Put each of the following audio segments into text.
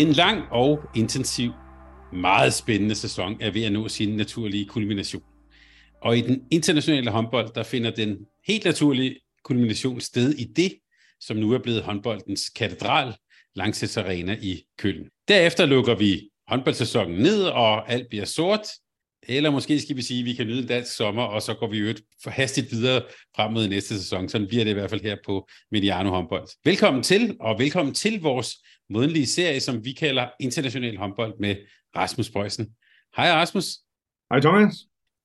En lang og intensiv, meget spændende sæson er ved at nå sin naturlige kulmination. Og i den internationale håndbold, der finder den helt naturlige kulmination sted i det, som nu er blevet håndboldens katedral, Langsets Arena i Køln. Derefter lukker vi håndboldsæsonen ned, og alt bliver sort. Eller måske skal vi sige, at vi kan nyde en dansk sommer, og så går vi jo for hastigt videre frem mod næste sæson. Sådan bliver det i hvert fald her på Mediano Håndbold. Velkommen til, og velkommen til vores modenlige serie, som vi kalder International Håndbold med Rasmus Bøjsen. Hej Rasmus. Hej Thomas.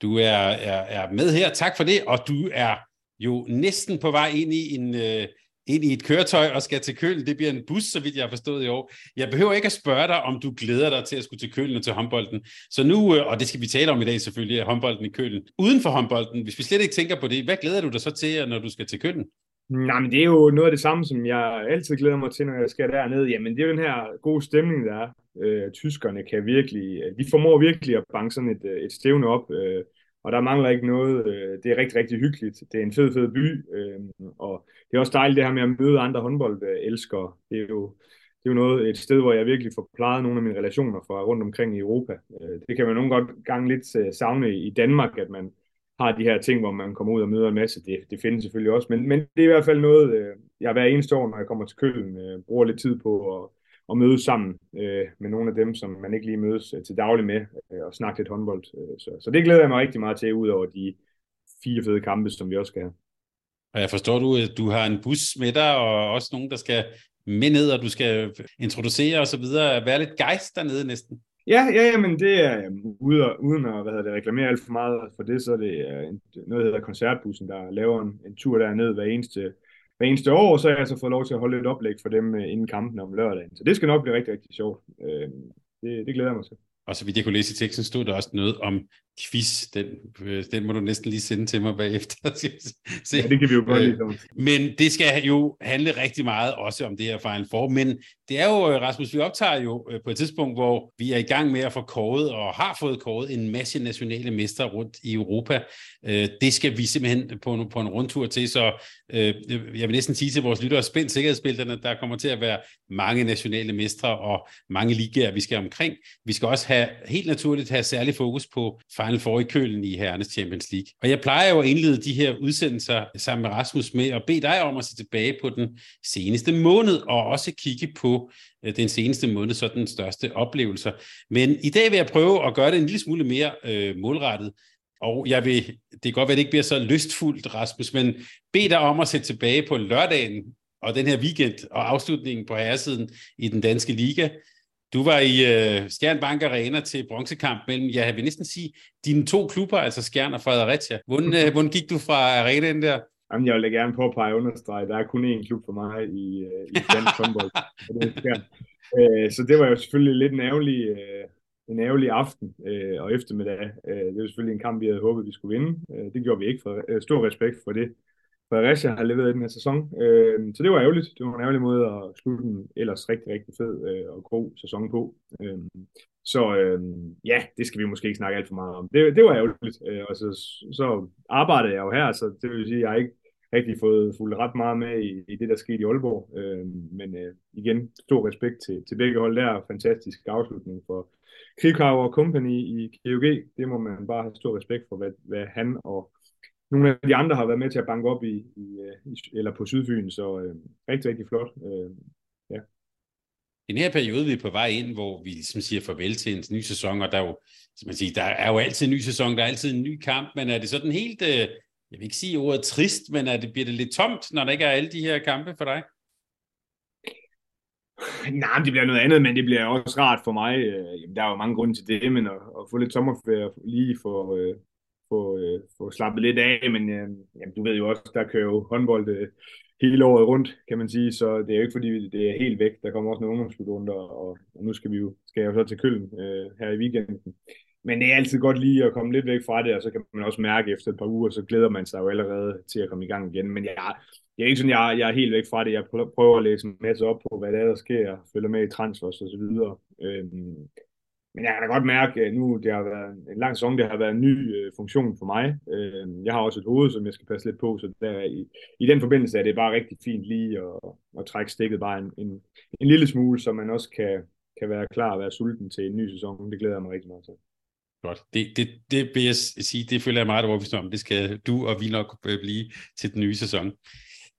Du er, er, er med her, tak for det, og du er jo næsten på vej ind i en... Øh, ind i et køretøj og skal til Køln. Det bliver en bus, så vidt jeg har forstået i år. Jeg behøver ikke at spørge dig, om du glæder dig til at skulle til Køln og til håndbolden. Så nu, øh, og det skal vi tale om i dag selvfølgelig, er håndbolden i Køln. Uden for håndbolden, hvis vi slet ikke tænker på det, hvad glæder du dig så til, når du skal til Køln? Nej, men det er jo noget af det samme, som jeg altid glæder mig til, når jeg skal derned. Jamen, det er jo den her gode stemning, der er. Øh, tyskerne kan virkelig, øh, de formår virkelig at banke sådan et, øh, et stævne op, øh, og der mangler ikke noget. Øh, det er rigtig, rigtig hyggeligt. Det er en fed, fed by, øhm, og det er også dejligt det her med at møde andre håndboldelskere. Det er jo, det er jo noget, et sted, hvor jeg virkelig får plejet nogle af mine relationer fra rundt omkring i Europa. Øh, det kan man nogle godt gange lidt øh, savne i Danmark, at man har de her ting, hvor man kommer ud og møder en masse. Det, det findes selvfølgelig også, men, men det er i hvert fald noget, jeg hver eneste år, når jeg kommer til Køln, bruger lidt tid på at, at mødes sammen øh, med nogle af dem, som man ikke lige mødes øh, til daglig med, øh, og snakke lidt håndbold. Øh, så, så det glæder jeg mig rigtig meget til, ud over de fire fede kampe, som vi også skal have. Og jeg forstår du, at du har en bus med dig, og også nogen, der skal med ned, og du skal introducere og så videre. Være lidt gejst dernede næsten. Ja, ja, ja, men det er um, uden at hvad hedder det, reklamere alt for meget for det, så er det noget, der hedder Koncertbussen, der laver en, en tur derned hver eneste, hver eneste år, så har jeg så fået lov til at holde et oplæg for dem øh, inden kampen om lørdagen. Så det skal nok blive rigtig, rigtig sjovt. Øh, det, det glæder jeg mig til. Og så vidt jeg kunne læse i teksten, stod der også noget om quiz. Den, øh, den må du næsten lige sende til mig bagefter. Se. Ja, det kan vi jo godt lide. Øh, men det skal jo handle rigtig meget også om det her Final Four. Men det er jo, øh, Rasmus, vi optager jo på et tidspunkt, hvor vi er i gang med at få kåret, og har fået kåret en masse nationale mestre rundt i Europa. Det skal vi simpelthen på en, på en rundtur til, så jeg vil næsten sige til vores lyttere, spændt sikkerhedsbælterne, der kommer til at være mange nationale mestre og mange ligaer, vi skal omkring. Vi skal også have, helt naturligt have særlig fokus på Final Four i kølen i Herrenes Champions League. Og jeg plejer jo at indlede de her udsendelser sammen med Rasmus med at bede dig om at se tilbage på den seneste måned, og også kigge på øh, den seneste måned, så den største oplevelser. Men i dag vil jeg prøve at gøre det en lille smule mere øh, målrettet. Og jeg vil, det kan godt være, at det ikke bliver så lystfuldt, Rasmus, men bed dig om at se tilbage på lørdagen og den her weekend og afslutningen på herresiden i den danske liga. Du var i uh, Skjern Bank Arena til bronzekamp mellem, jeg vil næsten sige, dine to klubber, altså Skjern og Fredericia. Hvordan, uh, hvordan gik du fra arenaen der? Jamen, jeg vil gerne påpege og understrege, der er kun én klub for mig i, uh, i dansk håndbold. uh, så det var jo selvfølgelig lidt en ærgerlig, uh, en ærgerlig aften uh, og eftermiddag. Uh, det var selvfølgelig en kamp, vi havde håbet, vi skulle vinde. Uh, det gjorde vi ikke. For, uh, stor respekt for det. Fredericia har leveret i den her sæson. Øh, så det var ærgerligt. Det var en ærgerlig måde at slutte en ellers rigtig, rigtig fed øh, og god sæson på. Øh, så øh, ja, det skal vi måske ikke snakke alt for meget om. Det, det var ærgerligt. Øh, og så, så arbejdede jeg jo her, så det vil sige, at jeg har ikke rigtig fået fulgt ret meget med i, i det, der skete i Aalborg. Øh, men øh, igen, stor respekt til, til begge hold der. Fantastisk afslutning for Krikau og Company i KUG. Det må man bare have stor respekt for, hvad, hvad han og nogle af de andre har været med til at banke op i, i, i eller på Sydfyn, så øh, rigtig, rigtig flot. Øh, ja. I den her periode, vi er på vej ind, hvor vi ligesom siger farvel til en ny sæson, og der er jo, som man siger, der er jo altid en ny sæson, der er altid en ny kamp, men er det sådan helt, øh, jeg vil ikke sige ordet trist, men er det, bliver det lidt tomt, når der ikke er alle de her kampe for dig? Nej, det bliver noget andet, men det bliver også rart for mig. Øh, jamen, der er jo mange grunde til det, men at, at få lidt sommerferie lige for, øh, få, øh, få slappet lidt af, men øh, jamen, du ved jo også, der kører jo håndbold øh, hele året rundt, kan man sige, så det er jo ikke fordi, det er helt væk. Der kommer også nogle ungdomsklubrunder, og, og nu skal vi jo, skal jeg jo så til Køln øh, her i weekenden. Men det er altid godt lige at komme lidt væk fra det, og så kan man også mærke efter et par uger, så glæder man sig jo allerede til at komme i gang igen. Men jeg, jeg er ikke sådan, jeg, jeg er helt væk fra det. Jeg prøver at læse en masse op på, hvad der, er, der sker, følger med i transfers og så videre. Øhm, men jeg kan da godt mærke, at nu det har været en lang sæson, det har været en ny øh, funktion for mig. Øh, jeg har også et hoved, som jeg skal passe lidt på, så der, i, i den forbindelse er det bare rigtig fint lige at, at trække stikket bare en, en, en lille smule, så man også kan, kan være klar og være sulten til en ny sæson. Det glæder jeg mig rigtig meget til. Godt. Det, det, det vil jeg sige, det føler jeg meget overbevist om. Det skal du og vi nok øh, blive til den nye sæson.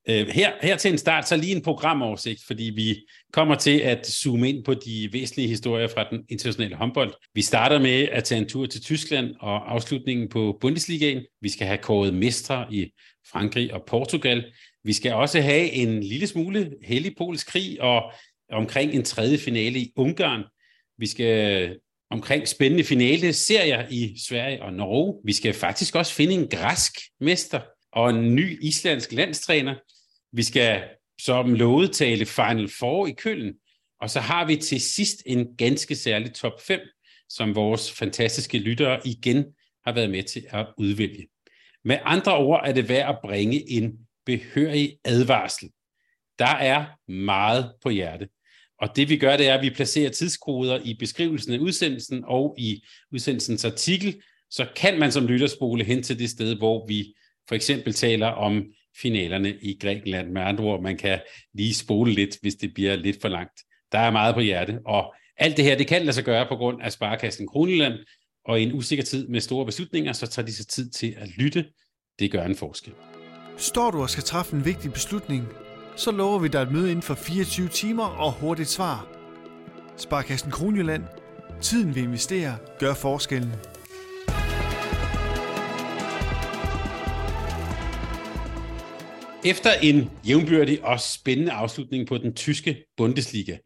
Øh, her, her til en start, så lige en programoversigt, fordi vi kommer til at zoome ind på de væsentlige historier fra den internationale håndbold. Vi starter med at tage en tur til Tyskland og afslutningen på Bundesligaen. Vi skal have kåret mestre i Frankrig og Portugal. Vi skal også have en lille smule hellig polsk krig og omkring en tredje finale i Ungarn. Vi skal omkring spændende finale serier i Sverige og Norge. Vi skal faktisk også finde en græsk mester og en ny islandsk landstræner. Vi skal som lovet tale Final Four i Køln, og så har vi til sidst en ganske særlig top 5, som vores fantastiske lyttere igen har været med til at udvælge. Med andre ord er det værd at bringe en behørig advarsel. Der er meget på hjerte. Og det vi gør, det er, at vi placerer tidskoder i beskrivelsen af udsendelsen og i udsendelsens artikel, så kan man som lytter spole hen til det sted, hvor vi for eksempel taler om finalerne i Grækenland. Med andre ord, man kan lige spole lidt, hvis det bliver lidt for langt. Der er meget på hjerte, og alt det her, det kan lade sig gøre på grund af Sparkassen Kroneland, og i en usikker tid med store beslutninger, så tager de sig tid til at lytte. Det gør en forskel. Står du og skal træffe en vigtig beslutning, så lover vi dig et møde inden for 24 timer og hurtigt svar. Sparkassen Kronjylland. Tiden vi investerer gør forskellen. Efter en jævnbyrdig og spændende afslutning på den tyske Bundesliga,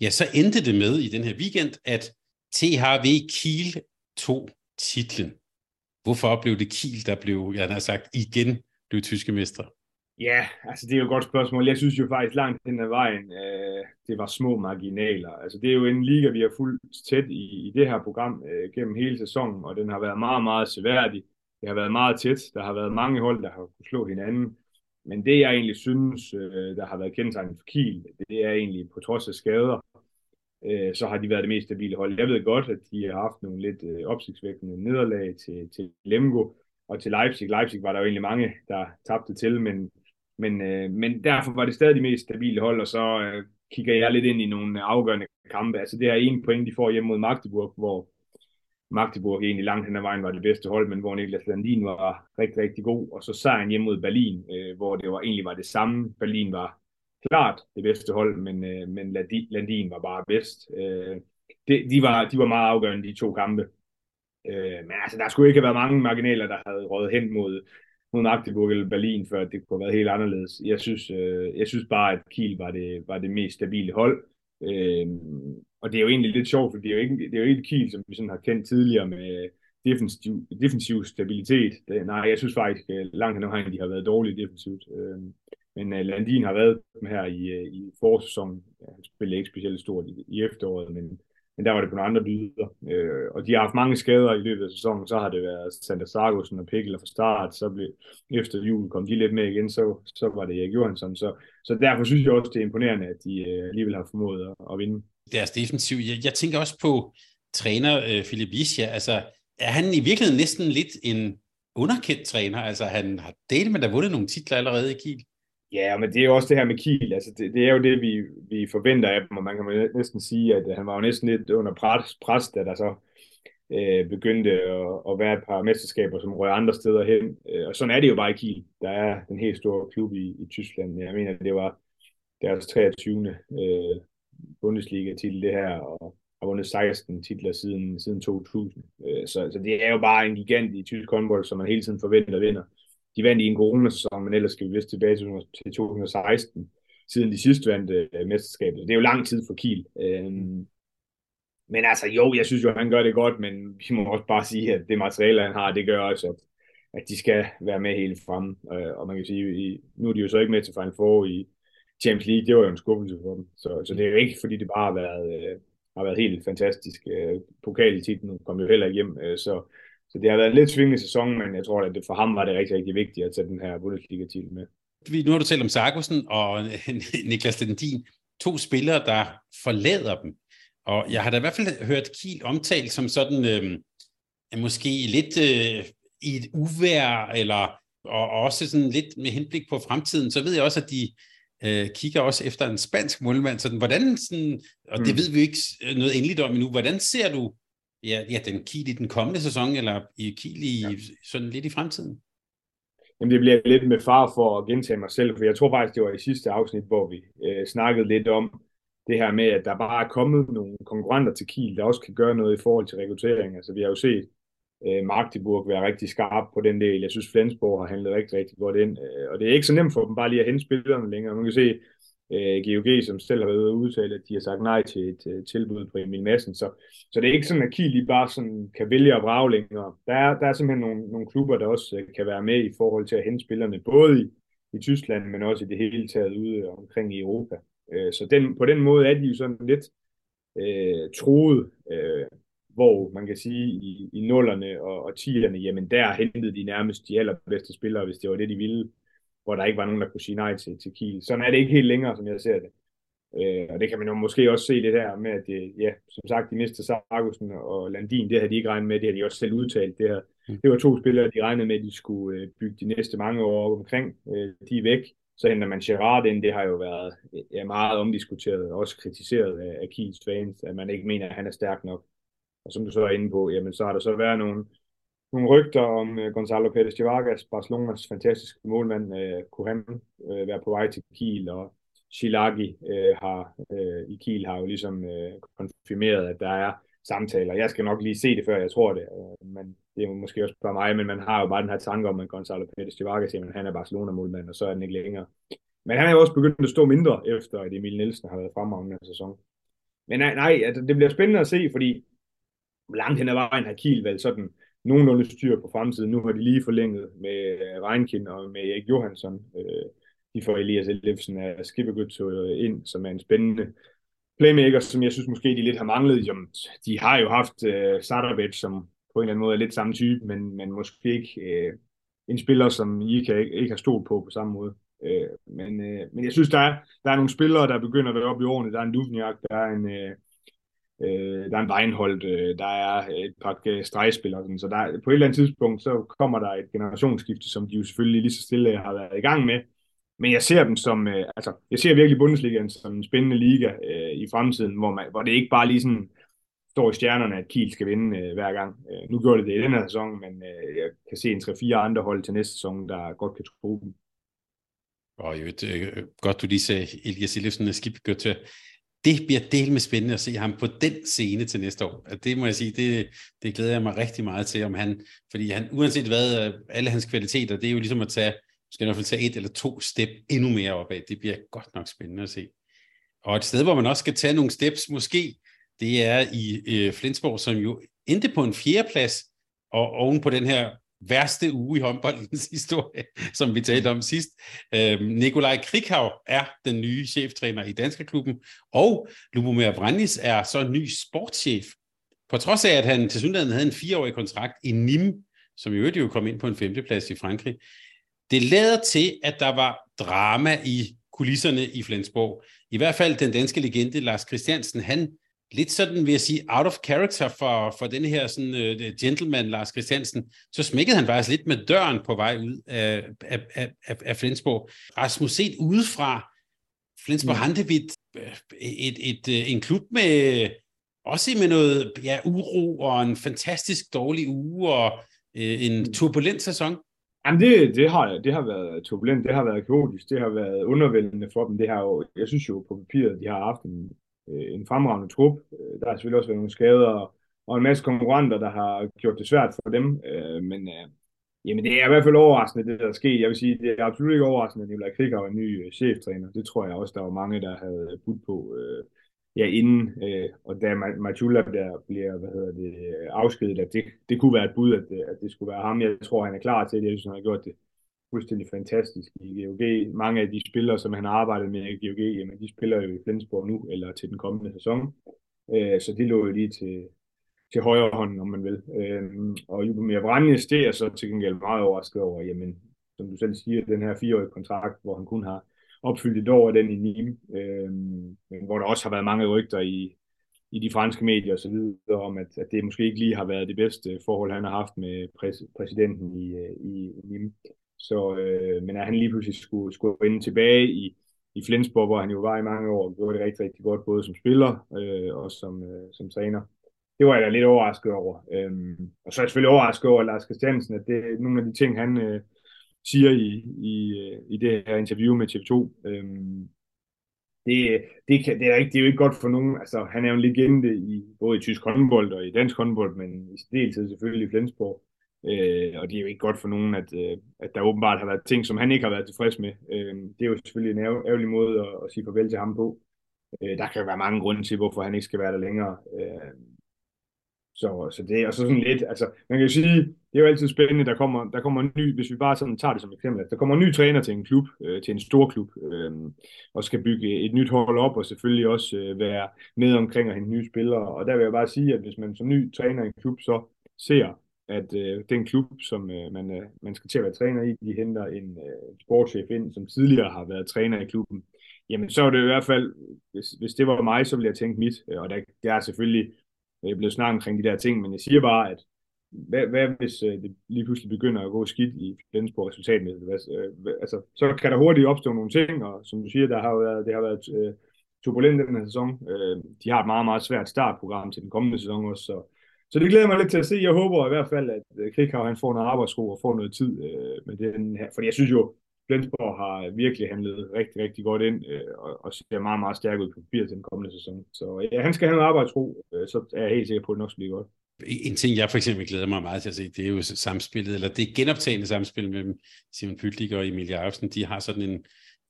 ja, så endte det med i den her weekend, at THV Kiel tog titlen. Hvorfor blev det Kiel, der blev, jeg har sagt, igen blev tyske mestre? Ja, altså det er jo et godt spørgsmål. Jeg synes jo faktisk langt hen ad vejen, øh, det var små marginaler. Altså det er jo en liga, vi har fulgt tæt i, i det her program øh, gennem hele sæsonen, og den har været meget, meget seværdig. Det har været meget tæt. Der har været mange hold, der har kunne slå hinanden. Men det, jeg egentlig synes, øh, der har været kendetegnet for Kiel, det er egentlig på trods af skader, øh, så har de været det mest stabile hold. Jeg ved godt, at de har haft nogle lidt øh, opsigtsvækkende nederlag til, til Lemgo og til Leipzig. Leipzig var der jo egentlig mange, der tabte til, men, men, øh, men derfor var det stadig det mest stabile hold, og så øh, kigger jeg lidt ind i nogle afgørende kampe. Altså det her ene point, de får hjemme mod Magdeburg, hvor Magdeburg egentlig langt hen ad vejen var det bedste hold, men hvor Niklas Landin var rigtig, rigtig god. Og så sejren hjemme mod Berlin, øh, hvor det var egentlig var det samme. Berlin var klart det bedste hold, men, øh, men Landin var bare bedst. Øh, de, de, var, de var meget afgørende, de to kampe. Øh, men altså, der skulle ikke have været mange marginaler, der havde rådet hen mod, mod Magdeburg eller Berlin, før det kunne have været helt anderledes. Jeg synes, øh, jeg synes bare, at Kiel var det, var det mest stabile hold. Øh, og det er jo egentlig lidt sjovt, for det er jo ikke, det er jo ikke Kiel, som vi sådan har kendt tidligere med defensiv, defensiv stabilitet. Det, nej, jeg synes faktisk, øh, langt hen ad vejen, de har været dårlige defensivt. Øh, men uh, Landin har været med her i, i forårssæsonen. Han spillede ikke specielt stort i, i efteråret, men, men der var det på nogle andre dyder. Øh, og de har haft mange skader i løbet af sæsonen. Så har det været Sander Sargussen og Pikkel fra start. Så blev, efter jul kom de lidt med igen, så, så var det Erik Johansson. Så, så derfor synes jeg også, det er imponerende, at de øh, alligevel har formået at, at vinde deres defensiv. Jeg, jeg tænker også på træner øh, Philip Ischia. Altså, er han i virkeligheden næsten lidt en underkendt træner? Altså, han har delt med, der vundet nogle titler allerede i Kiel. Ja, men det er jo også det her med Kiel. Altså, det, det er jo det, vi, vi forventer af dem, og man kan næsten sige, at han var jo næsten lidt under pres, pres da der så øh, begyndte at, at være et par mesterskaber, som røg andre steder hen. Øh, og sådan er det jo bare i Kiel. Der er den helt store klub i, i Tyskland. Jeg mener, det var deres 23. Øh, Bundesliga-titel det her, og har vundet 16 titler siden, siden 2000. Øh, så, så det er jo bare en gigant i tysk håndbold, som man hele tiden forventer vinder. De vandt i en coronasæson, men ellers skal vi vist tilbage til 2016. siden de sidst vandt øh, mesterskabet. Det er jo lang tid for Kiel. Øh, men altså, jo, jeg synes jo, han gør det godt, men vi må også bare sige, at det materiale, han har, det gør også, at, at de skal være med helt fremme. Øh, og man kan sige, i, nu er de jo så ikke med til Final Four i Champions League, det var jo en skuffelse for dem. Så, så det er jo ikke, fordi det bare har været, øh, har været helt fantastisk. Øh, pokaltitlen kom jo heller ikke hjem, øh, så, så det har været en lidt svingende sæson, men jeg tror, at det for ham var det rigtig, rigtig vigtigt at tage den her Bundesliga-titel med. Nu har du talt om Sarkusen og Niklas Lendin, to spillere, der forlader dem. Og jeg har da i hvert fald hørt Kiel omtalt som sådan, øh, måske lidt øh, i et uvær, eller og også sådan lidt med henblik på fremtiden, så ved jeg også, at de øh, kigger også efter en spansk målmand. Sådan, hvordan sådan, og det mm. ved vi jo ikke noget endeligt om endnu, hvordan ser du ja, ja, den Kiel i den kommende sæson, eller i Kiel i, ja. sådan lidt i fremtiden? Jamen, det bliver lidt med far for at gentage mig selv, for jeg tror faktisk, det var i sidste afsnit, hvor vi øh, snakkede lidt om det her med, at der bare er kommet nogle konkurrenter til Kiel, der også kan gøre noget i forhold til rekruttering. Altså, vi har jo set øh, Magdeburg være rigtig skarp på den del. Jeg synes, Flensborg har handlet rigtig, rigtig godt ind. Øh, og det er ikke så nemt for dem bare lige at hente spillerne længere. Man kan se øh, GOG, som selv har været ude udtale, at de har sagt nej til et uh, tilbud på Emil Madsen. Så, så det er ikke sådan, at Kiel lige bare sådan kan vælge at brage længere. Der er, der er simpelthen nogle, nogle klubber, der også øh, kan være med i forhold til at hente spillerne, både i, i Tyskland, men også i det hele taget ude øh, omkring i Europa. Uh, så den, på den måde er de jo sådan lidt uh, troet. Uh, hvor man kan sige, i, i nullerne og, og tierne, jamen der hentede de nærmest de allerbedste spillere, hvis det var det, de ville, hvor der ikke var nogen, der kunne sige nej til, til Kiel. Sådan er det ikke helt længere, som jeg ser det. Øh, og det kan man jo måske også se det der med, at det, ja, som sagt, de mistede Sargussen og Landin, det havde de ikke regnet med, det havde de også selv udtalt. Det, her. Mm. det var to spillere, de regnede med, at de skulle øh, bygge de næste mange år omkring. Øh, de er væk. Så henter man Gerard ind, det har jo været ja, meget omdiskuteret, også kritiseret af, af Kiels fans, at man ikke mener, at han er stærk nok. Og som du så er inde på, jamen, så har der så været nogle, nogle rygter om uh, Gonzalo Pérez de Vargas, Barcelonas fantastiske målmand, uh, kunne han uh, være på vej til Kiel, og Shilagi uh, har, uh, i Kiel har jo ligesom uh, konfirmeret, at der er samtaler. Jeg skal nok lige se det, før jeg tror det, uh, men det er måske også bare mig, men man har jo bare den her tanke om, at Gonzalo Pérez de Vargas, jamen, han er Barcelona-målmand, og så er den ikke længere. Men han er jo også begyndt at stå mindre, efter at Emil Nielsen har været fremragende sæson. Men nej, nej altså, det bliver spændende at se, fordi langt hen ad vejen har Kiel vel sådan nogenlunde styr på fremtiden. Nu har de lige forlænget med øh, Reinkind og med Erik Johansson. Øh, de får Elias Ellefsen af Skibbergødt ind, som er en spændende playmaker, som jeg synes måske de lidt har manglet. Jamen, de har jo haft øh, Sardabic, som på en eller anden måde er lidt samme type, men, men måske ikke øh, en spiller, som I kan, ikke, ikke har stået på på samme måde. Øh, men, øh, men jeg synes, der er, der er nogle spillere, der begynder at være oppe i årene. Der er en Duvniak, der er en, Øh, Øh, der er en Weinhold, øh, der er et par øh, stregspillere, sådan, så der, på et eller andet tidspunkt, så kommer der et generationsskifte, som de jo selvfølgelig lige så stille har været i gang med. Men jeg ser dem som, øh, altså, jeg ser virkelig Bundesligaen som en spændende liga øh, i fremtiden, hvor, man, hvor det ikke bare lige sådan står i stjernerne, at Kiel skal vinde øh, hver gang. Øh, nu gjorde det det i den her sæson, men øh, jeg kan se en 3-4 andre hold til næste sæson, der godt kan tro dem. Og jo, det, øh, godt du lige sagde, Elias Ellefsen er til det bliver del med spændende at se ham på den scene til næste år. Det må jeg sige, det, det glæder jeg mig rigtig meget til, om han, fordi han, uanset hvad, øh, alle hans kvaliteter, det er jo ligesom at tage, skal i hvert fald tage et eller to step endnu mere opad. Det bliver godt nok spændende at se. Og et sted, hvor man også skal tage nogle steps, måske, det er i øh, Flensborg, som jo endte på en fjerdeplads, og oven på den her værste uge i håndboldens historie, som vi talte om sidst. Øhm, Nikolaj Krikhav er den nye cheftræner i Danske Klubben, og Lubomir Brandis er så ny sportschef. På trods af, at han til synligheden havde en fireårig kontrakt i Nîmes, som i øvrigt jo kom ind på en femteplads i Frankrig. Det lader til, at der var drama i kulisserne i Flensborg. I hvert fald den danske legende Lars Christiansen, han lidt sådan, vil jeg sige, out of character for, for den her sådan, uh, gentleman, Lars Christiansen, så smækkede han faktisk lidt med døren på vej ud af, af, af, af Flensborg. Rasmus set udefra, Flensborg mm. Handevidt, øh, et, et, et, øh, en klub med også med noget ja, uro og en fantastisk dårlig uge og øh, en mm. turbulent sæson. Jamen det, det, har, det har været turbulent, det har været kaotisk, det har været undervældende for dem. Det har jo, jeg synes jo på papiret, de har haft en øh, en fremragende trup. Øh, der har selvfølgelig også været nogle skader og en masse konkurrenter, der har gjort det svært for dem. Øh, men øh, Jamen, det er i hvert fald overraskende, det der er sket. Jeg vil sige, det er absolut ikke overraskende, at Nikolaj Krikker er en ny øh, cheftræner. Det tror jeg også, der var mange, der havde budt på øh, ja, inden. Øh, og da Machula der bliver hvad hedder det, afskedet, at det, det kunne være et bud, at, øh, at det skulle være ham. Jeg tror, han er klar til det. Jeg synes, han har gjort det fuldstændig fantastisk i GOG. Mange af de spillere, som han har arbejdet med i GOG, jamen, de spiller jo i Flensborg nu, eller til den kommende sæson. Øh, så det lå jo lige til, til højre hånd, om man vil. Øh, og Jubomir Vranjes, det er så til gengæld meget overrasket over, jamen, som du selv siger, den her fireårige kontrakt, hvor han kun har opfyldt et år af den i Nîmes, øh, men hvor der også har været mange rygter i, i de franske medier og så videre om, at, at det måske ikke lige har været det bedste forhold, han har haft med præs, præsidenten i, i, i Nîmes. Så, øh, men at han lige pludselig skulle, skulle vende tilbage i, i Flensborg, hvor han jo var i mange år, og gjorde det rigtig, rigtig godt, både som spiller øh, og som, øh, som træner det var jeg da lidt overrasket over. Øhm, og så er jeg selvfølgelig overrasket over Lars Christiansen, at det er nogle af de ting, han øh, siger i, i, øh, i det her interview med TV2. Øhm, det, det, kan, det, er ikke, det er jo ikke godt for nogen. Altså, han er jo en legende i både i tysk håndbold og i dansk håndbold, men i deltid selvfølgelig i Flensborg. Øh, og det er jo ikke godt for nogen, at, øh, at der åbenbart har været ting, som han ikke har været tilfreds med. Øh, det er jo selvfølgelig en ærgerlig måde at, at sige farvel til ham på. Øh, der kan jo være mange grunde til, hvorfor han ikke skal være der længere. Øh, så, så det er så sådan lidt, altså man kan jo sige, det er jo altid spændende, der kommer, der kommer en ny, hvis vi bare sådan tager det som eksempel, at der kommer en ny træner til en klub, øh, til en stor klub, øh, og skal bygge et nyt hold op, og selvfølgelig også øh, være med omkring at hente nye spillere, og der vil jeg bare sige, at hvis man som ny træner i en klub så ser, at øh, den klub, som øh, man, øh, man skal til at være træner i, de henter en øh, sportschef ind, som tidligere har været træner i klubben, jamen så er det i hvert fald, hvis, hvis det var mig, så ville jeg tænke mit, øh, og der, der er selvfølgelig øh, blevet snakket omkring de der ting, men jeg siger bare, at hvad, hvad hvis øh, det lige pludselig begynder at gå skidt i Flensborg resultatmæssigt? Hvad, øh, altså, så kan der hurtigt opstå nogle ting, og som du siger, der har været, det har været øh, turbulent den her sæson. Øh, de har et meget, meget svært startprogram til den kommende sæson også, så, så det glæder mig lidt til at se. Jeg håber i hvert fald, at øh, Krikau han får noget arbejdsro og får noget tid øh, med den her, fordi jeg synes jo, Flensborg har virkelig handlet rigtig, rigtig godt ind, øh, og, og ser meget, meget stærk ud på papir til den kommende sæson. Så ja, han skal have noget arbejdsro, øh, så er jeg helt sikker på, at det nok skal blive godt. En ting, jeg for eksempel glæder mig meget til at se, det er jo samspillet, eller det genoptagende samspil mellem Simon Pytlik og Emilie Jacobsen. De har sådan en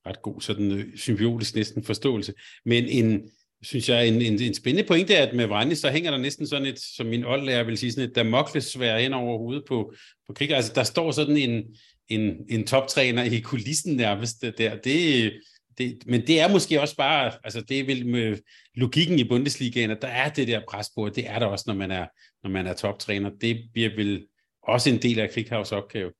ret god, sådan øh, symbiotisk næsten forståelse. Men en, synes jeg, en, en, en spændende pointe er, at med Vranje, så hænger der næsten sådan et, som min oldlærer vil sige, sådan et damoklesvær hen over hovedet på, på krig. Altså, der står sådan en, en, en toptræner i kulissen nærmest der. Det, det, men det er måske også bare, altså det er vel med logikken i Bundesligaen, at der er det der pres på, det er der også, når man er, når man er toptræner. Det bliver vel også en del af Krighavs opgave.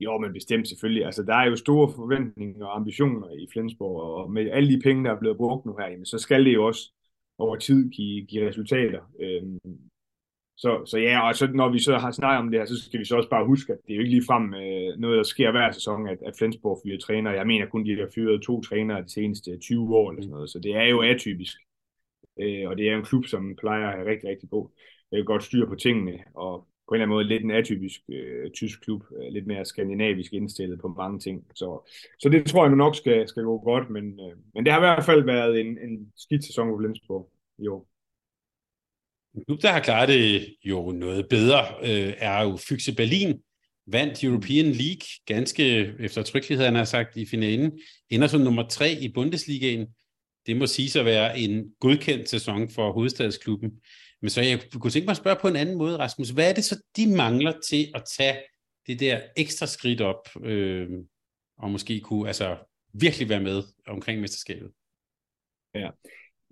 Jo, men bestemt selvfølgelig. Altså, der er jo store forventninger og ambitioner i Flensborg, og med alle de penge, der er blevet brugt nu her, jamen, så skal det jo også over tid give, give resultater. Øhm, så, så ja, og så når vi så har snakket om det her, så skal vi så også bare huske, at det er jo ikke ligefrem øh, noget, der sker hver sæson, at, at Flensborg fyrer træner. Jeg mener kun, de har fyret to trænere de seneste 20 år eller sådan noget, så det er jo atypisk. Øh, og det er en klub, som plejer at have rigtig, rigtig god, øh, godt styr på tingene, og på en eller anden måde lidt en atypisk øh, tysk klub, øh, lidt mere skandinavisk indstillet på mange ting. Så, så det tror jeg nu nok skal, skal gå godt, men, øh, men det har i hvert fald været en, en skidt sæson på Flensborg Jo. En klub, der har klaret det jo noget bedre, øh, er jo Fyxe Berlin, vandt European League ganske eftertrykkelighed, han har sagt i finalen, ender som nummer tre i Bundesligaen. Det må sige at være en godkendt sæson for hovedstadsklubben. Men så jeg kunne tænke mig at spørge på en anden måde, Rasmus. Hvad er det så, de mangler til at tage det der ekstra skridt op, øh, og måske kunne altså, virkelig være med omkring mesterskabet? Ja,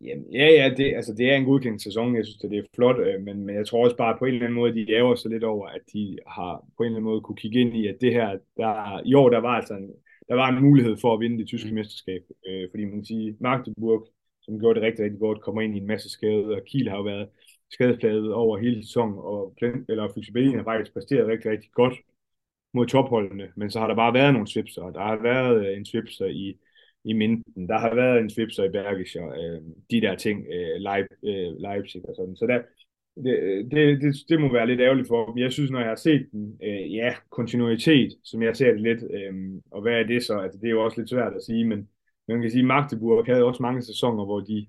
Jamen, ja, ja, det, altså, det er en godkendt sæson. Jeg synes, det er flot, øh, men, men jeg tror også bare på en eller anden måde, de ærger sig lidt over, at de har på en eller anden måde kunne kigge ind i, at det her, der, i år, der var altså en, der var en mulighed for at vinde det tyske mesterskab. Øh, fordi man kan sige, Magdeburg, som gjorde det rigtig, rigtig godt, kommer ind i en masse skade, og Kiel har jo været skadepladet over hele sæsonen, og eller Flexibility har faktisk præsteret rigtig, rigtig godt mod topholdene, men så har der bare været nogle svipser. Øh, der har været en svipser i i Minden. Der har været en svipser i Bergischer, øh, de der ting, øh, Leip, øh, Leipzig og sådan. Så der, det, det, det, det må være lidt ærgerligt for dem. Jeg synes, når jeg har set den, øh, ja, kontinuitet, som jeg ser det lidt, øh, og hvad er det så? Altså, det er jo også lidt svært at sige, men man kan sige, at Magdeburg havde også mange sæsoner, hvor de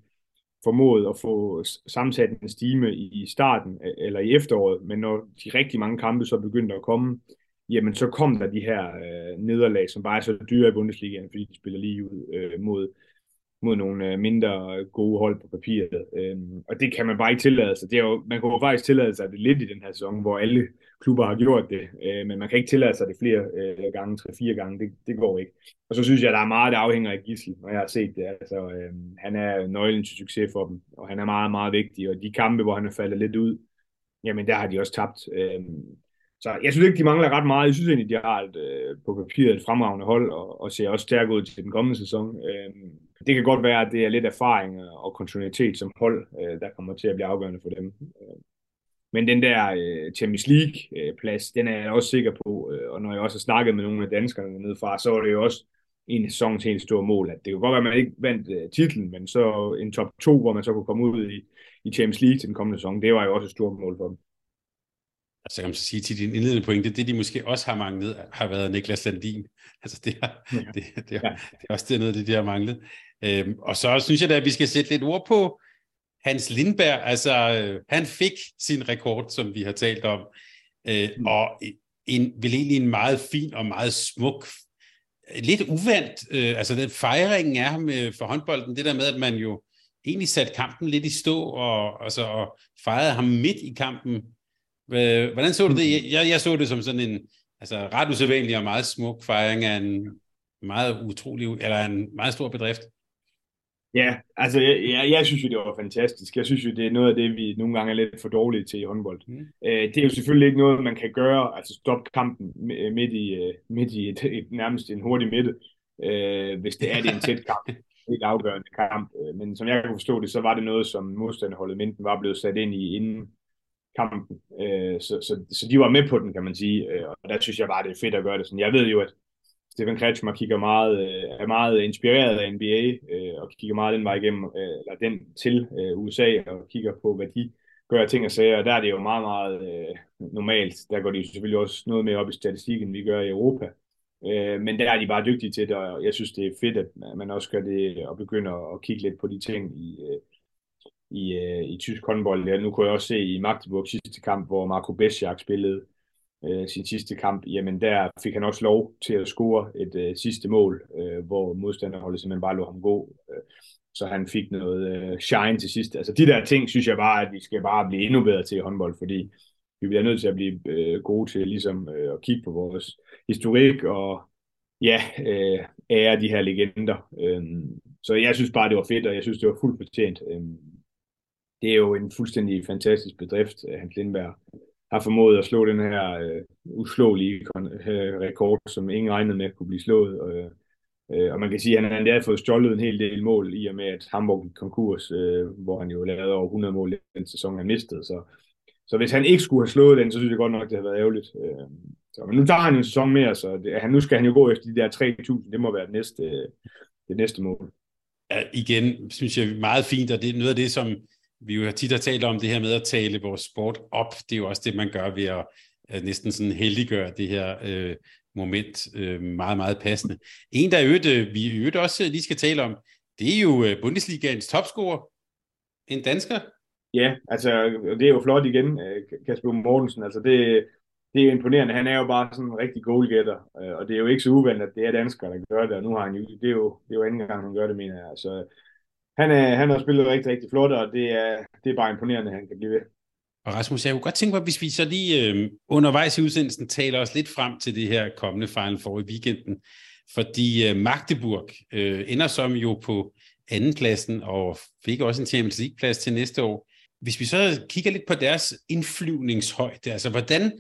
formået at få sammensat en stime i starten eller i efteråret, men når de rigtig mange kampe så begyndte at komme, jamen så kom der de her øh, nederlag, som bare er så dyre i Bundesligaen, fordi de spiller lige ud øh, mod mod nogle øh, mindre øh, gode hold på papiret. Øhm, og det kan man bare ikke tillade sig. Det er jo, man kunne jo faktisk tillade sig det lidt i den her sæson, hvor alle klubber har gjort det, øh, men man kan ikke tillade sig det flere øh, gange, tre-fire gange. Det, det går ikke. Og så synes jeg, der er meget, der afhænger af Gissel, når jeg har set det. Altså, øh, han er nøglen til succes for dem, og han er meget, meget vigtig. Og de kampe, hvor han er faldet lidt ud, jamen der har de også tabt. Øh, så jeg synes ikke, de mangler ret meget. Jeg synes egentlig, de har et, øh, på papiret et fremragende hold, og, og ser også stærkt ud til den kommende sæson. Øh, det kan godt være, at det er lidt erfaring og kontinuitet som hold, øh, der kommer til at blive afgørende for dem. Øh, men den der øh, Champions League-plads, den er jeg også sikker på, øh, og når jeg også har snakket med nogle af danskerne nede fra, så er det jo også en sæson til en stor mål. At det kan godt være, at man ikke vandt øh, titlen, men så en top 2, hvor man så kunne komme ud i, i Champions League til den kommende sæson, det var jo også et stort mål for dem. Altså kan man sige til din indledende pointe, det de måske også har manglet, har været Niklas Landin. Altså det, er, ja. det, det, er, det er også det noget, det de har manglet. Øhm, og så synes jeg da, at vi skal sætte lidt ord på Hans Lindberg. Altså øh, han fik sin rekord, som vi har talt om, øh, mm. og en, vel egentlig en meget fin og meget smuk, lidt uvandt, øh, altså den fejringen er ham øh, for håndbolden, det der med, at man jo egentlig satte kampen lidt i stå, og, altså, og fejrede ham midt i kampen, Hvordan så du det? Jeg, jeg så det som sådan en altså, ret usædvanlig og meget smuk fejring af en meget utrolig, eller en meget stor bedrift. Ja, altså jeg, jeg, jeg synes jo, det var fantastisk. Jeg synes jo, det er noget af det, vi nogle gange er lidt for dårlige til i håndbold. Mm. Øh, det er jo selvfølgelig ikke noget, man kan gøre, altså stoppe kampen midt i, øh, midt i et, et, nærmest en hurtig midte, øh, hvis det er det en tæt kamp. Ikke afgørende kamp. Øh, men som jeg kan forstå det, så var det noget, som modstanderholdet Minden var blevet sat ind i inden kampen. Øh, så, så, så de var med på den, kan man sige. Øh, og der synes jeg bare, det er fedt at gøre det sådan. Jeg ved jo, at Stefan Kretschmer kigger meget, øh, er meget inspireret af NBA, øh, og kigger meget den vej igennem, øh, eller den til øh, USA, og kigger på, hvad de gør ting og sager, og der er det jo meget, meget øh, normalt. Der går de selvfølgelig også noget mere op i statistikken, vi gør i Europa. Øh, men der er de bare dygtige til det, og jeg synes, det er fedt, at man også gør det, og begynder at kigge lidt på de ting i, øh, i, øh, i tysk håndbold. Ja, nu kunne jeg også se i Magdeburg sidste kamp, hvor Marco Besjak spillede øh, sin sidste kamp, jamen der fik han også lov til at score et øh, sidste mål, øh, hvor modstanderholdet simpelthen bare lå ham gå. Øh, så han fik noget øh, shine til sidst. Altså de der ting, synes jeg bare, at vi skal bare blive endnu bedre til i håndbold, fordi vi bliver nødt til at blive øh, gode til ligesom øh, at kigge på vores historik og ja, øh, ære de her legender. Øh, så jeg synes bare, det var fedt, og jeg synes, det var fuldt fortjent. Øh, det er jo en fuldstændig fantastisk bedrift, øh, Hans Lindberg har formået at slå den her øh, uslåelige øh, rekord, som ingen regnede med kunne blive slået. Øh, øh, og man kan sige, at han har fået stjålet en hel del mål, i og med at Hamburg gik konkurs, øh, hvor han jo lavede over 100 mål i den sæson, han mistede. Så, så hvis han ikke skulle have slået den, så synes jeg godt nok, det havde været ærgerligt. Øh, så, men nu tager han en sæson mere, så det, han, nu skal han jo gå efter de der 3.000. Det må være det næste, øh, det næste mål. Ja, igen, synes jeg meget fint, og det er noget af det, som vi jo tit har talt om det her med at tale vores sport op. Det er jo også det, man gør ved at, at næsten sådan heldiggøre det her øh, moment øh, meget, meget passende. En, der øvrigt, øh, vi øvrigt også lige skal tale om, det er jo øh, Bundesligaens topscorer. En dansker. Ja, altså det er jo flot igen, øh, Kasper Mortensen. Altså det, det er imponerende. Han er jo bare sådan en rigtig goalgetter, øh, og det er jo ikke så uvandt, at det er danskere, der gør det, og nu har han jo, det er jo, det er jo anden gang, han gør det, mener jeg. Så han, er, han har spillet rigtig, rigtig flot, og det er, det er bare imponerende, at han kan blive ved. Og Rasmus, jeg kunne godt tænke mig, hvis vi så lige øh, undervejs i udsendelsen taler os lidt frem til det her kommende Final Four i weekenden, fordi øh, Magdeburg øh, ender som jo på andenpladsen og fik også en Champions League-plads til næste år. Hvis vi så kigger lidt på deres indflyvningshøjde, altså hvordan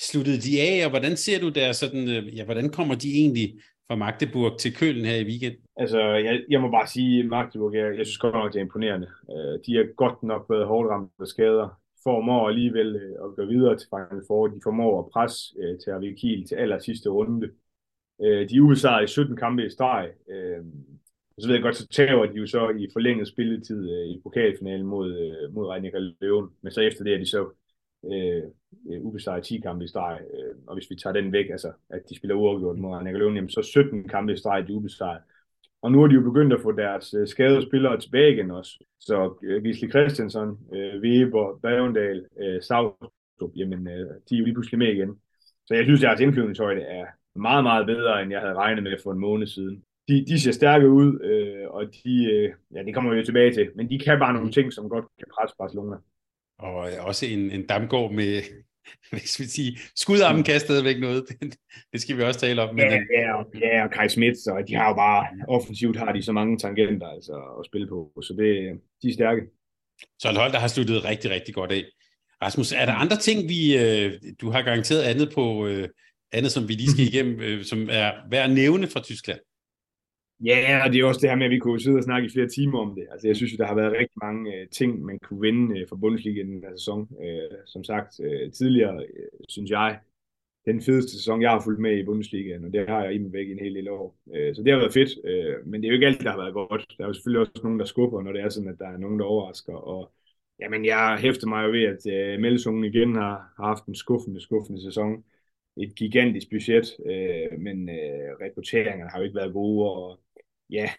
sluttede de af, og hvordan ser du der sådan, øh, ja, hvordan kommer de egentlig fra Magdeburg til Køln her i weekend? Altså, jeg, jeg må bare sige, Magdeburg, jeg, jeg synes godt nok, det er imponerende. Øh, de er godt nok været hårdt ramt af skader. Formår alligevel øh, at gå videre til Final Four. De formår at presse øh, til Arvik Kiel til aller sidste runde. Øh, de er i 17 kampe i streg. Uh, så ved jeg godt, så tager de jo så i forlænget spilletid øh, i pokalfinalen mod, øh, mod Reinika Løven. Men så efter det er de så øh, ubesejret 10 kampe i streg, øh, og hvis vi tager den væk, altså at de spiller uafgjort mod Annika Løven, så 17 kampe i streg, de ubesejret. Og nu er de jo begyndt at få deres øh, skadede spillere tilbage igen også. Så øh, Gisli Christensen, øh, Weber, Bavendal, øh, Savstrup, jamen øh, de er jo lige pludselig med igen. Så jeg synes, at deres indflyvningshøjde er meget, meget bedre, end jeg havde regnet med for en måned siden. De, de ser stærke ud, øh, og de, øh, ja, det kommer vi jo tilbage til, men de kan bare nogle ting, som godt kan presse Barcelona. Og også en, en damgård med, hvis vi sige, skudarmen kan stadigvæk noget. det skal vi også tale om. Men, ja, ja, og, ja, og Kai Smith, så de har jo bare, offensivt har de så mange tangenter altså, at spille på, så det, de er stærke. Så et hold, der har sluttet rigtig, rigtig godt af. Rasmus, er der andre ting, vi, øh, du har garanteret andet på, øh, andet som vi lige skal igennem, øh, som er værd at nævne fra Tyskland? Ja, og det er også det her med, at vi kunne sidde og snakke i flere timer om det. Altså, jeg synes, at der har været rigtig mange uh, ting, man kunne vinde uh, øh, for Bundesliga i den her sæson. Uh, som sagt, uh, tidligere, uh, synes jeg, den fedeste sæson, jeg har fulgt med i Bundesligaen, og det har jeg i mig væk i en hel lille år. Uh, så det har været fedt, uh, men det er jo ikke alt, der har været godt. Der er jo selvfølgelig også nogen, der skubber, når det er sådan, at der er nogen, der overrasker. Og jamen, jeg hæfter mig jo ved, at uh, Melsungen igen har, har haft en skuffende, skuffende sæson. Et gigantisk budget, øh, men øh, rekrutteringerne har jo ikke været gode, og ja,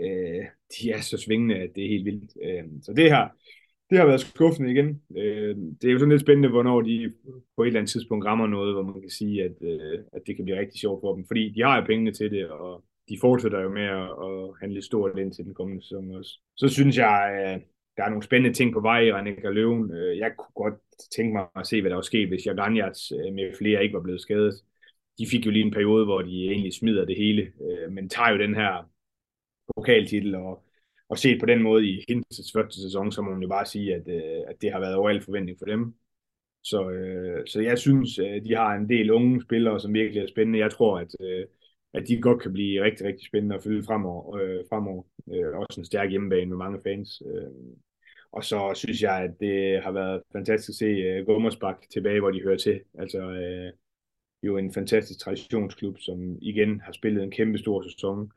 øh, de er så svingende, at det er helt vildt. Øh, så det her, det har været skuffende igen. Øh, det er jo sådan lidt spændende, hvornår de på et eller andet tidspunkt rammer noget, hvor man kan sige, at, øh, at det kan blive rigtig sjovt for dem. Fordi de har jo pengene til det, og de fortsætter jo med at, at handle stort ind til den kommende sæson også. Så synes jeg, at der er nogle spændende ting på vej i Rennika Løven. Øh, jeg kunne godt tænke mig at se, hvad der var sket, hvis Jaganjats øh, med flere ikke var blevet skadet. De fik jo lige en periode, hvor de egentlig smider det hele, øh, men tager jo den her pokaltitel, og, og set på den måde i hendes første sæson, så må man jo bare sige, at, øh, at det har været over al forventning for dem. Så, øh, så jeg synes, at de har en del unge spillere, som virkelig er spændende. Jeg tror, at, øh, at de godt kan blive rigtig, rigtig spændende at følge fremover. Øh, fremover. Øh, også en stærk hjemmebane med mange fans. Øh, og så synes jeg, at det har været fantastisk at se øh, Gummersbak tilbage, hvor de hører til. Altså øh, jo en fantastisk traditionsklub, som igen har spillet en kæmpe stor sæson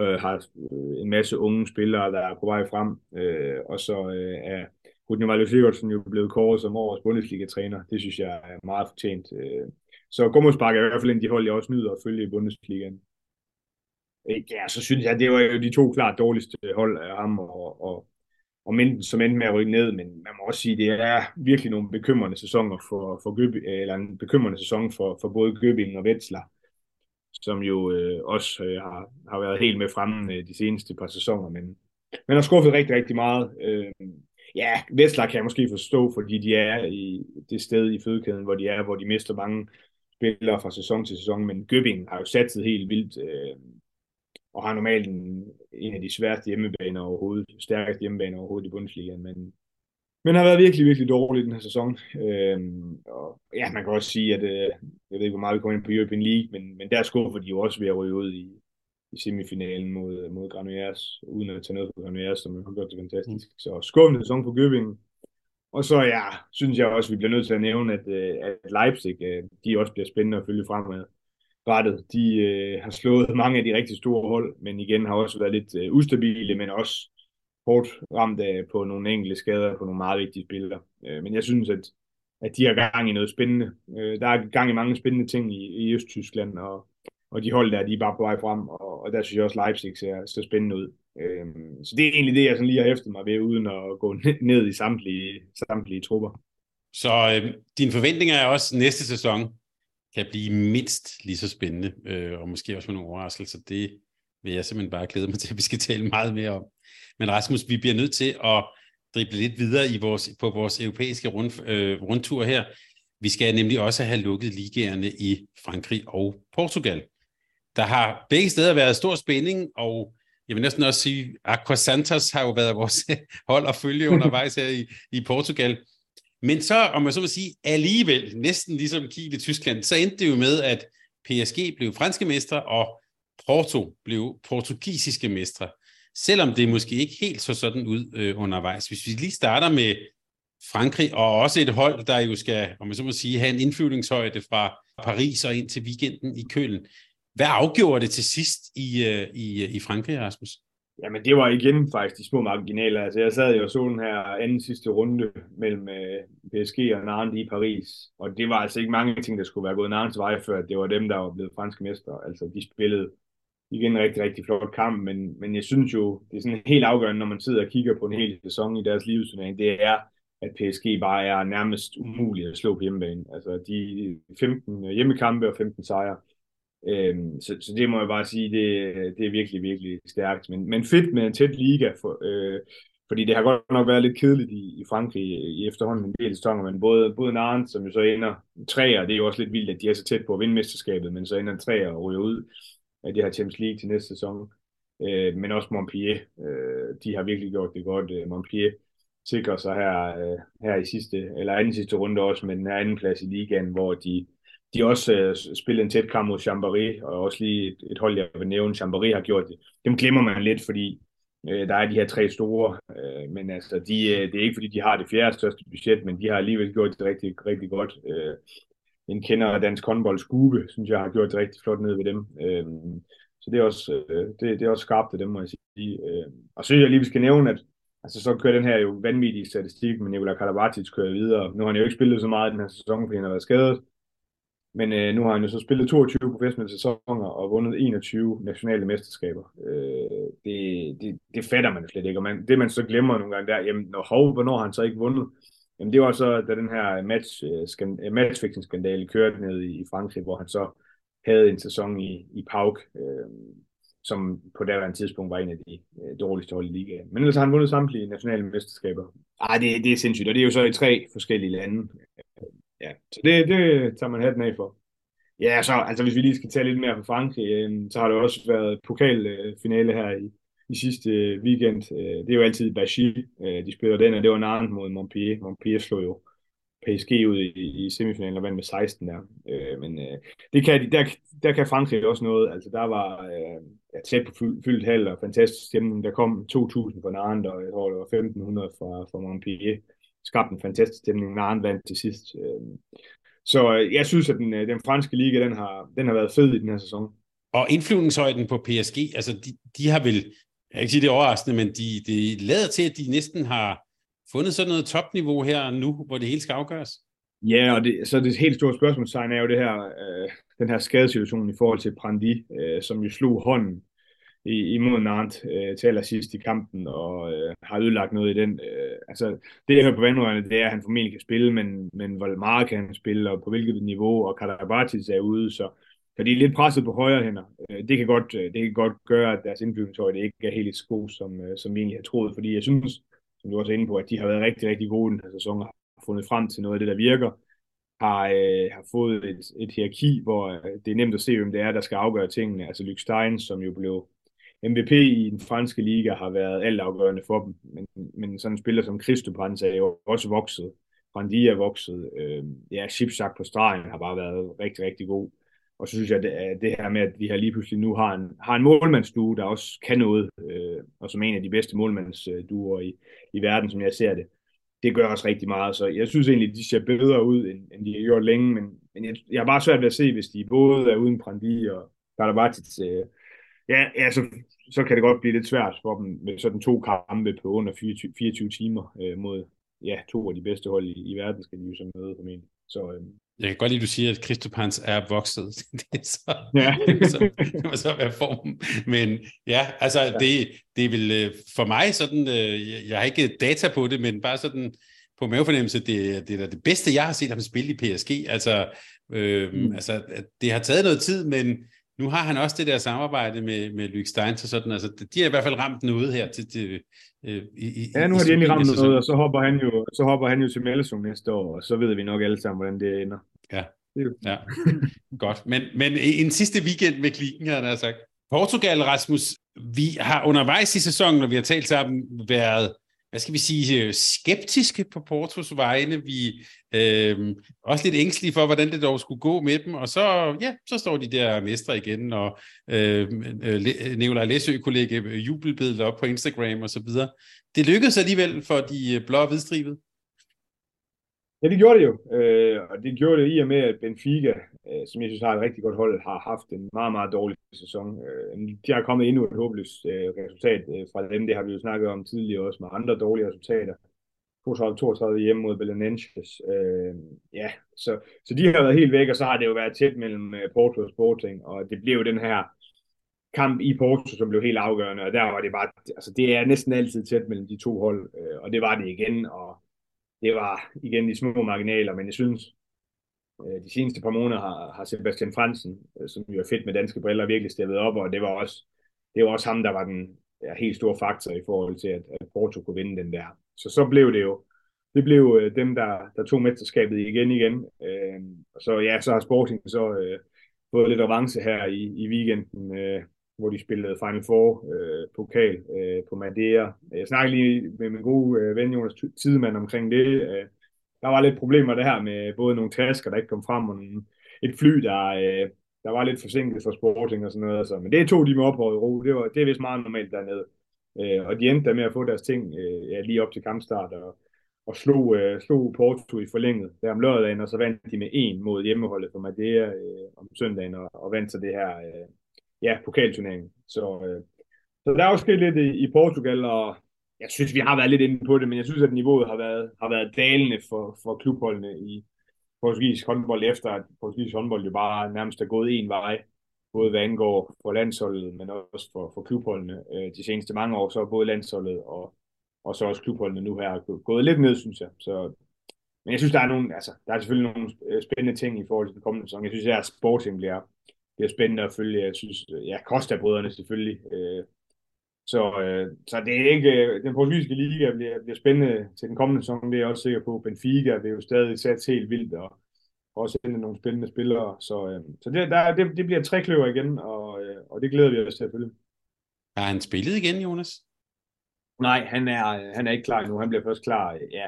øh, har øh, en masse unge spillere, der er på vej frem, øh, og så øh, er Rudney Vejle Sigurdsson jo blevet kåret som årets Bundesliga-træner. Det synes jeg er meget fortjent. Øh. Så Gummersbak er i hvert fald en af de hold, jeg også nyder at følge i Bundesligaen. Ja, så synes jeg, det var jo de to klart dårligste hold af ham og, og, og Minden, som endte med at rykke ned, men man må også sige, det er virkelig nogle bekymrende sæsoner for, for Gøb, eller en bekymrende sæson for, for både Gøbing og Wetzlar som jo øh, også øh, har, har været helt med fremme øh, de seneste par sæsoner, men, men har skuffet rigtig, rigtig meget. Øh, ja, Vestlag kan jeg måske forstå, fordi de er i det sted i fødekæden, hvor de er, hvor de mister mange spillere fra sæson til sæson, men Gøbing har jo satset helt vildt, øh, og har normalt en, en af de sværeste hjemmebaner overhovedet, stærkeste hjemmebaner overhovedet i Bundesligaen, men men har været virkelig, virkelig dårlig den her sæson. Øhm, og ja, man kan også sige, at øh, jeg ved ikke, hvor meget vi kommer ind på European League, men, men der skuffer de jo også ved at ryge ud i, i semifinalen mod, mod Granuers, uden at tage noget på Granuers, som har gjort det fantastisk. Mm. Så skuffende sæson på Gøbing. Og så ja, synes jeg også, vi bliver nødt til at nævne, at, øh, at Leipzig, øh, de også bliver spændende at følge fremad rettet. De øh, har slået mange af de rigtig store hold, men igen har også været lidt øh, ustabile, men også hårdt ramt af på nogle enkelte skader på nogle meget vigtige spillere. Øh, men jeg synes, at, at de har gang i noget spændende. Øh, der er gang i mange spændende ting i, i Østtyskland, og, og de hold der, de er bare på vej frem, og, og der synes jeg også, Leipzig ser, ser spændende ud. Øh, så det er egentlig det, jeg sådan lige har hæftet mig ved, uden at gå ned i samtlige, samtlige trupper. Så øh, dine forventninger er også næste sæson kan blive mindst lige så spændende, øh, og måske også med nogle overraskelser. Det vil jeg simpelthen bare glæde mig til, at vi skal tale meget mere om. Men Rasmus, vi bliver nødt til at drible lidt videre i vores, på vores europæiske rund, øh, rundtur her. Vi skal nemlig også have lukket ligaerne i Frankrig og Portugal. Der har begge steder været stor spænding, og jeg vil næsten også sige, Aqua Santos har jo været vores hold at følge undervejs her i, i Portugal. Men så, om man så må sige, alligevel, næsten ligesom Kiel i Tyskland, så endte det jo med, at PSG blev franske mestre, og Porto blev portugisiske mestre selvom det måske ikke helt så sådan ud øh, undervejs. Hvis vi lige starter med Frankrig, og også et hold, der jo skal, om man så må sige, have en indflyvningshøjde fra Paris og ind til weekenden i Køln. Hvad afgjorde det til sidst i, øh, i, øh, i Frankrig, Rasmus? Jamen det var igen faktisk de små marginaler. Altså jeg sad jo og så den her anden sidste runde mellem øh, PSG og Nantes i Paris, og det var altså ikke mange ting, der skulle være gået Nantes vej, før det var dem, der var blevet franske mestre. Altså de spillede igen en rigtig, rigtig flot kamp, men, men jeg synes jo, det er sådan helt afgørende, når man sidder og kigger på en hel sæson i deres livsturnering, det er, at PSG bare er nærmest umuligt at slå på hjemmebane. Altså de 15 øh, hjemmekampe og 15 sejre. Øhm, så, så det må jeg bare sige, det, det er virkelig, virkelig stærkt. Men, men fedt med en tæt liga, for, øh, fordi det har godt nok været lidt kedeligt i, i Frankrig i efterhånden en del sæsoner, men både, både Nantes, som jo så ender træer, det er jo også lidt vildt, at de er så tæt på at vinde mesterskabet, men så ender træer og ryger ud af det her Champions League til næste sæson. Øh, men også Montpellier, øh, de har virkelig gjort det godt. Øh, Montpellier sikrer sig her, øh, her i sidste, eller anden sidste runde også med den her anden plads i ligaen, hvor de, de også øh, spillede en tæt kamp mod Chambéry, og også lige et, et hold, jeg vil nævne, Chambéry har gjort det. Dem glemmer man lidt, fordi øh, der er de her tre store, øh, men altså, de, øh, det er ikke fordi, de har det fjerde største budget, men de har alligevel gjort det rigtig, rigtig godt. Øh, en kender af dansk håndbold, Skube, synes jeg har gjort det rigtig flot ned ved dem. Øh, så det er også, øh, det, det er også skarpt af dem, må jeg sige. Øh, og så jeg lige, vi skal nævne, at altså, så kører den her jo vanvittige statistik, men Nikola Karabatic kører videre. Nu har han jo ikke spillet så meget den her sæson, fordi han har været skadet. Men øh, nu har han jo så spillet 22 professionelle sæsoner og vundet 21 nationale mesterskaber. Øh, det, det, det fatter man slet ikke. Og man, det man så glemmer nogle gange der, jamen når, hov, hvornår har han så ikke vundet? Jamen det var så, da den her match, uh, matchfixing-skandale kørte ned i, i Frankrig, hvor han så havde en sæson i, i Pauk, øh, som på daværende tidspunkt var en af de øh, dårligste hold i ligaen. Men ellers har han vundet samtlige nationale mesterskaber. Ej, det, det er sindssygt, og det er jo så i tre forskellige lande. Ja, så det, det tager man hatten af for. Ja, så altså hvis vi lige skal tale lidt mere på Frankrig, øh, så har det også været pokalfinale her i, i sidste øh, weekend. Øh, det er jo altid Bachy, øh, de spiller den, og det var Nantes mod Montpellier. Montpellier slog jo PSG ud i, i semifinalen og vandt med 16 der. Øh, men øh, det kan, der, der kan Frankrig også noget. Altså der var øh, tæt på fyldt, fyldt hal og fantastisk stemning. Der kom 2.000 fra Nantes, og jeg tror, det var 1.500 fra, fra Montpellier. Skabte en fantastisk stemning. Nantes vandt til sidst. Øh, så øh, jeg synes, at den, øh, den franske liga, den har, den har været fed i den her sæson. Og indflyvningshøjden på PSG, altså de, de har vel, jeg kan ikke sige det er overraskende, men de, de lader til, at de næsten har fundet sådan noget topniveau her nu, hvor det hele skal afgøres. Ja, og det, så det helt store spørgsmålstegn er jo det her, øh, den her skadesituation i forhold til Prandi, øh, som jo slog hånden i, imod Nantes øh, til allersidst i kampen, og øh, har ødelagt noget i den. Øh, altså, det jeg hører på vandrørene, det er, at han formentlig kan spille, men, men hvor meget kan han spille, og på hvilket niveau, og Karabatis er ude, så, så de er lidt presset på højre hænder. Øh, det, kan godt, øh, det kan godt gøre, at deres indflydelseshøjde ikke er helt så god, som, øh, som vi egentlig har troet, fordi jeg synes, som du også er inde på, at de har været rigtig, rigtig gode den her sæson, og har fundet frem til noget af det, der virker, har, øh, har fået et, et hierarki, hvor det er nemt at se, hvem det er, der skal afgøre tingene. Altså Luke Stein, som jo blev MVP i den franske liga har været altafgørende for dem, men, men sådan en spiller som Christopans er jo også vokset. Brandi er vokset. Øh, ja, Chipchak på stregen har bare været rigtig, rigtig god. Og så synes jeg, at det, her med, at vi her lige pludselig nu har en, har en målmandsdue, der også kan noget, øh, og som en af de bedste målmandsduer i, i verden, som jeg ser det, det gør også rigtig meget. Så jeg synes egentlig, at de ser bedre ud, end, end de har gjort længe, men, men jeg, jeg har bare svært ved at se, hvis de både er uden Brandi og Karabatic, øh, ja, ja så, så kan det godt blive lidt svært for dem med sådan to kampe på under 24, 24 timer øh, mod ja, to af de bedste hold i, i verden, skal de jo så møde formentlig. Så, øh, jeg kan godt lide, at du siger, at Christopans er vokset. det, er så, ja. det, må så, det må så være formen. Men ja, altså ja. Det, det er vel øh, for mig sådan, øh, jeg har ikke data på det, men bare sådan på mavefornemmelse, det, det er det bedste, jeg har set ham spille i PSG. Altså, øh, mm. altså, det har taget noget tid, men nu har han også det der samarbejde med, med Luke Stein, så sådan, altså, de har i hvert fald ramt noget her til, til øh, i, ja, nu har de endelig ramt noget, og så hopper han jo, så hopper han jo til Melsung næste år, og så ved vi nok alle sammen, hvordan det ender. Ja, ja. godt. Men, men en sidste weekend med klikken, har jeg sagt. Portugal, Rasmus, vi har undervejs i sæsonen, når vi har talt sammen, været hvad skal vi sige, øh, skeptiske på Portos vegne. Vi er øh, også lidt ængstelige for, hvordan det dog skulle gå med dem. Og så, ja, så står de der mestre igen, og øh, øh Nikolaj Læsø kunne lægge jubelbilledet op på Instagram og så videre. Det lykkedes alligevel for de blå og hvidstribede. Ja, det gjorde det jo. Øh, og det gjorde det i og med, at Benfica, øh, som jeg synes har et rigtig godt hold, har haft en meget, meget dårlig sæson. Øh, de har kommet endnu et håbløst øh, resultat øh, fra dem. Det har vi jo snakket om tidligere også med andre dårlige resultater. 32 hjemme mod Belenenses. Øh, ja, så, så de har været helt væk, og så har det jo været tæt mellem øh, Porto og Sporting, og det blev jo den her kamp i Porto, som blev helt afgørende, og der var det bare, altså det er næsten altid tæt mellem de to hold, øh, og det var det igen, og det var igen de små marginaler, men jeg synes, øh, de seneste par måneder har, har Sebastian Fransen, øh, som jo er fedt med danske briller, virkelig steppet op, og det var også, det var også ham, der var den ja, helt store faktor i forhold til, at, at Porto kunne vinde den der. Så så blev det jo, det blev øh, dem, der, der tog mesterskabet igen igen. Øh, så ja, så har Sporting så øh, fået lidt revanche her i, i weekenden, øh, hvor de spillede Final Four øh, pokal øh, på Madeira. Jeg snakkede lige med min gode øh, ven Jonas Tidemand omkring det. Øh, der var lidt problemer der her med både nogle tasker, der ikke kom frem, og nogle, et fly, der, øh, der var lidt forsinket for Sporting og sådan noget. Altså. Men det tog de med op i ro. Det, var, det er vist meget normalt dernede. Øh, og de endte der med at få deres ting øh, ja, lige op til kampstart, og, og slog, øh, slog Porto i forlænget der om lørdagen, og så vandt de med en mod hjemmeholdet på Madeira øh, om søndagen, og, og vandt så det her øh, ja, pokalturneringen. Så, øh, så der er også sket lidt i, i Portugal, og jeg synes, vi har været lidt inde på det, men jeg synes, at niveauet har været, har været dalende for, for klubholdene i portugisisk håndbold, efter at portugisisk håndbold jo bare nærmest er gået en vej, både hvad angår for landsholdet, men også for, for klubholdene. Øh, de seneste mange år, så er både landsholdet og, og så også klubholdene nu her gået lidt ned, synes jeg. Så, men jeg synes, der er, nogle, altså, der er selvfølgelig nogle øh, spændende ting i forhold til den kommende sæson. Jeg synes, at Sporting bliver, bliver spændende at følge. Jeg synes, ja, Costa-brødrene selvfølgelig. Øh, så, øh, så det er ikke, øh, den portugisiske liga bliver, bliver spændende til den kommende sæson, det er jeg også sikker på. Benfica vil jo stadig sætte helt vildt, og også sende nogle spændende spillere. Så, øh, så det, der, det, det bliver tre kløver igen, og, øh, og det glæder vi os til at følge. Har han spillet igen, Jonas? Nej, han er, han er ikke klar nu. Han bliver først klar, ja.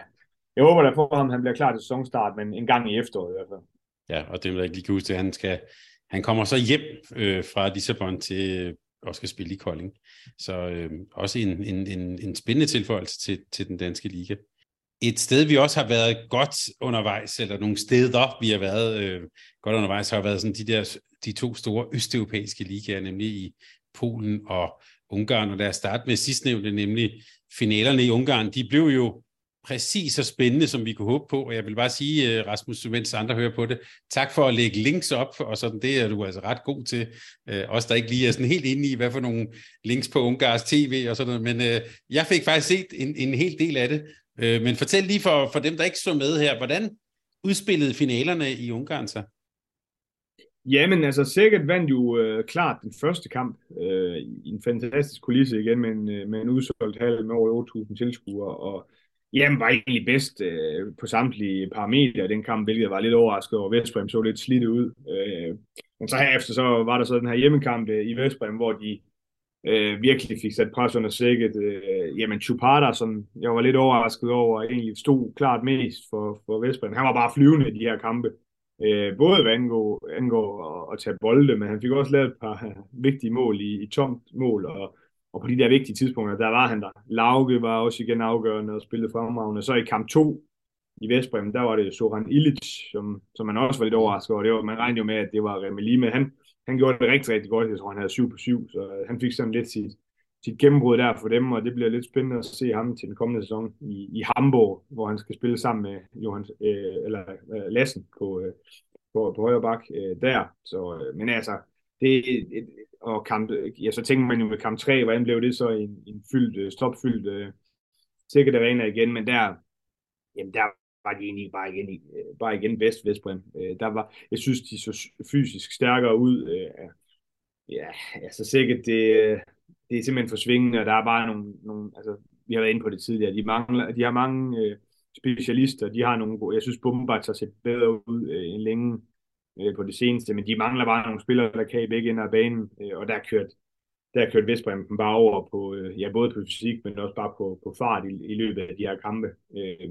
Jeg håber da for ham, han bliver klar til sæsonstart, men en gang i efteråret i hvert fald. Ja, og det vil jeg ikke lige huske, at han skal, han kommer så hjem øh, fra Lissabon til øh, og skal spille i Kolding. Så øh, også en, en, en, en spændende tilføjelse til, til den danske liga. Et sted, vi også har været godt undervejs, eller nogle steder, vi har været øh, godt undervejs, har været sådan de der de to store østeuropæiske ligaer, nemlig i Polen og Ungarn. Og lad os starte med sidstnævnte, nemlig finalerne i Ungarn. De blev jo præcis så spændende, som vi kunne håbe på. Og jeg vil bare sige, øh, Rasmus, mens andre hører på det, tak for at lægge links op, og sådan det er du altså ret god til. Øh, også der ikke lige er sådan helt inde i, hvad for nogle links på Ungars TV og sådan noget, men øh, jeg fik faktisk set en, en hel del af det. Øh, men fortæl lige for, for dem, der ikke så med her, hvordan udspillede finalerne i Ungarn sig? Jamen, altså sikkert vandt jo øh, klart den første kamp øh, i en fantastisk kulisse igen med en, øh, med en udsolgt hal med over 8.000 tilskuere, og Jamen, var egentlig bedst øh, på samtlige parametre den kamp, hvilket var lidt overrasket over. Vestbrem så lidt slidt ud. Øh, men så herefter så var der så den her hjemmekamp øh, i Vestbrem, hvor de øh, virkelig fik sat pres under sækket. Øh, jamen, Chupada, som jeg var lidt overrasket over, egentlig stod klart mest for, for Vestbrem. Han var bare flyvende i de her kampe. Øh, både hvad angår, angår at, at tage bolde, men han fik også lavet et par vigtige mål i, i tomt mål, og og på de der vigtige tidspunkter, der var han der. Lauke var også igen afgørende og spillede fremragende. Så i kamp 2 i Vestbrem, der var det Soran Illich, som, som man også var lidt overrasket over. Det var, man regnede jo med, at det var Remeli, men han, han gjorde det rigtig, rigtig godt. Jeg tror, han havde 7 på 7, så han fik sådan lidt sit, sit gennembrud der for dem, og det bliver lidt spændende at se ham til den kommende sæson i, i Hamburg, hvor han skal spille sammen med Johan, øh, eller, øh, Lassen på, øh, på, på højre bak øh, der. Så, øh, men altså, det, et, og kamp, ja, så tænker man jo med kamp 3, hvordan blev det så en, en fyldt, øh, stopfyldt uh, øh, sikkert arena igen, men der, jamen der var de egentlig bare igen, øh, bare igen vest Vestbrem. Uh, der var, jeg synes, de så fysisk stærkere ud. Uh, ja, altså sikkert, det, det er simpelthen forsvingende, og der er bare nogle, nogle altså, vi har været inde på det tidligere, de, mangler, de har mange uh, specialister, de har nogle, jeg synes, Bombard har set bedre ud uh, end længe øh, på det seneste, men de mangler bare nogle spillere, der kan i begge ender af banen, øh, og der er kørt, der kørte kørt Vestbrem bare over på, øh, ja, både på fysik, men også bare på, på fart i, i løbet af de her kampe. Øh,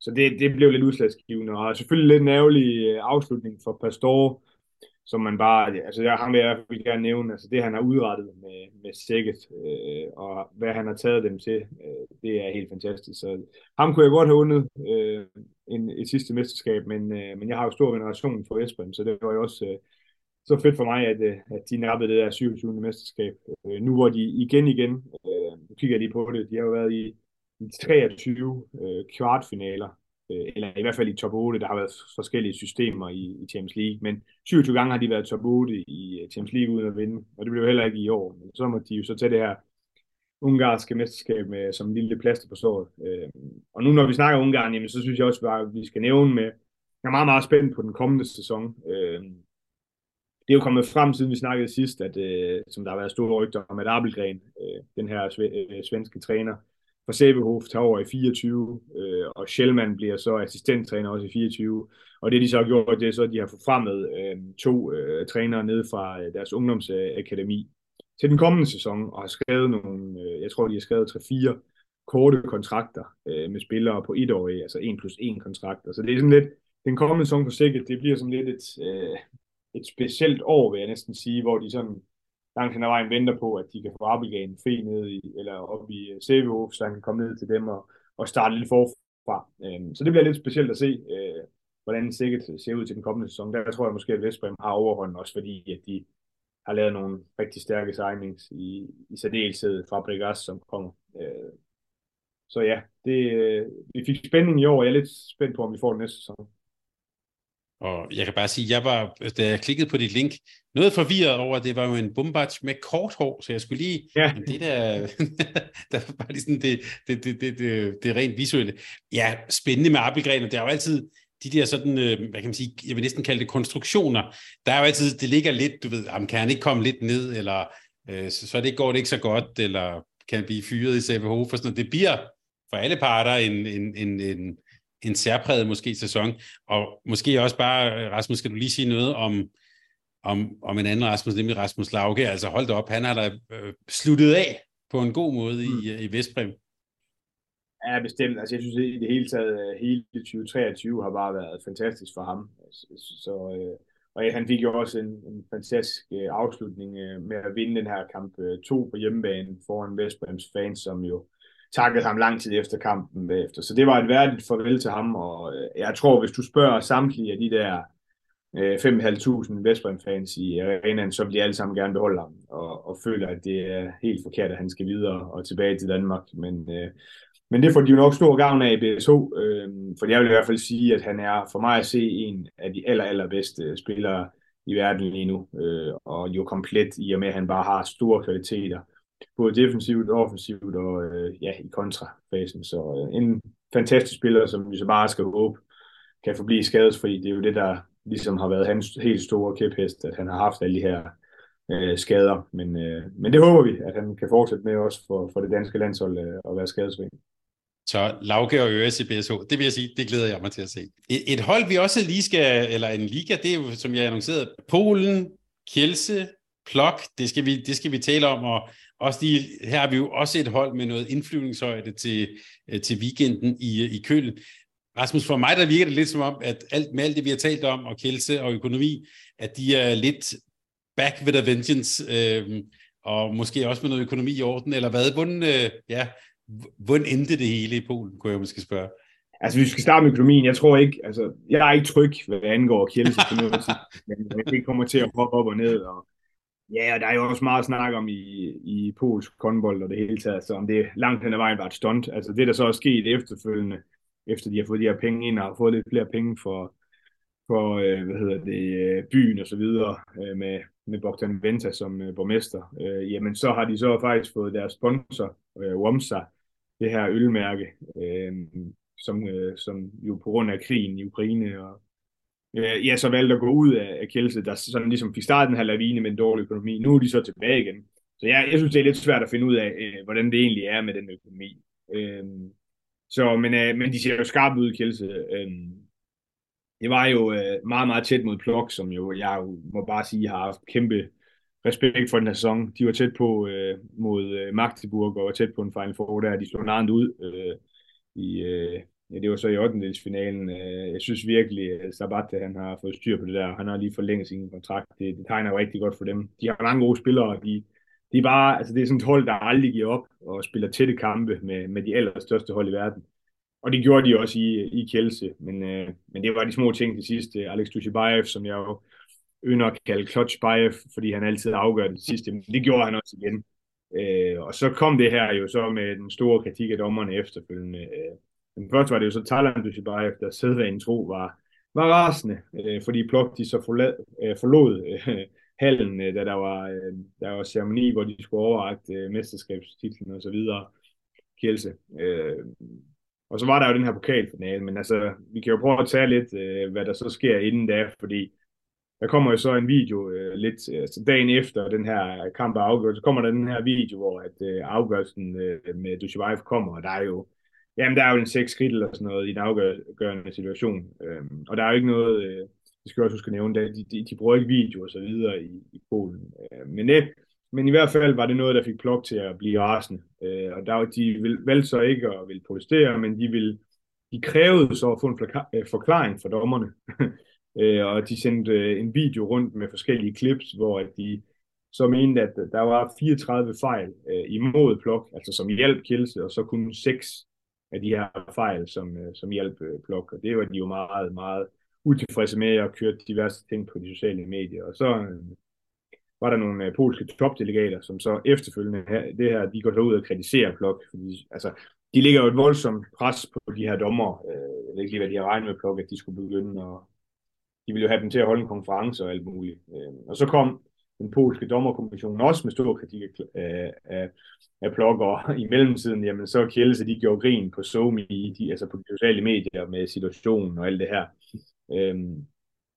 så det, det blev lidt udslagsgivende, og selvfølgelig lidt en ærgerlig øh, afslutning for Pastore, som man bare, altså jeg, ham vil jeg vil gerne nævne, altså det han har udrettet med, med sækket, øh, og hvad han har taget dem til, øh, det er helt fantastisk. Så ham kunne jeg godt have vundet øh, en, et sidste mesterskab, men, øh, men jeg har jo stor veneration for Esbjørn, så det var jo også øh, så fedt for mig, at, øh, at de nappede det der 27. mesterskab. Øh, nu hvor de igen igen, øh, nu kigger jeg lige på det, de har jo været i, i 23 øh, kvartfinaler Øh, eller i hvert fald i top 8. Der har været forskellige systemer i, i Champions League, men 27 gange har de været top 8 i øh, Champions League uden at vinde, og det blev heller ikke i år. Men så må de jo så tage det her ungarske mesterskab med, som en lille plaster på såret. Øh, og nu når vi snakker Ungarn, jamen, så synes jeg også, at vi skal nævne med, jeg er meget, meget spændt på den kommende sæson. Øh, det er jo kommet frem, siden vi snakkede sidst, at, øh, som der har været store rygter om, at Abelgren, øh, den her sve, øh, svenske træner for Sæbehof, tager over i 24, øh, og Schellmann bliver så assistenttræner også i 24. Og det de så har gjort, det er så, at de har forfremmet øh, to øh, trænere ned fra øh, deres ungdomsakademi til den kommende sæson, og har skrevet nogle, øh, jeg tror, de har skrevet 3-4 korte kontrakter øh, med spillere på et år, altså 1 plus 1 kontrakter. Så altså, det er sådan lidt, den kommende sæson for sikkert, det bliver sådan lidt et, øh, et specielt år, vil jeg næsten sige, hvor de sådan langt hen ad vejen venter på, at de kan få Abelgagen fri ned i, eller op i øh, CVO, så han kan komme ned til dem og, og starte lidt forfra. Øhm, så det bliver lidt specielt at se, øh, hvordan sikkert ser ud til den kommende sæson. Der tror jeg måske, at Vestbrem har overhånden, også fordi at de har lavet nogle rigtig stærke signings i, i særdeleshed fra Brigas, som kommer. Øh, så ja, det, øh, vi fik spænding i år, og jeg er lidt spændt på, om vi får den næste sæson. Og jeg kan bare sige, jeg var, da jeg klikkede på dit link, noget forvirret over, at det var jo en bombach med kort hår, så jeg skulle lige, ja. det der, der var bare lige sådan det, det, det, det, det, det rent visuelle. Ja, spændende med Appelgren, og det er jo altid de der sådan, øh, hvad kan man sige, jeg vil næsten kalde det konstruktioner, der er jo altid, det ligger lidt, du ved, kan han ikke komme lidt ned, eller øh, så, så det går det ikke så godt, eller kan blive fyret i CVH for sådan noget. Det bliver for alle parter en, en, en, en en særpræget måske sæson. Og måske også bare, Rasmus, skal du lige sige noget om, om, om en anden Rasmus, nemlig Rasmus Lauke. Altså hold da op, han har da øh, sluttet af på en god måde i, mm. i Vestbrem. Ja, bestemt. Altså, jeg synes i det hele taget, øh, hele 2023 har bare været fantastisk for ham. Så, øh, og han fik jo også en, en fantastisk øh, afslutning øh, med at vinde den her kamp 2 på hjemmebane foran Vestbrems fans, som jo takkede ham lang tid efter kampen bagefter. Så det var et værdigt farvel til ham, og øh, jeg tror, hvis du spørger samtlige af de der øh, 5.500 Vestbrem-fans i arenaen, så vil de alle sammen gerne beholde ham, og, og føler, at det er helt forkert, at han skal videre og tilbage til Danmark. Men, øh, men det får de jo nok stor gavn af i BSH, øh, for jeg vil i hvert fald sige, at han er for mig at se en af de aller, allerbedste spillere i verden lige nu, øh, og jo komplet i og med, at han bare har store kvaliteter både defensivt, offensivt og øh, ja, i kontrafasen. Så øh, en fantastisk spiller, som vi så bare skal håbe kan forblive skadesfri. Det er jo det, der ligesom har været hans helt store kæphest, at han har haft alle de her øh, skader. Men, øh, men det håber vi, at han kan fortsætte med også for, for det danske landshold øh, at være skadesfri. Så Lauke og Øres i BSH, det vil jeg sige, det glæder jeg mig til at se. Et, et hold, vi også lige skal, eller en liga, det er jo, som jeg annoncerede, Polen, Kielse, Plok, det skal vi, det skal vi tale om, og, også lige, her har vi jo også et hold med noget indflyvningshøjde til, øh, til weekenden i, i Køln. Rasmus, for mig der virker det lidt som om, at alt, med alt det, vi har talt om, og kælse og økonomi, at de er lidt back with a vengeance, øh, og måske også med noget økonomi i orden, eller hvad? Hvordan, øh, ja, hvordan endte det hele i Polen, kunne jeg måske spørge? Altså, vi skal starte med økonomien. Jeg tror ikke, altså, jeg er ikke tryg, hvad angår Kielse på noget men det kommer til at hoppe op og ned, og Ja, og der er jo også meget snak om i, i polsk håndbold og det hele taget, så om det langt hen ad vejen var et stunt. Altså det, der så er sket efterfølgende, efter de har fået de her penge ind og har fået lidt flere penge for, for øh, hvad hedder det, øh, byen og så videre øh, med, med Bogdan Venta som øh, borgmester, øh, jamen så har de så faktisk fået deres sponsor, øh, Womsa, det her ølmærke, øh, som, øh, som jo på grund af krigen i Ukraine og øh, ja, så valgte at gå ud af, af Kielse, der sådan ligesom fik startet den her lavine med en dårlig økonomi. Nu er de så tilbage igen. Så jeg, jeg synes, det er lidt svært at finde ud af, øh, hvordan det egentlig er med den økonomi. Øh, så, men, øh, men de ser jo skarpt ud, Kielse. Øh, det var jo øh, meget, meget tæt mod Plok, som jo, jeg jo må bare sige, har haft kæmpe respekt for den her sæson. De var tæt på øh, mod øh, Magdeburg og var tæt på en Final Four der. De slog Narent ud øh, i, øh, Ja, det var så i 8. finalen. Øh, jeg synes virkelig, at Sabate han har fået styr på det der. Han har lige forlænget sin kontrakt. Det, det tegner jo rigtig godt for dem. De har mange gode spillere. De, de er bare, altså det er sådan et hold, der aldrig giver op og spiller tætte kampe med, med de allerstørste hold i verden. Og det gjorde de også i, i Kielse. Men, øh, men det var de små ting til sidst. Øh, Alex Dushibayev, som jeg jo ynder at kalde Clutch Bayev, fordi han altid afgør det sidste. Men det gjorde han også igen. Øh, og så kom det her jo så med den store kritik af dommerne efterfølgende. Øh, den først var det jo så Thailand hvis bare efter sædvanen tro var, var rasende, øh, fordi Plok de så forlad, øh, forlod øh, hallen, øh, da der var, øh, der var ceremoni, hvor de skulle overrække øh, mesterskabstitlen og så videre. Kielse. Øh, og så var der jo den her pokalfinale, men altså, vi kan jo prøve at tage lidt, øh, hvad der så sker inden da, fordi der kommer jo så en video øh, lidt, altså dagen efter den her kamp er afgjort, så kommer der den her video, hvor at øh, afgørelsen øh, med Dushibayev kommer, og der er jo, jamen der er jo en seks skridt eller sådan noget i den afgørende situation, Øhm, og der er jo ikke noget, øh, det skal jeg også huske at nævne, de, de, de bruger ikke video og så videre i, i Polen, øh, men det, men i hvert fald var det noget, der fik Plok til at blive rasende. Øh, og der, de valgte så ikke at ville protestere, men de, vil, de krævede så at få en øh, forklaring fra dommerne. øh, og de sendte øh, en video rundt med forskellige clips, hvor de så mente, at der var 34 fejl øh, imod Plok, altså som hjalp Kielse, og så kun seks af de her fejl, som, øh, som hjalp øh, Plok. Og det var de jo meget, meget utilfredse med, og køre diverse ting på de sociale medier. Og så, øh, var der nogle polske topdelegater, som så efterfølgende det her, de går så ud og kritiserer Plok, fordi altså, de ligger jo et voldsomt pres på de her dommer. Jeg ved ikke lige, hvad de har regnet med Plok, at de skulle begynde, og de ville jo have dem til at holde en konference og alt muligt. Og så kom den polske dommerkommission også med stor kritik af, af, af Plok, i mellemtiden, jamen så Kjelse, de gjorde grin på SoMe, de, altså på de sociale medier med situationen og alt det her. Øhm,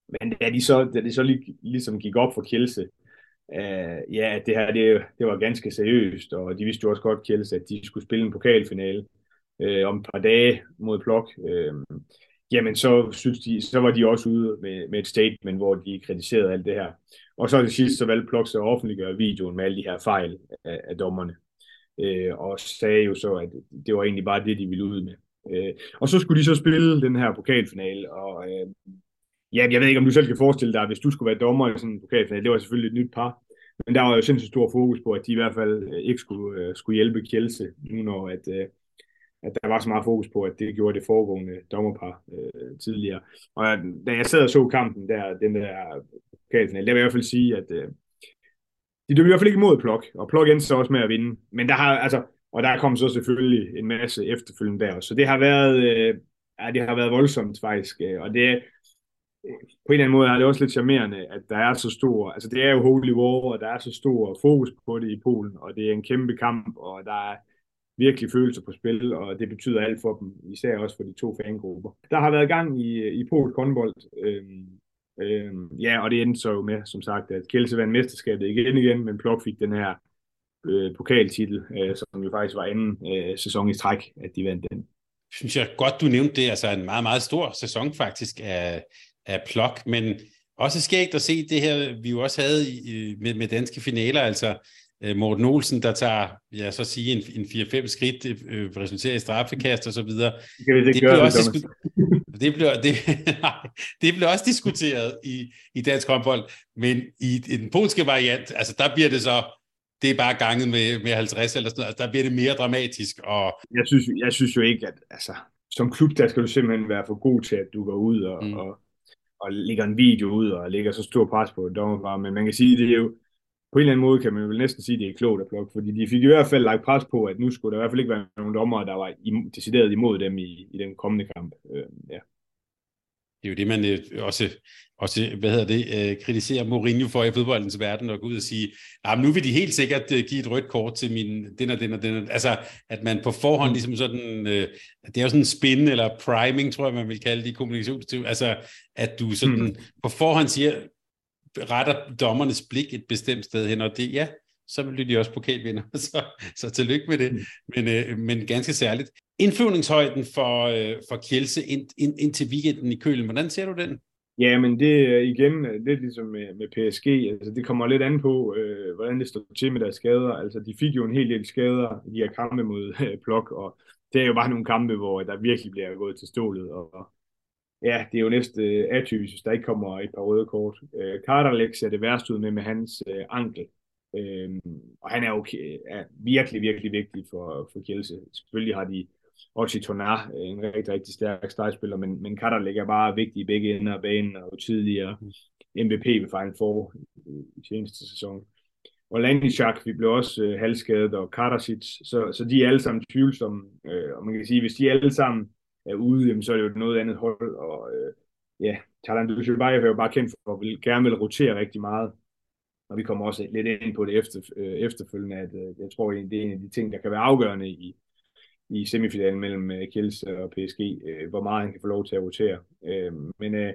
men da de så, da de så lig, ligesom gik op for Kjelse, øh, ja, det her det, det var ganske seriøst, og de vidste jo også godt, Kjelds, at de skulle spille en pokalfinale øh, om et par dage mod Plok. Øh, jamen så synes de, så var de også ude med, med et statement, hvor de kritiserede alt det her. Og så til sidst, så valgte Plok at offentliggøre videoen med alle de her fejl af, af dommerne. Øh, og sagde jo så, at det var egentlig bare det, de ville ud med. Øh, og så skulle de så spille den her pokalfinale, og øh, ja, jeg ved ikke, om du selv kan forestille dig, hvis du skulle være dommer i sådan en pokalfinale, det var selvfølgelig et nyt par, men der var jo sindssygt stor fokus på, at de i hvert fald øh, ikke skulle, øh, skulle hjælpe Kjelse, nu når at, øh, at der var så meget fokus på, at det gjorde det foregående dommerpar øh, tidligere. Og da jeg sad og så kampen der, den der pokalfinale, der vil jeg i hvert fald sige, at øh, de dømte i hvert fald ikke imod Plok, og Plok endte så også med at vinde. Men der har, altså, og der kom så selvfølgelig en masse efterfølgende der, så det har været, øh, ja, det har været voldsomt faktisk, øh, og det, øh, på en eller anden måde har det også lidt charmerende, at der er så stor, altså det er jo Holy War, og der er så stor fokus på det i Polen, og det er en kæmpe kamp, og der er virkelig følelser på spil, og det betyder alt for dem, især også for de to fangrupper. Der har været gang i, i polsk håndbold, øhm, øhm, ja, og det endte så jo med, som sagt, at Kielse vandt mesterskabet igen igen, men Plok fik den her øh, pokaltitel, øh, som jo faktisk var anden øh, sæson i træk, at de vandt den. Synes jeg godt, du nævnte det, altså en meget, meget stor sæson faktisk af, af plok, men også skægt at se det her, vi jo også havde i, med, med danske finaler, altså øh, Morten Olsen, der tager, ja, så sige, en, en 4-5 skridt, øh, resulterer i straffekast og så videre. Det, det, det, bliver også det, bliver, det, det bliver også diskuteret i, i dansk håndbold, men i, i den polske variant, altså der bliver det så, det er bare ganget med, med 50 eller sådan noget, altså, der bliver det mere dramatisk. Og... Jeg, synes, jeg synes jo ikke, at altså, som klub, der skal du simpelthen være for god til, at du går ud og, mm. og og lægger en video ud og lægger så stor pres på dommerfar, men man kan sige, det er jo, på en eller anden måde kan man jo næsten sige, at det er klogt at plukke, fordi de fik i hvert fald lagt pres på, at nu skulle der i hvert fald ikke være nogen dommer, der var decideret imod dem i, i den kommende kamp. Øh, ja. Det er jo det, man øh, også også, hvad hedder det, øh, kritisere Mourinho for i fodboldens verden og gå ud og sige, ah, nu vil de helt sikkert øh, give et rødt kort til min, den og den og den. Altså, at man på forhånd ligesom sådan, øh, det er jo sådan en spin eller priming, tror jeg, man vil kalde det i kommunikationsteori. Altså, at du sådan mm. på forhånd siger, retter dommernes blik et bestemt sted hen, og det, ja, så bliver de også pokalvinder. Så, så tillykke med det. Mm. Men, øh, men ganske særligt. Indflyvningshøjden for, øh, for Kjelse ind, ind, ind til weekenden i Kølen, hvordan ser du den? Ja, men det er igen lidt ligesom med, med PSG. Altså, det kommer lidt an på, øh, hvordan det står til med deres skader. Altså, de fik jo en hel del skader i de her kampe mod øh, Plok, og det er jo bare nogle kampe, hvor der virkelig bliver gået til stålet. Og, ja, det er jo næste øh, atypisk, hvis der ikke kommer et par røde kort. Øh, Carterlex er det værste ud med med hans øh, ankel. Øh, og han er jo okay, er virkelig, virkelig vigtig for, for Kielse. Selvfølgelig har de Ochi Tonar, øh, en rigtig, rigtig stærk stregspiller, men, men Katar ligger bare vigtig i begge ender af banen, og tidligere MVP ved Final Four i seneste sæson. Og Landishak, vi blev også øh, halvskadet, og Karasic, så, så de er alle sammen tvivlsomme. Øh, og man kan sige, hvis de alle sammen er ude, jamen, så er det jo noget andet hold, og øh, ja, Talan Dushibayev er jo bare kendt for at vil, gerne vil rotere rigtig meget, og vi kommer også lidt ind på det efter, øh, efterfølgende, at øh, jeg tror, det er en af de ting, der kan være afgørende i, i semifinalen mellem øh, Kjels og PSG, øh, hvor meget han kan få lov til at rotere. Øh, men øh,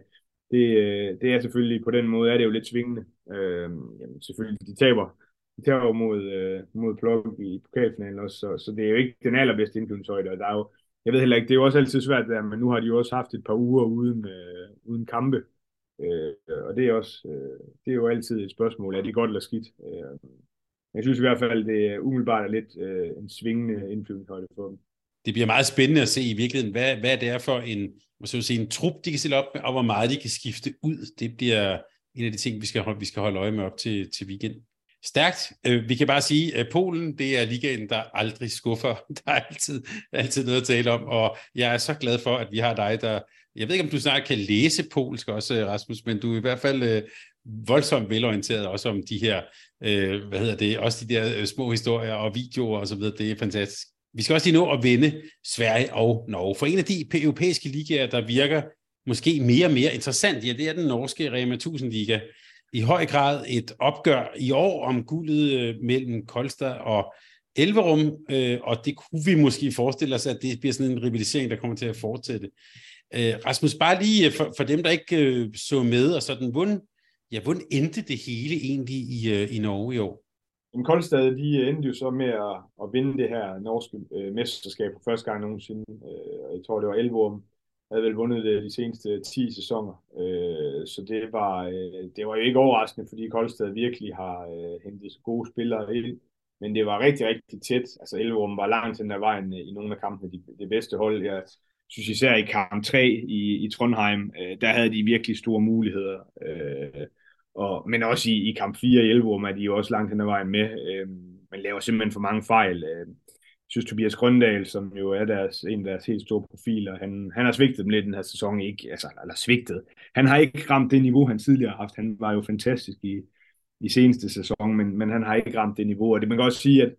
det, øh, det er selvfølgelig, på den måde er det jo lidt svingende. Øh, jamen, selvfølgelig, de taber, de taber mod, øh, mod Plok i pokalfinalen også, så, så det er jo ikke den allerbedste indflydelseshøjde, og der er jo, jeg ved heller ikke, det er jo også altid svært der, men nu har de jo også haft et par uger uden, øh, uden kampe, øh, og det er, også, øh, det er jo altid et spørgsmål, er det godt eller skidt? Øh, jeg synes i hvert fald, det er umiddelbart er lidt øh, en svingende indflydelseshøjde for dem det bliver meget spændende at se i virkeligheden, hvad, hvad det er for en, så sige, en trup, de kan stille op med, og hvor meget de kan skifte ud. Det bliver en af de ting, vi skal, holde, vi skal holde øje med op til, til weekend. Stærkt. Øh, vi kan bare sige, at Polen, det er ligaen, der aldrig skuffer. Der er altid, altid noget at tale om, og jeg er så glad for, at vi har dig, der... Jeg ved ikke, om du snart kan læse polsk også, øh, Rasmus, men du er i hvert fald øh, voldsomt velorienteret også om de her, øh, hvad hedder det, også de der øh, små historier og videoer og så videre. Det er fantastisk. Vi skal også lige nå at vinde Sverige og Norge. For en af de europæiske ligaer, der virker måske mere og mere interessant, ja, det er den norske Rema 1000 Liga. I høj grad et opgør i år om guldet øh, mellem Kolstad og Elverum, øh, og det kunne vi måske forestille os, at det bliver sådan en rivalisering, der kommer til at fortsætte. Øh, Rasmus, bare lige øh, for, for dem, der ikke øh, så med, og sådan, hvordan, ja, hvordan endte det hele egentlig i, øh, i Norge i år? Men Koldstad, de endte jo så med at, at vinde det her norske øh, mesterskab for første gang nogensinde. Øh, jeg tror, det var Elverum, havde vel vundet det de seneste 10 sæsoner. Øh, så det var, øh, det var jo ikke overraskende, fordi Koldstad virkelig har øh, hentet gode spillere ind. Men det var rigtig, rigtig tæt. Altså Elverum var langt hen ad vejen øh, i nogle af kampene de, det bedste hold. Jeg synes især i kamp 3 i, i Trondheim, øh, der havde de virkelig store muligheder. Øh, og, men også i, i kamp 4 i Elverum er de jo også langt hen ad vejen med. Øh, man laver simpelthen for mange fejl. Øh, synes, Tobias Grøndal, som jo er deres, en af deres helt store profiler, han, han har svigtet dem lidt den her sæson. Ikke, altså, eller svigtet. Han har ikke ramt det niveau, han tidligere har haft. Han var jo fantastisk i, i seneste sæson, men, men han har ikke ramt det niveau. Og det man kan også sige, at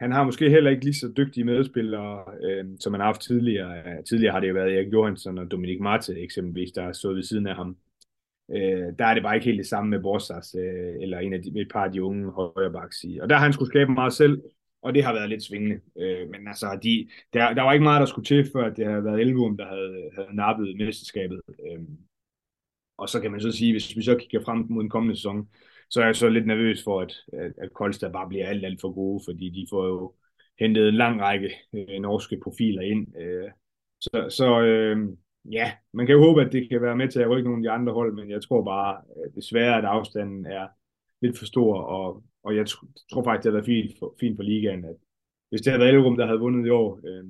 han har måske heller ikke lige så dygtige medspillere, øh, som han har haft tidligere. Tidligere har det jo været Erik Johansson og Dominik Marte eksempelvis, der har stået ved siden af ham Øh, der er det bare ikke helt det samme med Borsas, øh, eller en af de, et par af de unge højrebacks. Og der har han skulle skabe meget selv, og det har været lidt svingende. Øh, men altså, de, der, der var ikke meget, der skulle til, før det havde været Elvum, der havde, havde nappet mesterskabet. Øh, og så kan man så sige, hvis vi så kigger frem mod den kommende sæson, så er jeg så lidt nervøs for, at, at, at Kolstad bare bliver alt, alt for gode, fordi de får jo hentet en lang række øh, norske profiler ind. Øh, så så øh, ja, man kan jo håbe, at det kan være med til at rykke nogle af de andre hold, men jeg tror bare at desværre, at afstanden er lidt for stor, og, og jeg tror faktisk, det har været fint for, fint for ligaen, at hvis det havde været Elrum, der havde vundet i år, øh,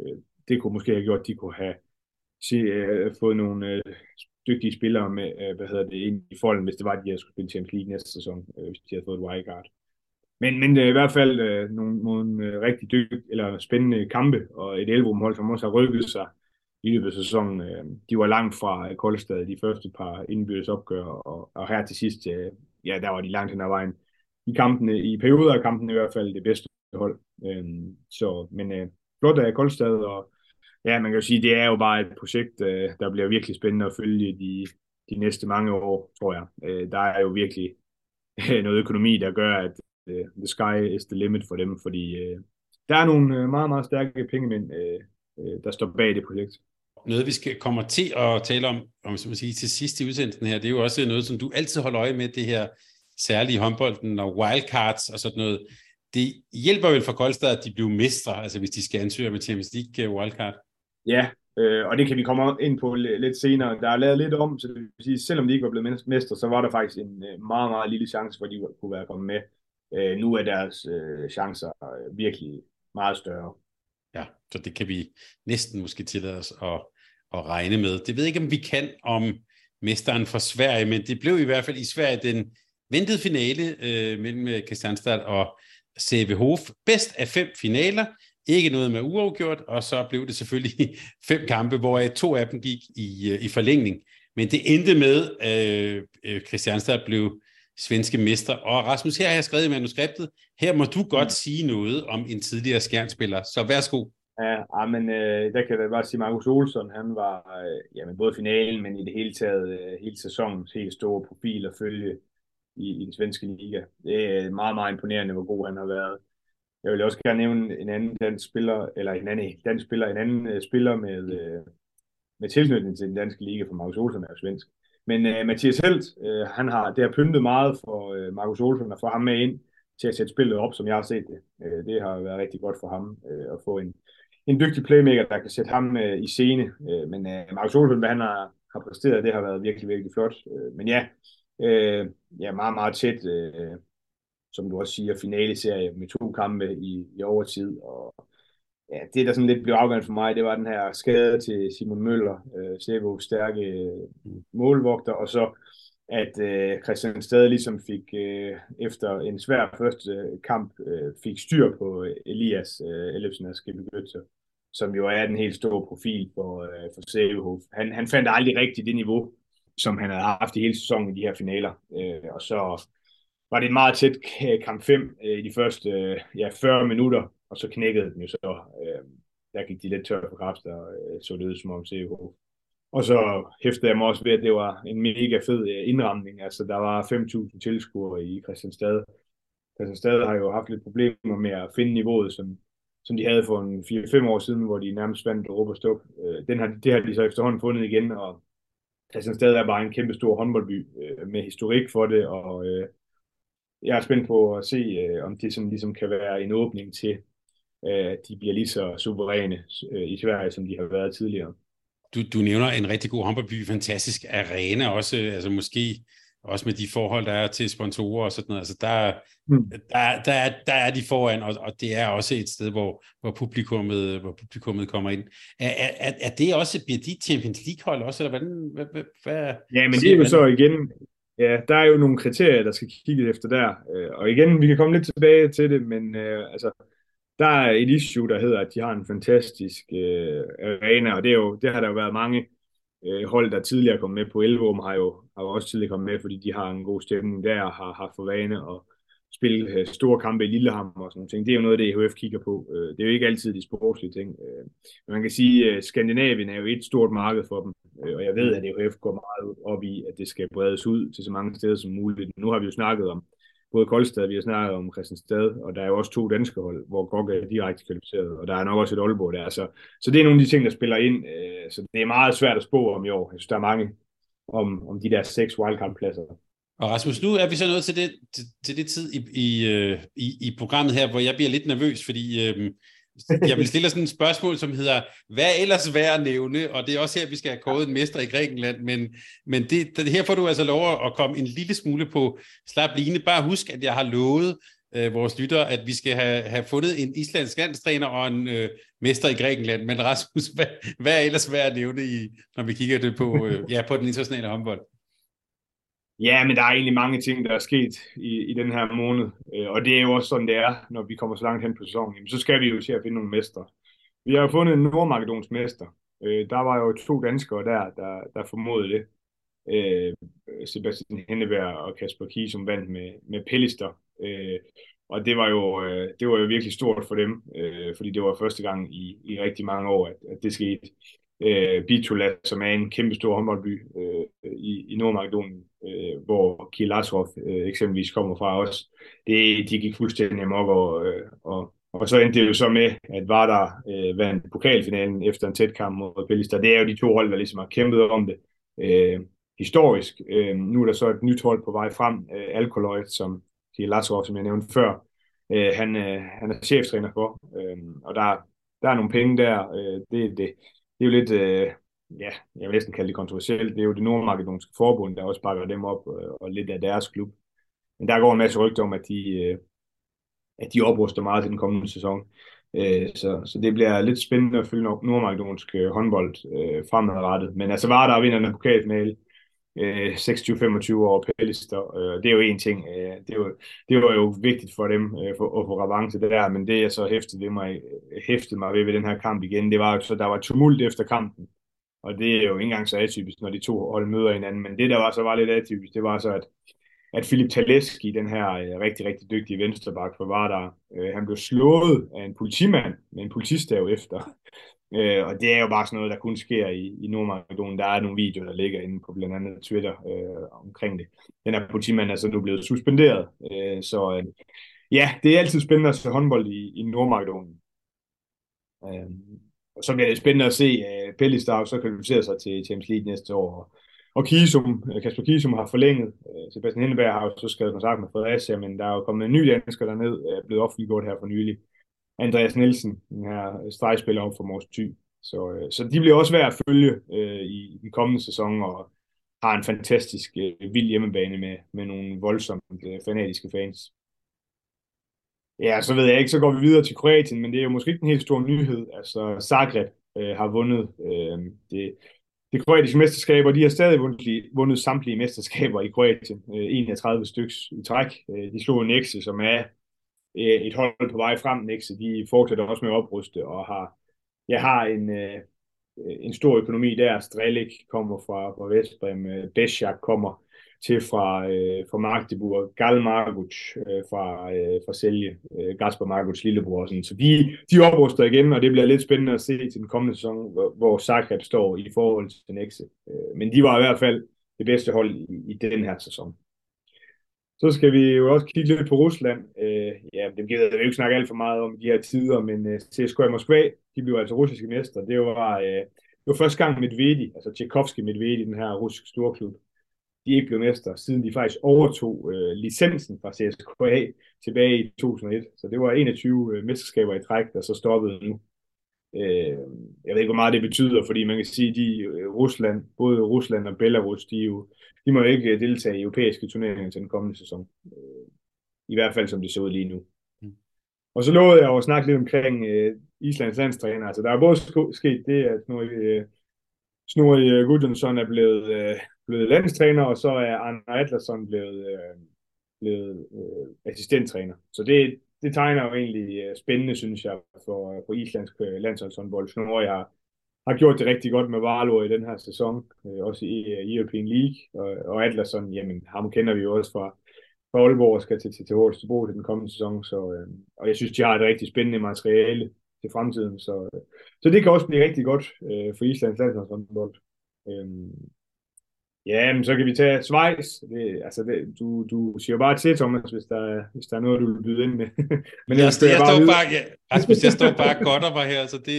øh, det kunne måske have gjort, at de kunne have se, øh, fået nogle øh, dygtige spillere med, øh, hvad hedder det, ind i folden, hvis det var, at de havde skulle spille Champions League næste sæson, øh, hvis de havde fået et wildcard. Men, men det er i hvert fald øh, nogle, nogle øh, rigtig dygtige, eller spændende kampe, og et Elverum hold, som også har rykket sig i løbet af sæsonen. Øh, de var langt fra Koldstad de første par indbyrdes opgør, og, og her til sidst, øh, ja, der var de langt hen ad vejen. I kampene, i perioder af kampen i hvert fald det bedste hold. Øh, så, men øh, flot øh, af Koldstad, og ja, man kan jo sige, det er jo bare et projekt, øh, der bliver virkelig spændende at følge de, de næste mange år, tror jeg. Øh, der er jo virkelig øh, noget økonomi, der gør, at øh, the sky is the limit for dem, fordi øh, der er nogle øh, meget, meget stærke pengemænd, øh, øh, der står bag det projekt noget, vi skal kommer til at tale om, om som man sige, til sidst i udsendelsen her, det er jo også noget, som du altid holder øje med, det her særlige håndbolden og wildcards og sådan noget. Det hjælper vel for Koldstad, at de bliver mestre, altså hvis de skal ansøge med Champions League øh, wildcard? Ja, øh, og det kan vi komme ind på lidt senere. Der er lavet lidt om, så det vil sige, selvom de ikke var blevet mestre, så var der faktisk en øh, meget, meget lille chance for, at de kunne være kommet med. Øh, nu er deres øh, chancer øh, virkelig meget større. Så det kan vi næsten måske tillade os at, at regne med. Det ved jeg ikke, om vi kan om mesteren fra Sverige, men det blev i hvert fald i Sverige den ventede finale øh, mellem øh, Kristianstad og CVH. Bedst af fem finaler, ikke noget med uafgjort, og så blev det selvfølgelig fem kampe, hvor to af dem gik i, øh, i forlængning. Men det endte med, at øh, Kristianstad blev svenske mester. Og Rasmus, her har jeg skrevet i manuskriptet, her må du godt sige noget om en tidligere skærnspiller, så værsgo. Ja, ah, men øh, der kan jeg bare sige, Markus Olsson, han var øh, jamen, både finalen, men i det hele taget øh, hele sæsonens helt store profil at følge i, i den svenske liga. Det er meget, meget imponerende, hvor god han har været. Jeg vil også gerne nævne en anden dansk spiller, eller en anden dansk spiller, en anden øh, spiller med, øh, med tilknytning til den danske liga, for Markus Olsson er jo svensk. Men øh, Mathias Helt, øh, han har, det har pyntet meget for øh, Markus Olsson at få ham med ind til at sætte spillet op, som jeg har set det. Øh, det har været rigtig godt for ham øh, at få en, en dygtig playmaker, der kan sætte ham øh, i scene. Øh, men øh, Markus Olsen, hvad han har, har præsteret, det har været virkelig, virkelig flot. Øh, men ja, øh, ja, meget, meget tæt. øh, som du også siger, finale-serie med to kampe i, i overtid. Og ja, det, der sådan lidt blev afgørende for mig, det var den her skade til Simon Møller, øh, Sevo stærke øh, målvogter, og så at øh, Christian Stade ligesom fik, øh, efter en svær første øh, kamp, øh, fik styr på øh, Elias øh, Ellefsen af Skibbe som jo er den helt store profil for, øh, for Sevehof. Han, han fandt aldrig rigtigt det niveau, som han havde haft i hele sæsonen i de her finaler. Øh, og så var det en meget tæt kamp 5 øh, i de første øh, ja, 40 minutter, og så knækkede den jo så. Øh, der gik de lidt tør for kræfter, og øh, så det ud som om CH. Og så hæftede jeg mig også ved, at det var en mega fed øh, indramning. Altså, der var 5.000 tilskuere i Christianstad. Christianstad har jo haft lidt problemer med at finde niveauet, som, som de havde for en 4-5 år siden, hvor de nærmest vandt Europa Stop. Øh, den har, det har de så efterhånden fundet igen, og Christianstad er bare en kæmpe stor håndboldby øh, med historik for det, og øh, jeg er spændt på at se, øh, om det som ligesom kan være en åbning til, øh, at de bliver lige så suveræne øh, i Sverige, som de har været tidligere. Du, du nævner en rigtig god håndboldby, fantastisk arena også, altså måske også med de forhold, der er til sponsorer og sådan noget. Altså der, mm. der, der, er, der er de foran, og, og det er også et sted, hvor, hvor, publikummet, hvor publikummet kommer ind. Er, er, er det også, bliver de Champions League-hold også, eller hvordan? Hvad, hvad, hvad ja, men det er jo så igen, Ja, der er jo nogle kriterier, der skal kigge efter der. Øh, og igen, vi kan komme lidt tilbage til det, men øh, altså, der er et issue, der hedder, at de har en fantastisk øh, arena, og det, er jo, det har der jo været mange øh, hold, der tidligere kom med på Elvum, har jo, har jo også tidligere kommet med, fordi de har en god stemning der, og har haft for vane at spille øh, store kampe i Lillehammer og sådan noget. Det er jo noget det, EHF kigger på. Øh, det er jo ikke altid de sportslige ting. Øh, men man kan sige, at Skandinavien er jo et stort marked for dem, øh, og jeg ved, at EHF går meget op i, at det skal bredes ud til så mange steder som muligt. Nu har vi jo snakket om både Koldstad, vi har snakket om Christiansted, og der er jo også to danske hold, hvor Gokke er direkte kvalificeret, og der er nok også et Aalborg der. Så, så det er nogle af de ting, der spiller ind. Øh, så det er meget svært at spå om i år. Jeg synes, der er mange om, om de der seks wildcard-pladser. Og Rasmus, nu er vi så nået til det, til, til det tid i, i, øh, i, i programmet her, hvor jeg bliver lidt nervøs, fordi øh, jeg vil stille sådan et spørgsmål, som hedder, hvad er ellers værd at nævne? Og det er også her, vi skal have kåret en mester i Grækenland, men, men det, det, her får du altså lov at komme en lille smule på slap line. Bare husk, at jeg har lovet øh, vores lyttere, at vi skal have, have fundet en islandsk landstræner og en øh, mester i Grækenland. Men Rasmus, hvad, hvad er ellers værd at nævne, i, når vi kigger det på, øh, ja, på den internationale håndbold? Ja, men der er egentlig mange ting, der er sket i, i den her måned, øh, og det er jo også sådan, det er, når vi kommer så langt hen på sæsonen. Jamen, så skal vi jo til at finde nogle mestre. Vi har jo fundet en nordmakedonsk mester. Øh, der var jo to danskere der, der, der formodede det. Øh, Sebastian Henneberg og Kasper Kie, som vandt med, med Pellister. Øh, og det var, jo, øh, det var jo virkelig stort for dem, øh, fordi det var første gang i, i rigtig mange år, at, at det skete. Øh, Bitola, som er en kæmpe stor håndboldby øh, i, i Nordmakedonien, øh, hvor Kiel øh, eksempelvis kommer fra også. Det, de gik fuldstændig amok, og, øh, og, og så endte det jo så med, at Vardar øh, vandt pokalfinalen efter en tæt kamp mod Pellister. Det er jo de to hold, der ligesom har kæmpet om det øh, historisk. Øh, nu er der så et nyt hold på vej frem, øh, Alkoloid, som Kiel Lazarov, som jeg nævnte før, øh, han, øh, han er cheftræner for, øh, og der, der er nogle penge der. Øh, det, det, det er jo lidt, øh, ja, jeg vil næsten kalde det kontroversielt, det er jo det nordmakedonske forbund, der også bakker dem op, øh, og lidt af deres klub. Men der går en masse rygter om, at de, øh, at de opruster meget til den kommende sæson. Øh, så, så det bliver lidt spændende at følge nordmakedonsk håndbold fremadrettet. Men altså var der vinder en pokalfinale, 26-25 år Pellister, det er jo en ting. det, var, det var jo vigtigt for dem for, at få revanche det der, men det jeg så hæftede, det mig, hæftede mig ved ved den her kamp igen, det var jo så, der var tumult efter kampen. Og det er jo ikke engang så atypisk, når de to hold møder hinanden. Men det, der var så var lidt atypisk, det var så, at at Filip Taleski, den her øh, rigtig, rigtig dygtige venstreback for Vardar, øh, han blev slået af en politimand med en politistav efter. Øh, og det er jo bare sådan noget, der kun sker i, i Nordmakedonien. Der er nogle videoer, der ligger inde på blandt andet Twitter øh, omkring det. Den her politimand er så nu blevet suspenderet. Øh, så øh, ja, det er altid spændende at se håndbold i, i Nordmakedonien. Øh, og så bliver det spændende at se øh, uh, Pellistar så kvalificerer sig til Champions League næste år. Og Kisum, øh, Kasper Kisum har forlænget. Øh, Sebastian Hindeberg har jo så skrevet kontakt med Fredericia, men der er jo kommet en ny dansker derned, er blevet offentliggjort her for nylig. Andreas Nielsen, den her stregspiller om for Mors Thy. Så, så de bliver også værd at følge øh, i den kommende sæson, og har en fantastisk øh, vild hjemmebane med, med nogle voldsomt øh, fanatiske fans. Ja, så ved jeg ikke, så går vi videre til Kroatien, men det er jo måske ikke en helt stor nyhed. Altså, Zagreb øh, har vundet øh, det, det kroatiske mesterskab, og de har stadig vundet, vundet samtlige mesterskaber i Kroatien, øh, 31 styks i træk. Øh, de slog Nexe, som er øh, et hold på vej frem. Nexe, de fortsætter også med at opruste og har, jeg har en, øh, en stor økonomi der. Strelik kommer fra, fra Vestbrem, øh, Besjak kommer til fra, øh, fra Magdeburg, Gal Marguc øh, fra, øh, fra Selje, øh, Gaspar Margucs lillebror. Sådan. Så de, de opruster igen, og det bliver lidt spændende at se til den kommende sæson, hvor, hvor Zagreb står i forhold til Nexe. Øh, men de var i hvert fald det bedste hold i, i den her sæson. Så skal vi jo også kigge lidt på Rusland. Øh, ja, det gider jeg jo ikke snakke alt for meget om de her tider, men øh, CSKA Moskva, de blev altså russiske mester. Det var, øh, det var første gang Medvedi, altså Tchaikovsky Medvedi, den her russiske storklub, de ikke blev mester, siden de faktisk overtog øh, licensen fra CSKA tilbage i 2001. Så det var 21 øh, mesterskaber i træk, der så stoppede nu. Øh, jeg ved ikke, hvor meget det betyder, fordi man kan sige, at de, øh, Rusland, både Rusland og Belarus, de, jo, de må jo ikke øh, deltage i europæiske turneringer til den kommende sæson. Øh, I hvert fald som det ser ud lige nu. Mm. Og så lovede jeg at snakke lidt omkring øh, Islands landstræner. Altså, der er både sket det, at nu øh, Snorri Gudjonsson er blevet, øh, blevet landstræner, og så er Arne Atlasson blevet, øh, blevet øh, assistenttræner. Så det, det tegner jo egentlig øh, spændende, synes jeg, for, øh, for islandsk øh, landsholdshåndbold. Snorri har, har gjort det rigtig godt med Varlo i den her sæson, øh, også i, øh, i European League, og, og Atlasson, jamen ham kender vi jo også fra, fra Aalborg og skal til, til, til Holstebro til den kommende sæson, så, øh, og jeg synes, de har et rigtig spændende materiale til fremtiden, så, øh, så det kan også blive rigtig godt øh, for Islands landsholdshåndbold. Øh, Ja, men så kan vi tage Schweiz. Det, altså det, du, du siger bare til, Thomas, hvis der, hvis der er noget, du vil byde ind med. men jeg, jeg, jeg, bare står bare, ja, Rasmus, jeg står bare godt over her, så det,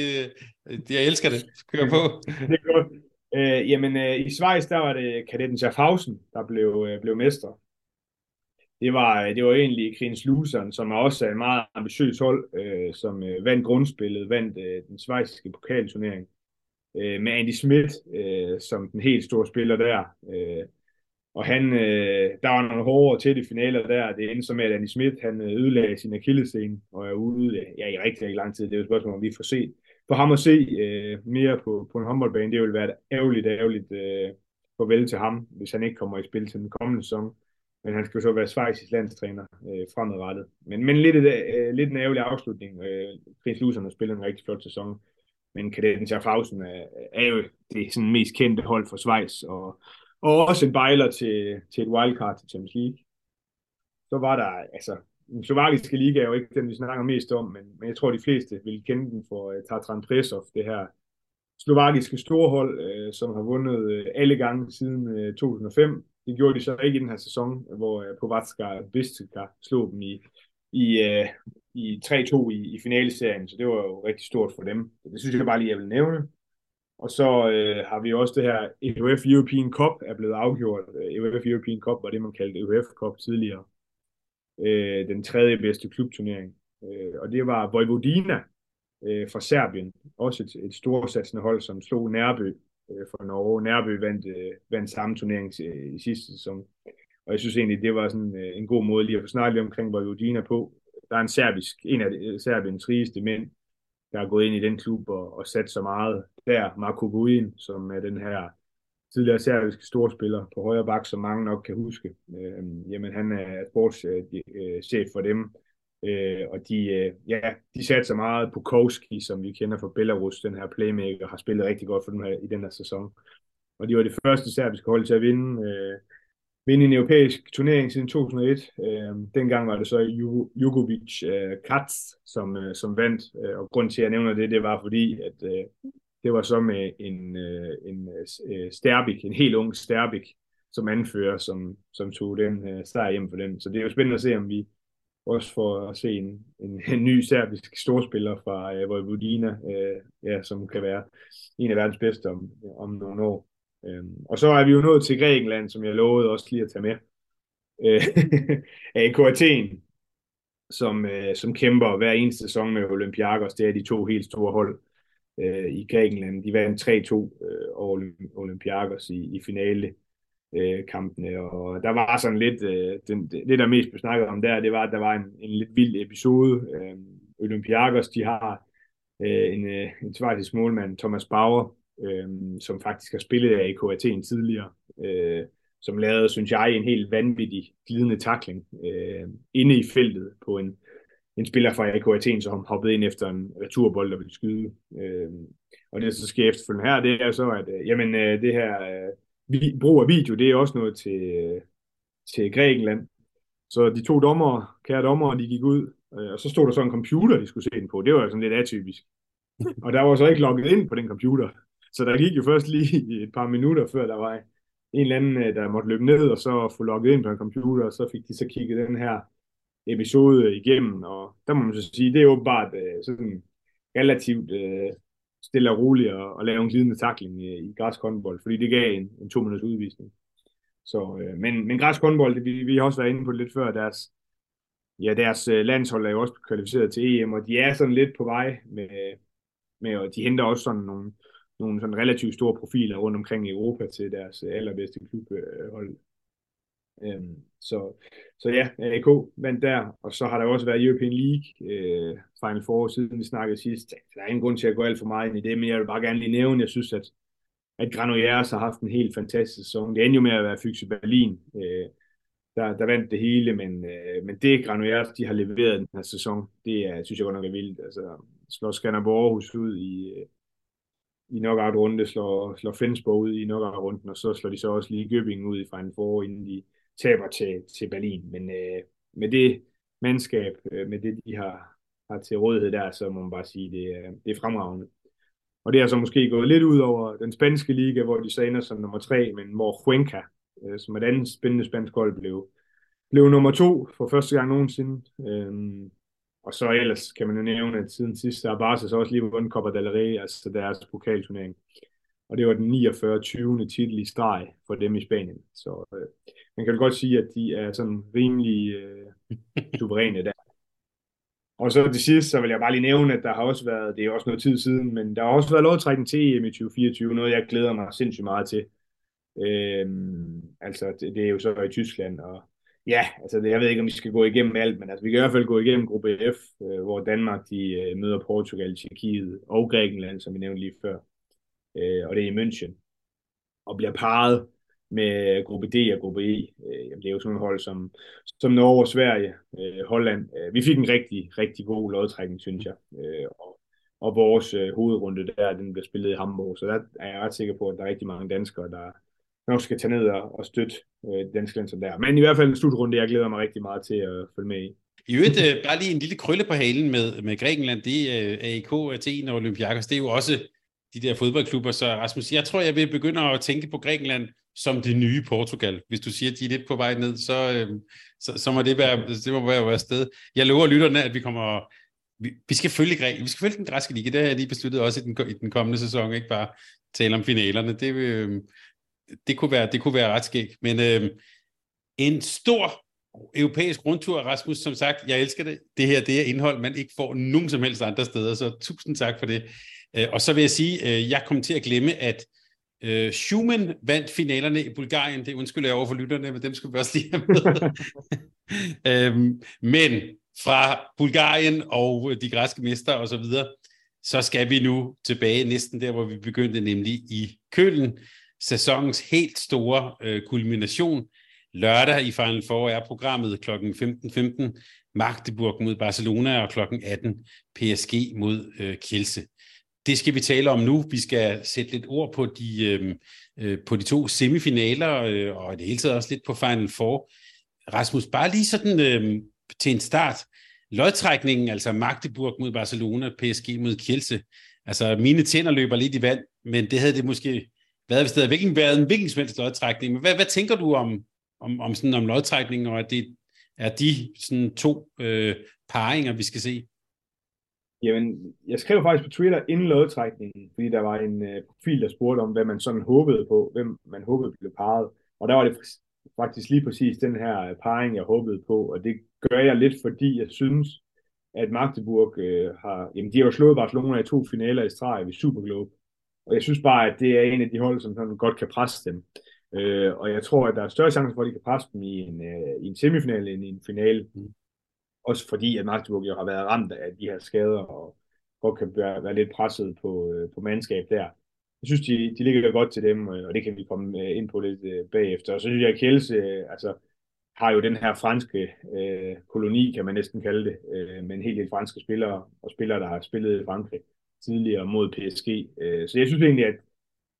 det, jeg elsker det. Kør på. det er godt. Øh, jamen, øh, i Schweiz, der var det kadetten Schaffhausen, der blev, øh, blev mester. Det var, det var egentlig Krins Lusern, som er også en meget ambitiøs hold, øh, som øh, vandt grundspillet, vandt øh, den schweiziske pokalturnering øh, med Andy Smith øh, som den helt store spiller der. Øh, og han, øh, der var nogle hårde til de finaler der. Det endte så med, at Andy Smith han øh, ødelagde sin akillescene og er ude øh, ja, i rigtig, rigtig lang tid. Det er jo et spørgsmål, om vi får set. For ham at se øh, mere på, på en håndboldbane, det vil være et ærgerligt, ærgerligt øh, farvel til ham, hvis han ikke kommer i spil til den kommende sæson. Men han skal jo så være Schweiz landstræner øh, fremadrettet. Men, men lidt, øh, lidt en ærgerlig afslutning. Øh, Chris Luserne har spillet en rigtig flot sæson men kadetten Schaffhausen er, er jo det sådan mest kendte hold for Schweiz, og, og også en bejler til, til et wildcard til Champions League. Så var der, altså, den slovakiske liga er jo ikke den, vi snakker mest om, men, men jeg tror, de fleste vil kende den for uh, Tatran Presov, det her slovakiske storhold, uh, som har vundet uh, alle gange siden uh, 2005. Det gjorde de så ikke i den her sæson, hvor uh, Povatska Bistica slog dem i, i, uh, i 3-2 i, i finaleserien, så det var jo rigtig stort for dem. Så det synes jeg bare lige, jeg vil nævne. Og så øh, har vi også det her EUF European Cup er blevet afgjort. Øh, EUF European Cup var det, man kaldte EUF Cup tidligere. Øh, den tredje bedste klubturnering. Øh, og det var Vojvodina øh, fra Serbien. Også et, et storsatsende hold, som slog Nærby øh, fra Norge. Nærby vandt, øh, vandt samme turnering i, i sidste sæson. Og jeg synes egentlig, det var sådan øh, en god måde lige at få snakket lidt omkring Vojvodina på der er en serbisk, en af øh, Serbiens rigeste mænd, der er gået ind i den klub og, og sat så meget der. Marko Buin, som er den her tidligere serbiske storspiller på højre bak, som mange nok kan huske. Øh, jamen, han er sportschef for dem. Øh, og de, øh, ja, de satte så meget på Kowski, som vi kender fra Belarus, den her playmaker, har spillet rigtig godt for dem her, i den her sæson. Og de var det første serbiske hold til at vinde øh, vinde en europæisk turnering siden 2001. Øh, dengang var det så Jugovic øh, Katz, som, øh, som vandt, øh, og grund til, at jeg nævner det, det var fordi, at øh, det var så med en, øh, en øh, øh, Sterbik, en helt ung Sterbik, som anfører, som, som tog den øh, sejr hjem for den. Så det er jo spændende at se, om vi også får at se en, en, en ny serbisk storspiller fra øh, Vojvodina, øh, ja, som kan være en af verdens bedste om, om nogle år. Øhm, og så er vi jo nået til Grækenland, som jeg lovede også lige at tage med. Øh, AK Athen, som, øh, som kæmper hver eneste sæson med Olympiakos. Det er de to helt store hold øh, i Grækenland. De vandt 3-2 øh, over Olympiakos i, i finale øh, kampene, og der var sådan lidt, øh, den, det der mest blev snakket om der, det var, at der var en, en lidt vild episode. Øh, Olympiakos, de har øh, en, øh, en svartisk målmand, Thomas Bauer, øh, som faktisk har spillet af AK Athen tidligere, øh, som lavede, synes jeg, en helt vanvittig glidende takling øh, inde i feltet på en, en spiller fra AK Athen, som hoppede ind efter en returbold, der ville skyde. Øh, og det, så sker efterfølgende her, det er så, at øh, jamen, øh, det her øh, vi, brug af video, det er også noget til, øh, til Grækenland. Så de to dommer, kære dommer, de gik ud, øh, og så stod der så en computer, de skulle se den på. Det var sådan lidt atypisk. Og der var så ikke logget ind på den computer. Så der gik jo først lige et par minutter, før der var en eller anden, øh, der måtte løbe ned og så få logget ind på en computer, og så fik de så kigget den her episode igennem, og der må man så sige, det er åbenbart øh, sådan relativt øh, stille og roligt at, at lave en glidende takling i, i græsk håndbold, fordi det gav en, en to minutters udvisning. Så, øh, men, men græsk håndbold, vi, vi har også været inde på det lidt før, deres, ja, deres øh, landshold er jo også kvalificeret til EM, og de er sådan lidt på vej med, med og de henter også sådan nogle, nogle sådan relativt store profiler rundt omkring i Europa til deres øh, allerbedste klubhold. Øh, øhm, så, så ja, AK vandt der, og så har der også været European League øh, Final Four, siden vi snakkede sidst. Der er ingen grund til at gå alt for meget ind i det, men jeg vil bare gerne lige nævne, jeg synes, at, at Granollers har haft en helt fantastisk sæson. Det endte jo med at være Fyxe Berlin, øh, der, der vandt det hele, men, øh, men det Granollers, de har leveret den her sæson, det er, synes jeg godt nok er vildt. Altså, slår Skanderborg Aarhus ud i, øh, i knockout-runde, slår, slår Flensborg ud i knockout-runden, og så slår de så også lige Göppingen ud i Final Four, inden de taber til, til Berlin. Men øh, med det mandskab, øh, med det de har, har til rådighed der, så må man bare sige, det, er, det er fremragende. Og det har så måske gået lidt ud over den spanske liga, hvor de så ender som nummer tre, men hvor Cuenca, øh, som er et andet spændende spansk hold, blev, blev nummer to for første gang nogensinde. Øh, og så ellers kan man jo nævne, at siden sidst har Barca så også lige vundet Copa del Rey, altså deres pokalturnering. Og det var den 49. 20. titel i streg for dem i Spanien. Så øh, man kan vel godt sige, at de er sådan rimelig øh, suveræne der. Og så til sidst, så vil jeg bare lige nævne, at der har også været, det er også noget tid siden, men der har også været lovtrækning til EM i 2024, noget jeg glæder mig sindssygt meget til. Øhm, altså, det, det er jo så i Tyskland, og ja, altså jeg ved ikke, om vi skal gå igennem alt, men altså, vi kan i hvert fald gå igennem gruppe F, øh, hvor Danmark de øh, møder Portugal, Tjekkiet og Grækenland, som vi nævnte lige før. Øh, og det er i München. Og bliver parret med gruppe D og gruppe E. Øh, jamen, det er jo sådan et hold som, som Norge og Sverige, øh, Holland. Øh, vi fik en rigtig, rigtig god lodtrækning, synes jeg. Øh, og, og vores øh, hovedrunde der, den bliver spillet i Hamburg, så der er jeg ret sikker på, at der er rigtig mange danskere, der nok skal tage ned og, og støtte øh, danske landshold der. Men i hvert fald en slutrunde, jeg glæder mig rigtig meget til at følge med i. I øvrigt, øh, bare lige en lille krølle på halen med, med Grækenland, det er øh, AIK, Athen og Olympiakos, det er jo også de der fodboldklubber, så Rasmus, jeg tror, jeg vil begynde at tænke på Grækenland som det nye Portugal. Hvis du siger, at de er lidt på vej ned, så, øh, så, så må det være, det må være vores sted. Jeg lover lytterne, at vi kommer, vi, vi skal følge Grækenland, vi skal følge den græske liga, det har jeg lige besluttet også i den, i den kommende sæson, ikke bare tale om finalerne. Det, øh, det, kunne, være, det kunne være ret skægt. Men øh, en stor europæisk rundtur, Rasmus, som sagt, jeg elsker det. Det her, det er indhold, man ikke får nogen som helst andre steder, så tusind tak for det. Øh, og så vil jeg sige, øh, jeg kommer til at glemme, at øh, Schumann vandt finalerne i Bulgarien. Det undskylder jeg over for lytterne, men dem skal vi også lige have med. øhm, men fra Bulgarien og de græske mester og så videre, så skal vi nu tilbage næsten der, hvor vi begyndte, nemlig i Kølen. Sæsonens helt store øh, kulmination. Lørdag i Final Four er programmet kl. 15.15 Magdeburg mod Barcelona og kl. 18 PSG mod øh, Kielse det skal vi tale om nu. Vi skal sætte lidt ord på de, øh, øh, på de to semifinaler, øh, og i det hele taget også lidt på Final Four. Rasmus, bare lige sådan øh, til en start. Lodtrækningen, altså Magdeburg mod Barcelona, PSG mod Kielse. Altså, mine tænder løber lidt i vand, men det havde det måske været, hvis stedet, hvilken, virkelig været en hvilken som helst lodtrækning. Men hvad, hvad tænker du om, om, om, sådan, om lodtrækningen, og at det er de sådan, to øh, paringer, vi skal se? Jamen, jeg skrev faktisk på Twitter inden lodtrækningen, fordi der var en øh, profil, der spurgte om, hvad man sådan håbede på, hvem man håbede blev parret. Og der var det faktisk lige præcis den her øh, parring, jeg håbede på, og det gør jeg lidt, fordi jeg synes, at Magdeburg øh, har, jamen de har jo slået Barcelona i to finaler i streg ved Superglobe, og jeg synes bare, at det er en af de hold, som sådan godt kan presse dem. Øh, og jeg tror, at der er større chance for, at de kan presse dem i en, øh, i en semifinal end i en finale. Mm. Også fordi, at Magdeburg jo har været ramt af de her skader, og godt kan være, være lidt presset på, øh, på mandskab der. Jeg synes, de, de ligger godt til dem, øh, og det kan vi komme øh, ind på lidt øh, bagefter. Og så synes jeg, at Kjelse, øh, altså, har jo den her franske øh, koloni, kan man næsten kalde det, øh, med en hel del franske spillere, og spillere, der har spillet i Frankrig tidligere mod PSG. Øh, så jeg synes egentlig, at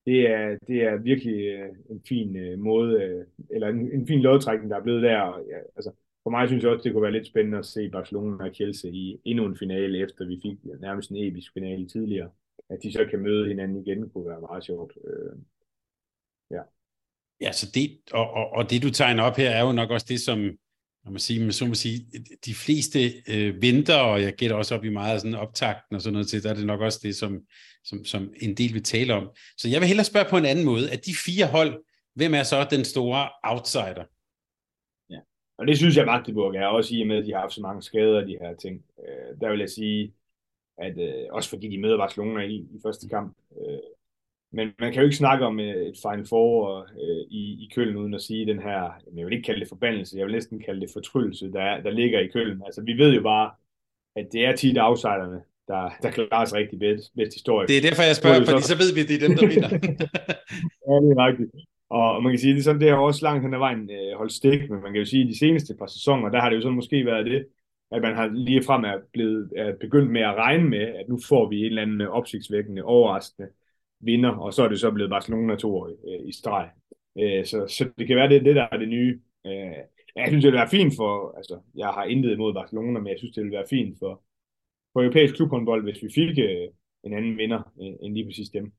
det er, det er virkelig øh, en fin øh, måde, øh, eller en, en fin lodtrækning, der er blevet der. Og, ja, altså, for mig synes jeg også, det kunne være lidt spændende at se Barcelona og Chelsea i endnu en finale, efter vi fik nærmest en episk finale tidligere. At de så kan møde hinanden igen, kunne være meget sjovt. Øh, ja. Ja, så det, og, og, og det du tegner op her, er jo nok også det, som, når man siger, så må sige, de fleste øh, venter, og jeg gætter også op i meget sådan optakten og sådan noget til, der er det nok også det, som, som, som en del vil tale om. Så jeg vil hellere spørge på en anden måde, at de fire hold, hvem er så den store outsider? Ja, Og det synes jeg, Magdeburg er, også i og med, at de har haft så mange skader, de her ting. Øh, der vil jeg sige, at øh, også fordi de møder Barcelona i, i første kamp. Øh, men man kan jo ikke snakke om øh, et Final Four øh, i, i Køln, uden at sige den her, jeg vil ikke kalde det forbandelse, jeg vil næsten kalde det fortryllelse, der, der ligger i Køln. Altså vi ved jo bare, at det er tit outsiderne, der, der klarer sig rigtig bedst, bedst historie. Det er derfor, jeg spørger, fordi så ved vi, at det er dem, der vinder. ja, det er rigtigt. Og man kan sige, det, er sådan, det har også langt hen ad vejen øh, holdt stik, men man kan jo sige, at de seneste par sæsoner, der har det jo sådan måske været det, at man har lige frem er blevet er begyndt med at regne med, at nu får vi en eller anden opsigtsvækkende, overraskende vinder, og så er det så blevet Barcelona to år øh, i streg. Øh, så, så det kan være, det det, der er det nye. Øh, jeg synes, det vil være fint for, altså, jeg har intet imod Barcelona, men jeg synes, det vil være fint for, for europæisk klubhåndbold, hvis vi fik øh, en anden vinder øh, end lige præcis dem.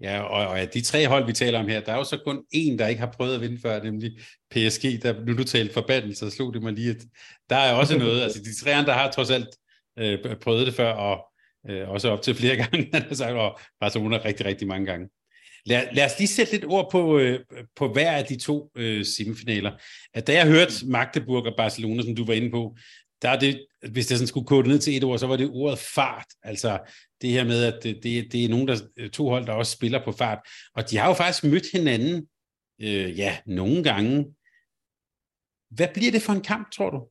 Ja, og, og ja, de tre hold, vi taler om her, der er jo så kun en, der ikke har prøvet at vinde før, nemlig PSG. Der, nu du talte forbandelse, så slog det mig lige, at der er også noget. altså de tre andre har trods alt øh, prøvet det før, og øh, også op til flere gange, sagt, og Barcelona rigtig, rigtig mange gange. Lad, lad os lige sætte lidt ord på, øh, på hver af de to øh, semifinaler. At da jeg hørte Magdeburg og Barcelona, som du var inde på, der er det, hvis det sådan skulle kode ned til et ord, så var det ordet fart. Altså det her med, at det, det, det er nogle der, to hold, der også spiller på fart. Og de har jo faktisk mødt hinanden, øh, ja, nogle gange. Hvad bliver det for en kamp, tror du?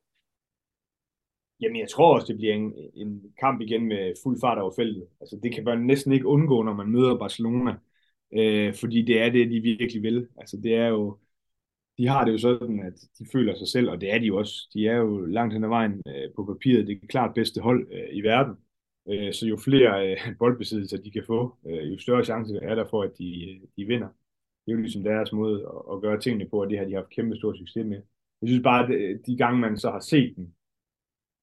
Jamen, jeg tror også, det bliver en, en kamp igen med fuld fart over feltet. Altså, det kan man næsten ikke undgå, når man møder Barcelona. Øh, fordi det er det, de virkelig vil. Altså, det er jo de har det jo sådan, at de føler sig selv, og det er de jo også. De er jo langt hen ad vejen øh, på papiret det er klart bedste hold øh, i verden. Øh, så jo flere øh, boldbesiddelser de kan få, øh, jo større chance er der for, at de, øh, de vinder. Det er jo ligesom deres måde at, at gøre tingene på, og det har de haft kæmpe stor succes med. Jeg synes bare, at øh, de gange, man så har set dem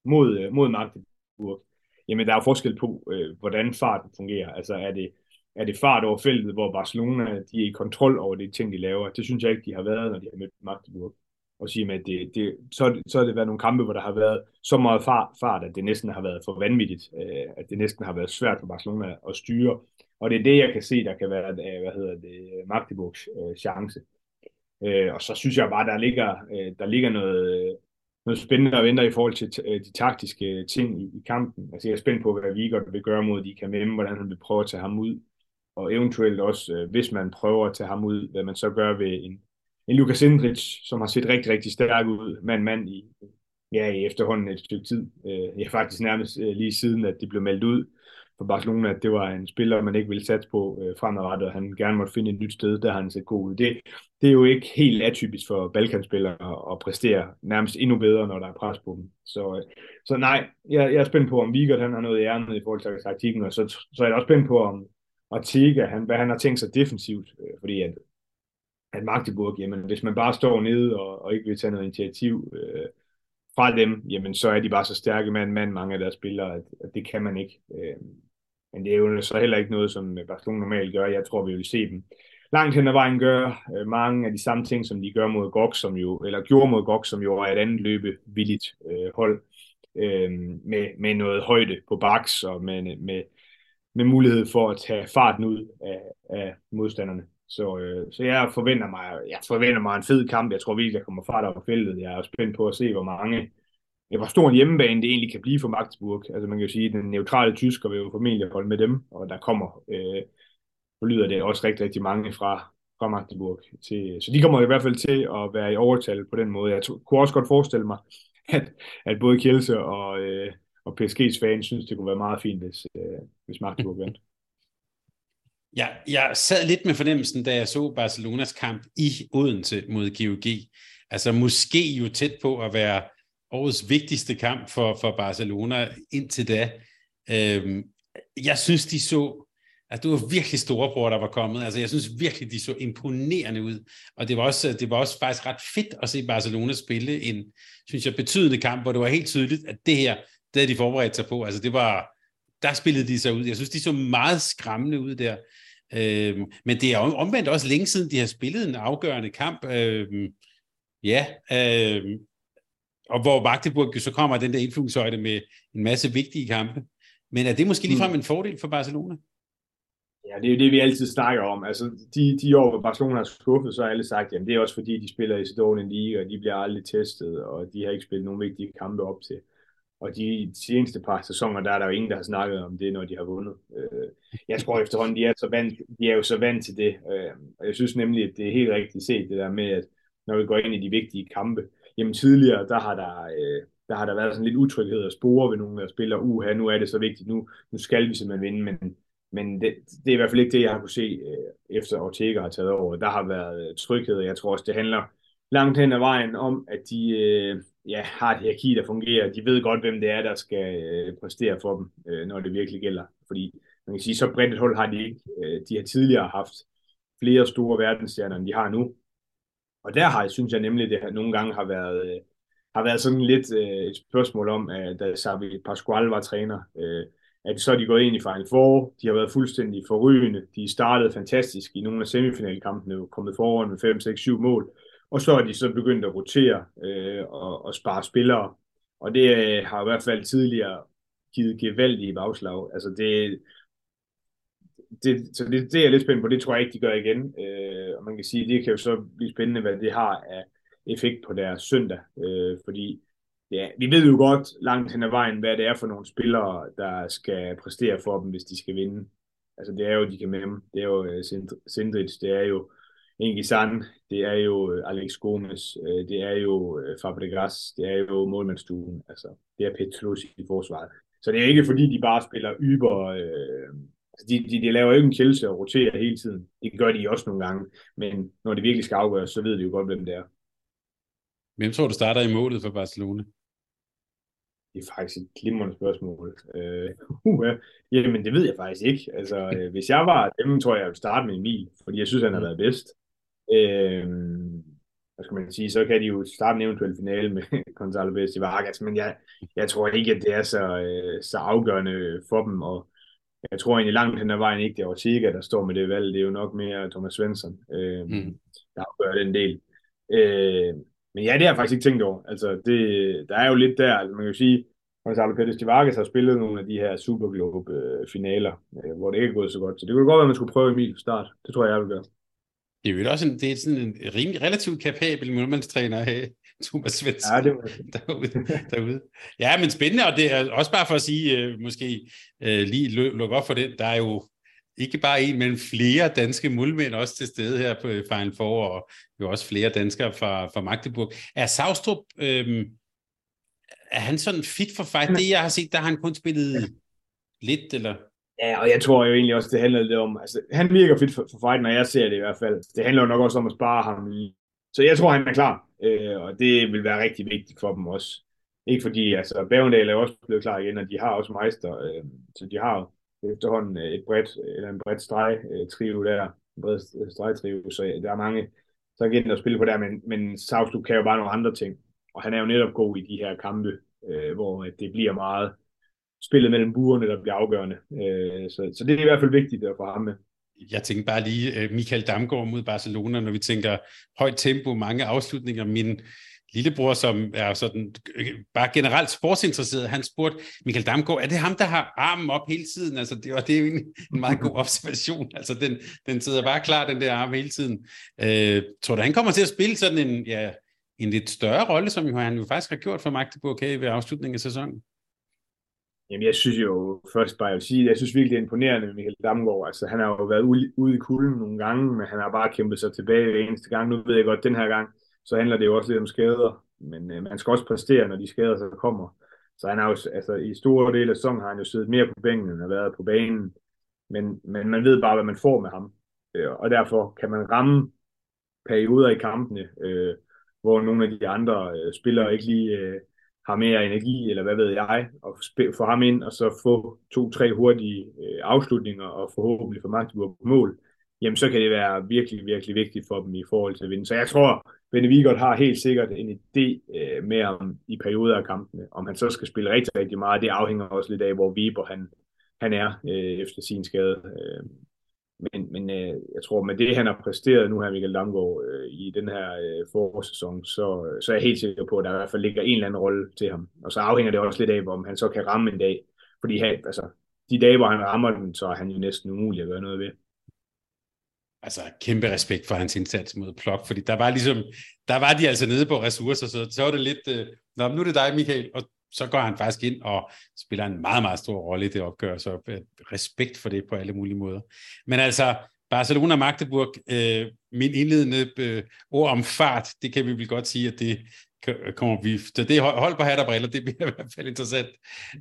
mod, øh, mod Magdeburg, jamen der er jo forskel på, øh, hvordan farten fungerer. Altså er det, er det fart over feltet, hvor Barcelona de er i kontrol over det ting, de laver. Det synes jeg ikke, de har været, når de har mødt Magdeburg. Og sige, at det, det, så, så har det været nogle kampe, hvor der har været så meget fart, fart at det næsten har været for vanvittigt, øh, at det næsten har været svært for Barcelona at styre. Og det er det, jeg kan se, der kan være øh, hvad hedder det, Magdeburgs øh, chance. Øh, og så synes jeg bare, der ligger, øh, der ligger noget, noget spændende at vente i forhold til øh, de taktiske øh, ting i, i kampen. Altså jeg er spændt på, hvad Vigert vil gøre mod de kan hvordan han vil prøve at tage ham ud og eventuelt også, øh, hvis man prøver at tage ham ud, hvad man så gør ved en, en Lukas Indrich, som har set rigtig, rigtig stærk ud, mand mand i, ja, i efterhånden et stykke tid. Jeg ja, faktisk nærmest lige siden, at de blev meldt ud for Barcelona, at det var en spiller, man ikke ville satse på øh, fremadrettet, og han gerne måtte finde et nyt sted, der har han set god ud. Det, det er jo ikke helt atypisk for Balkanspillere at præstere nærmest endnu bedre, når der er pres på dem. Så, øh, så nej, jeg, jeg er spændt på, om Vigert han har noget i ærnet i forhold til taktikken, og så, så er jeg også spændt på, om Ortega, han, hvad han har tænkt sig defensivt, øh, fordi at, at Magdeburg, jamen hvis man bare står nede og, og ikke vil tage noget initiativ øh, fra dem, jamen så er de bare så stærke mand mand, mange af deres spillere, at, at det kan man ikke. Øh, men det er jo så heller ikke noget, som øh, Barcelona normalt gør. Jeg tror, vi vil se dem langt hen ad vejen gør øh, mange af de samme ting, som de gør mod GOG, som jo, eller gjorde mod GOG, som jo er et andet løbevilligt øh, hold, øh, med, med noget højde på baks og med, med, med mulighed for at tage farten ud af, af modstanderne. Så, øh, så jeg forventer mig, jeg forventer mig en fed kamp. Jeg tror virkelig, der kommer fart op på feltet. Jeg er spændt på at se, hvor mange ja, hvor stor en hjemmebane det egentlig kan blive for Magdeburg. Altså man kan jo sige, at den neutrale tysker vil jo formentlig holde med dem, og der kommer, øh, lyder det også rigtig, rigtig mange fra, fra Magdeburg. Til, så de kommer i hvert fald til at være i overtal på den måde. Jeg kunne også godt forestille mig, at, at både Kjelse og, øh, og PSG's fans synes, det kunne være meget fint, hvis, øh, hvis Magdeburg vandt. Ja, jeg sad lidt med fornemmelsen, da jeg så Barcelonas kamp i Odense mod GOG. Altså måske jo tæt på at være årets vigtigste kamp for, for Barcelona indtil da. Øhm, jeg synes, de så at det var virkelig storebror, der var kommet. Altså, jeg synes virkelig, de så imponerende ud. Og det var også, det var også faktisk ret fedt at se Barcelona spille en, synes jeg, betydende kamp, hvor det var helt tydeligt, at det her, det havde de forberedt sig på. Altså, det var, der spillede de sig ud. Jeg synes, de så meget skræmmende ud der. Øhm, men det er omvendt også længe siden, de har spillet en afgørende kamp. Øhm, ja, øhm, og hvor Magdeburg så kommer den der indflugshøjde med en masse vigtige kampe. Men er det måske ligefrem mm. en fordel for Barcelona? Ja, det er jo det, vi altid snakker om. Altså, de, de år, hvor Barcelona har skuffet, så har alle sagt, at det er også fordi, de spiller i så dårlig en liga, og de bliver aldrig testet, og de har ikke spillet nogen vigtige kampe op til. Og de seneste par sæsoner, der er der jo ingen, der har snakket om det, når de har vundet. Øh, jeg tror efterhånden, de er, så vant, de er jo så vant til det. Øh, og jeg synes nemlig, at det er helt rigtigt set, det der med, at når vi går ind i de vigtige kampe, jamen tidligere, der har der, øh, der har der været sådan lidt utryghed og spore ved nogle, af spillere. uha, nu er det så vigtigt, nu, nu skal vi simpelthen vinde, men men det, det er i hvert fald ikke det, jeg har kunne se, øh, efter Ortega har taget over. Der har været øh, tryghed, og jeg tror også, det handler langt hen ad vejen om, at de øh, ja, har et hierarki, der fungerer. De ved godt, hvem det er, der skal øh, præstere for dem, øh, når det virkelig gælder. Fordi man kan sige, så bredt et hold har de ikke. Øh, de har tidligere haft flere store verdensstjerner, end de har nu. Og der har jeg, synes jeg nemlig, det nogle gange har været, øh, har været sådan lidt øh, et spørgsmål om, at da Xavi Pascual var træner, øh, at så er de gået ind i Final Four, de har været fuldstændig forrygende, de startede fantastisk i nogle af semifinalkampene, kommet foran med 5, 6, 7 mål, og så er de så begyndt at rotere øh, og, og spare spillere, og det øh, har i hvert fald tidligere givet gevaldige bagslag. Altså det, det, så det, det er jeg lidt spændt på, det tror jeg ikke, de gør igen. Øh, og man kan sige, det kan jo så blive spændende, hvad det har af effekt på deres søndag, øh, fordi ja, vi ved jo godt langt hen ad vejen, hvad det er for nogle spillere, der skal præstere for dem, hvis de skal vinde. Altså det er jo de kan med dem. Det er jo øh, uh, Sindrich, det er jo Ingi Sand, det er jo øh, Alex Gomes, øh, det er jo uh, Fabregas, det er jo målmandsstuen, altså det er Petrus i forsvaret. Så det er ikke fordi, de bare spiller yber, øh, de, de, de laver jo ikke en kældelse og roterer hele tiden. Det gør de også nogle gange, men når det virkelig skal afgøres, så ved de jo godt, hvem det er. Hvem tror du starter i målet for Barcelona? Det er faktisk et glimrende spørgsmål. Øh, uh, jamen, det ved jeg faktisk ikke. Altså, øh, hvis jeg var dem, tror jeg, jeg ville starte med Emil, fordi jeg synes, han har været bedst. Øh, hvad skal man sige, så kan de jo starte en eventuel finale med Gonzalo Vargas, men jeg, jeg tror ikke, at det er så, øh, så afgørende for dem, og jeg tror egentlig langt hen ad vejen ikke, det er Ortega, der står med det valg, det er jo nok mere Thomas Svensson, øh, mm. der afgør den del. Øh, men ja, det har jeg faktisk ikke tænkt over. Altså, det, der er jo lidt der, altså man kan jo sige, Gonzalo Pérez de Vargas har spillet nogle af de her Superglobe-finaler, øh, hvor det ikke er gået så godt. Så det kunne godt være, at man skulle prøve Emil start. Det tror jeg, jeg vil gøre. Det er jo også en, det er sådan en rimelig, relativt kapabel målmandstræner at have, Thomas Svensson, ja, det var... derude, derude. Ja, men spændende, og det er også bare for at sige, øh, måske øh, lige lukke op for det, der er jo ikke bare en, men flere danske muldmænd også til stede her på Final Four, og jo også flere danskere fra, fra Magdeburg. Er Savstrup, øhm, er han sådan fit for fight? Det jeg har set, der har han kun spillet lidt, eller? Ja, og jeg tror jo egentlig også, det handler lidt om, altså han virker fit for, for fight, når jeg ser det i hvert fald. Det handler jo nok også om at spare ham. Så jeg tror, han er klar, øh, og det vil være rigtig vigtigt for dem også. Ikke fordi, altså Bavendal er også blevet klar igen, og de har også meister, øh, så de har efterhånden øh, et bredt, eller en bredt streg-trio der, en bred stregtrio, så der er mange tangenter at spille på der, men, men Savslup kan jo bare nogle andre ting, og han er jo netop god i de her kampe, øh, hvor øh, det bliver meget spillet mellem buerne, der bliver afgørende. Øh, så, så det er i hvert fald vigtigt at få ham med. Jeg tænker bare lige, øh, Michael Damgaard mod Barcelona, når vi tænker højt tempo, mange afslutninger. Min lillebror, som er sådan øh, bare generelt sportsinteresseret, han spurgte Michael Damgaard, er det ham, der har armen op hele tiden? Altså, det, var, det er jo en meget god observation. Altså, den, den sidder bare klar, den der arm hele tiden. Øh, tror du, han kommer til at spille sådan en, ja, en lidt større rolle, som han jo faktisk har gjort for Magdeburg okay, ved afslutningen af sæsonen? Jamen, jeg synes jo først bare, jeg vil sige, jeg synes virkelig, det er imponerende med Michael Damgaard. Altså, han har jo været ude, ude i kulden nogle gange, men han har bare kæmpet sig tilbage hver eneste gang. Nu ved jeg godt, den her gang, så handler det jo også lidt om skader, men øh, man skal også præstere, når de skader så kommer. Så han har jo, altså, i store dele af sæsonen har han jo siddet mere på bænken, end har været på banen. Men, men man ved bare, hvad man får med ham. Øh, og derfor kan man ramme perioder i kampene, øh, hvor nogle af de andre øh, spillere ikke lige øh, har mere energi, eller hvad ved jeg, og få ham ind, og så få to-tre hurtige øh, afslutninger, og forhåbentlig få Magdeburg på mål, jamen så kan det være virkelig, virkelig vigtigt for dem i forhold til at vinde. Så jeg tror, Benny Vigert har helt sikkert en idé øh, med om i perioder af kampene. Om han så skal spille rigtig, rigtig meget, det afhænger også lidt af, hvor Weber han, han er øh, efter sin skade. Øh, men, men øh, jeg tror, med det, han har præsteret nu her, Michael Damgaard, øh, i den her øh, forårssæson, så, så er jeg helt sikker på, at der i hvert fald ligger en eller anden rolle til ham. Og så afhænger det også lidt af, om han så kan ramme en dag. Fordi han, altså, de dage, hvor han rammer den, så er han jo næsten umulig at gøre noget ved. Altså, kæmpe respekt for hans indsats mod Plok, fordi der var ligesom, der var de altså nede på ressourcer, så, så var det lidt, øh, Nå, nu er det dig, Michael, og så går han faktisk ind og spiller en meget, meget stor rolle i det opgør, så øh, respekt for det på alle mulige måder. Men altså, Barcelona og Magdeburg, øh, min indledende øh, ord om fart, det kan vi vel godt sige, at det kommer vi, så det hold på hat og briller, det bliver i hvert fald interessant.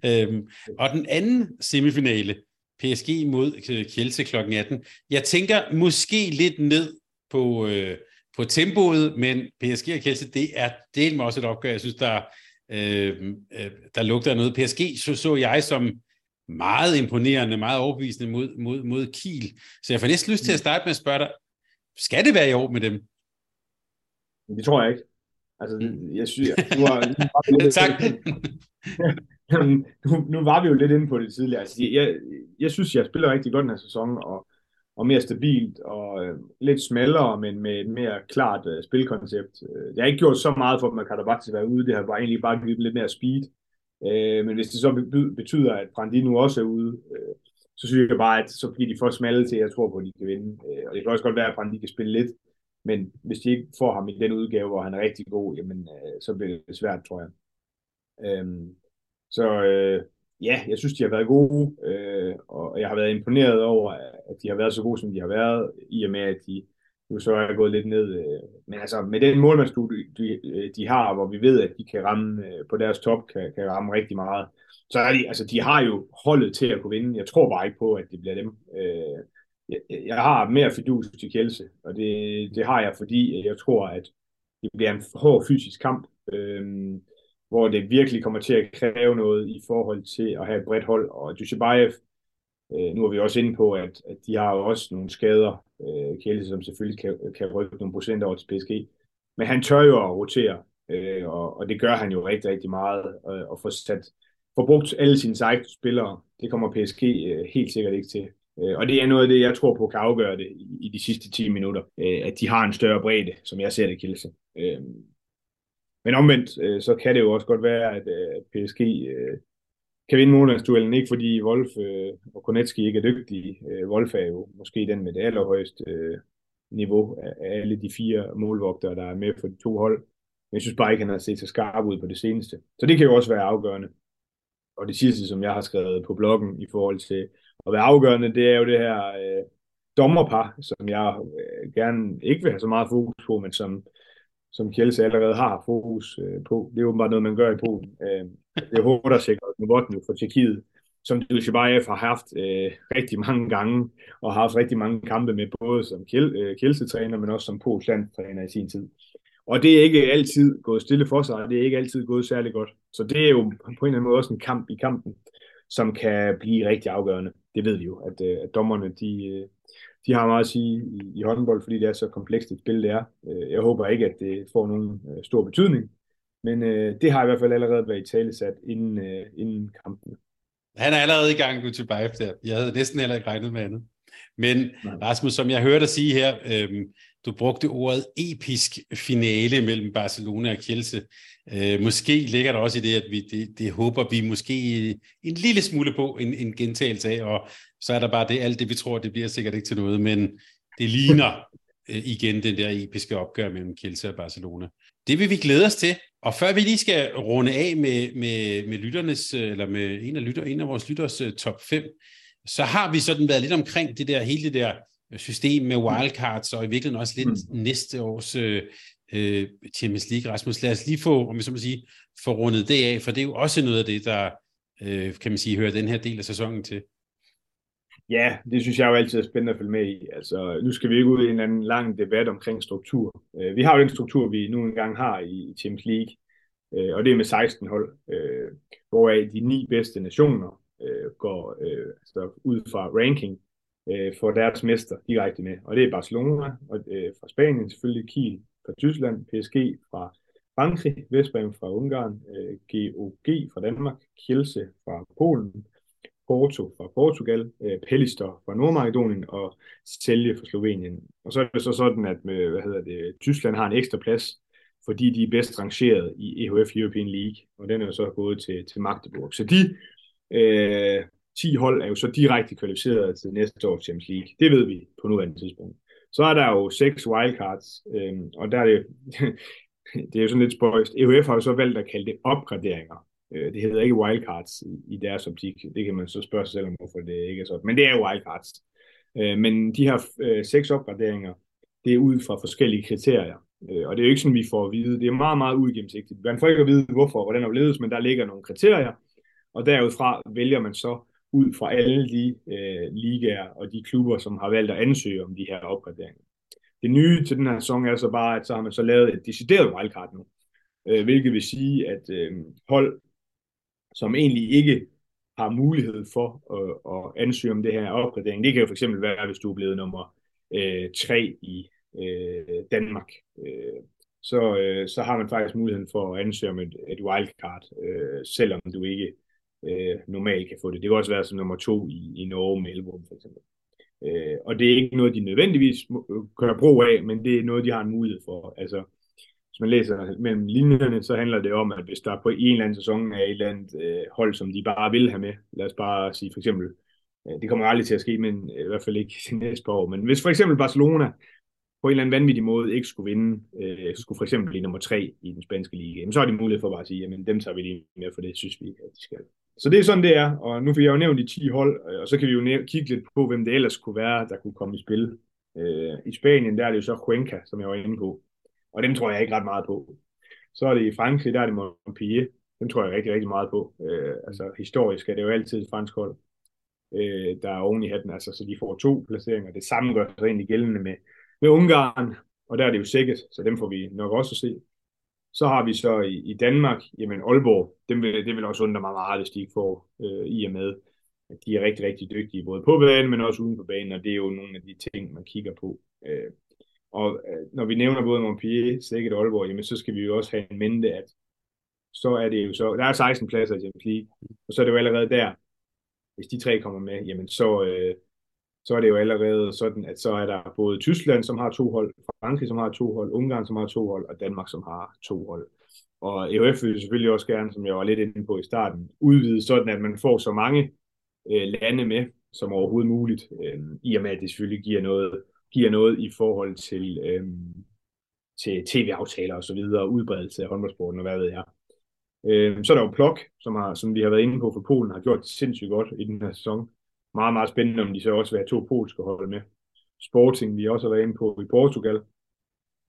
Øhm, og den anden semifinale, PSG mod øh, Kielse kl. 18, jeg tænker måske lidt ned på, øh, på tempoet, men PSG og Kielse, det er del med også et opgør, jeg synes, der øh, øh, der lugter noget. PSG så, så jeg som meget imponerende, meget overbevisende mod, mod, mod Kiel. Så jeg får næsten lyst til at starte med at spørge dig, skal det være i år med dem? Det tror jeg ikke. Altså, mm. jeg synes, nu var, nu var vi lidt, tak. nu, nu var vi jo lidt inde på det tidligere. Altså, jeg, jeg synes, jeg spiller rigtig godt den her sæson, og og mere stabilt og øh, lidt smallere, men med et mere klart øh, spilkoncept. Øh, det jeg har ikke gjort så meget for, at Karabakhti var ude. Det har bare egentlig bare givet lidt mere speed. Øh, men hvis det så betyder, at Brandi nu også er ude, øh, så synes jeg bare, at så bliver de for smalle til, at jeg tror på, at de kan vinde. Øh, og det kan også godt være, at Brandi kan spille lidt, men hvis de ikke får ham i den udgave, hvor han er rigtig god, jamen, øh, så bliver det svært, tror jeg. Øh, så øh, ja, jeg synes, de har været gode, øh, og jeg har været imponeret over, at de har været så gode, som de har været, i og med, at de nu så er gået lidt ned. Øh, men altså, med den målmandsstudie, de, øh, de har, hvor vi ved, at de kan ramme øh, på deres top, kan, kan ramme rigtig meget, så er de, altså, de har jo holdet til at kunne vinde. Jeg tror bare ikke på, at det bliver dem. Øh, jeg, jeg har mere fidus til Kjelse, og det, det har jeg, fordi jeg tror, at det bliver en hård fysisk kamp. Øh, hvor det virkelig kommer til at kræve noget i forhold til at have et bredt hold. Og Dushibayev, øh, nu er vi også inde på, at, at de har jo også nogle skader, øh, Kjelse, som selvfølgelig kan, kan rykke nogle procent over til PSG. Men han tør jo at rotere, øh, og, og det gør han jo rigtig, rigtig meget, øh, og få sat få brugt alle sine sejte spillere. Det kommer PSG øh, helt sikkert ikke til. Øh, og det er noget af det, jeg tror på kan afgøre det i, i de sidste 10 minutter, øh, at de har en større bredde, som jeg ser det, Kielse. Øh, men omvendt, øh, så kan det jo også godt være, at øh, PSG øh, kan vinde månedsduellen, ikke fordi Wolf øh, og Konetski ikke er dygtige. Øh, Wolf er jo måske den med det allerhøjeste øh, niveau af, af alle de fire målvogtere, der er med for de to hold. Men jeg synes bare ikke, han har set så skarp ud på det seneste. Så det kan jo også være afgørende. Og det sidste, som jeg har skrevet på bloggen i forhold til at være afgørende, det er jo det her øh, dommerpar, som jeg øh, gerne ikke vil have så meget fokus på, men som som Kjelse allerede har fokus øh, på. Det er åbenbart noget, man gør i Polen. Øh, det er sikkert, og Novotny fra Tjekkiet, som Dushibayev har haft øh, rigtig mange gange, og har haft rigtig mange kampe med, både som Kjel, øh, Kjelse-træner, men også som Pols landstræner i sin tid. Og det er ikke altid gået stille for sig, og det er ikke altid gået særlig godt. Så det er jo på en eller anden måde også en kamp i kampen, som kan blive rigtig afgørende. Det ved vi jo, at, øh, at dommerne de, øh, de har meget at sige i, i håndbold, fordi det er så komplekst et spil, det er. Øh, jeg håber ikke, at det får nogen stor betydning, men det har i hvert fald allerede været i talesat inden, inden kampen. Han er allerede i gang, du til der. Jeg havde næsten heller ikke regnet med andet. Men Rasmus, som jeg hørte dig sige her, øhm, du brugte ordet episk finale mellem Barcelona og Kielse. Øh, måske ligger der også i det, at vi, det, det håber vi måske en lille smule på en, en gentagelse af, og så er der bare det, alt det vi tror, det bliver sikkert ikke til noget, men det ligner øh, igen den der episke opgør mellem Kielse og Barcelona. Det vil vi glæde os til, og før vi lige skal runde af med, med, med lytternes, eller med en af, lytter, en af vores lytters uh, top 5, så har vi sådan været lidt omkring det der, hele det der system med wildcards, og i virkeligheden også lidt mm. næste års øh, øh, Champions League. Rasmus, lad os lige få, om vi så må sige, få rundet det af, for det er jo også noget af det, der, øh, kan man sige, hører den her del af sæsonen til. Ja, det synes jeg jo altid er spændende at følge med i. Altså, nu skal vi ikke ud i en eller anden lang debat omkring struktur. Øh, vi har jo den struktur, vi nu engang har i Champions League, øh, og det er med 16 hold, øh, hvoraf de ni bedste nationer øh, går øh, altså ud fra ranking øh, får deres mester direkte med. Og det er Barcelona og, fra Spanien, selvfølgelig Kiel fra Tyskland, PSG fra Frankrig, Vestbrem fra Ungarn, øh, GOG fra Danmark, Kielse fra Polen, Porto fra Portugal, øh, Pellister fra Nordmakedonien og Selje fra Slovenien. Og så er det så sådan, at med, hvad hedder det, Tyskland har en ekstra plads, fordi de er bedst rangeret i EHF European League, og den er jo så gået til, til Magdeburg. Så de øh, 10 hold er jo så direkte kvalificeret til næste års Champions League. Det ved vi på nuværende tidspunkt. Så er der jo seks wildcards, øh, og der er det, det er jo sådan lidt spøjst. EUF har jo så valgt at kalde det opgraderinger. Øh, det hedder ikke wildcards i, i deres optik. Det kan man så spørge sig selv om, hvorfor det ikke er sådan. Men det er jo wildcards. Øh, men de her øh, seks opgraderinger, det er ud fra forskellige kriterier. Øh, og det er jo ikke sådan, vi får at vide. Det er meget, meget uigennemsigtigt. Man får ikke at vide, hvorfor og hvordan det ledes, men der ligger nogle kriterier. Og derudfra vælger man så ud fra alle de øh, ligaer og de klubber, som har valgt at ansøge om de her opgraderinger. Det nye til den her sæson er så bare, at så har man så lavet et decideret wildcard nu, øh, hvilket vil sige, at øh, hold, som egentlig ikke har mulighed for at, at ansøge om det her opgradering. Det kan jo for eksempel være, hvis du er blevet nummer øh, 3 i øh, Danmark. Øh, så, øh, så har man faktisk muligheden for at ansøge om et, et wildcard, øh, selvom du ikke øh, normalt kan få det. Det kan også være som nummer 2 i, i Norge med for eksempel. Øh, og det er ikke noget, de nødvendigvis øh, kører brug af, men det er noget, de har en mulighed for. Altså, hvis man læser mellem linjerne, så handler det om, at hvis der på en eller anden sæson er et eller andet øh, hold, som de bare vil have med, lad os bare sige for eksempel, øh, det kommer aldrig til at ske, men øh, i hvert fald ikke i næste år, men hvis for eksempel Barcelona på en eller anden vanvittig måde ikke skulle vinde, øh, skulle for eksempel blive nummer tre i den spanske liga, så har de mulighed for bare at sige, jamen dem tager vi lige med, for det synes vi, at de skal. Så det er sådan, det er, og nu fik jeg jo nævnt de 10 hold, øh, og så kan vi jo kigge lidt på, hvem det ellers kunne være, der kunne komme i spil. Øh, I Spanien, der er det jo så Cuenca, som jeg var inde på. Og dem tror jeg ikke ret meget på. Så er det i Frankrig, der er det Montpellier. Dem tror jeg rigtig, rigtig meget på. Øh, altså historisk er det jo altid et fransk hold, øh, der er oven i hatten. Altså, så de får to placeringer. Det samme gør sig egentlig gældende med, med Ungarn, og der er det jo sikkert, så dem får vi nok også at se. Så har vi så i, i Danmark, jamen Aalborg, dem vil, det vil også undre mig meget, hvis de ikke får øh, i og med, at de er rigtig, rigtig dygtige, både på banen, men også uden på banen, og det er jo nogle af de ting, man kigger på. Øh, og øh, når vi nævner både Montpellier, sikkert Aalborg, jamen, så skal vi jo også have en mente, at så er det jo så, der er 16 pladser i Champions League, og så er det jo allerede der, hvis de tre kommer med, jamen så, øh, så er det jo allerede sådan, at så er der både Tyskland, som har to hold, Frankrig, som har to hold, Ungarn, som har to hold, og Danmark, som har to hold. Og EUF vil selvfølgelig også gerne, som jeg var lidt inde på i starten, udvide sådan, at man får så mange øh, lande med, som overhovedet muligt, øh, i og med, at det selvfølgelig giver noget giver noget i forhold til, øh, til tv-aftaler og så videre, udbredelse af håndboldsporten og hvad ved jeg. Øh, så er der jo Plok, som, har, som vi har været inde på for Polen, har gjort det sindssygt godt i den her sæson. Meget, meget spændende, om de så også vil have to polske hold med. Sporting, vi også har været inde på i Portugal,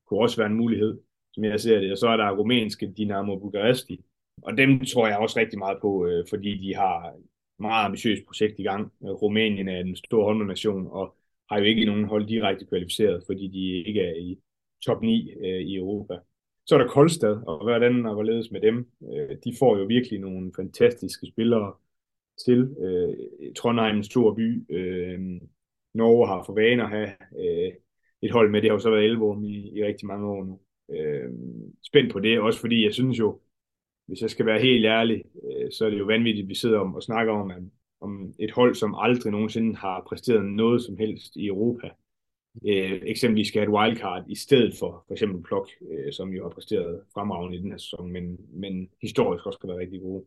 kunne også være en mulighed, som jeg ser det. Og så er der rumænske Dinamo Bukaresti, og dem tror jeg også rigtig meget på, øh, fordi de har meget ambitiøst projekt i gang. Rumænien er en stor håndboldnation, og har jo ikke nogen hold direkte kvalificeret, fordi de ikke er i top 9 øh, i Europa. Så er der Koldstad, og hvordan og hvorledes med dem. Øh, de får jo virkelig nogle fantastiske spillere til. Øh, Trondheim, en stor by. Øh, Norge har for vane at have øh, et hold med. Det har jo så været Elvorm i, i rigtig mange år nu. Øh, spændt på det, også fordi jeg synes jo, hvis jeg skal være helt ærlig, øh, så er det jo vanvittigt, at vi sidder om og snakker om, at, om et hold, som aldrig nogensinde har præsteret noget som helst i Europa. Øh, eksempelvis skal have et wildcard i stedet for for eksempel Plok, øh, som jo har præsteret fremragende i den her sæson, men, men historisk også kan være rigtig gode.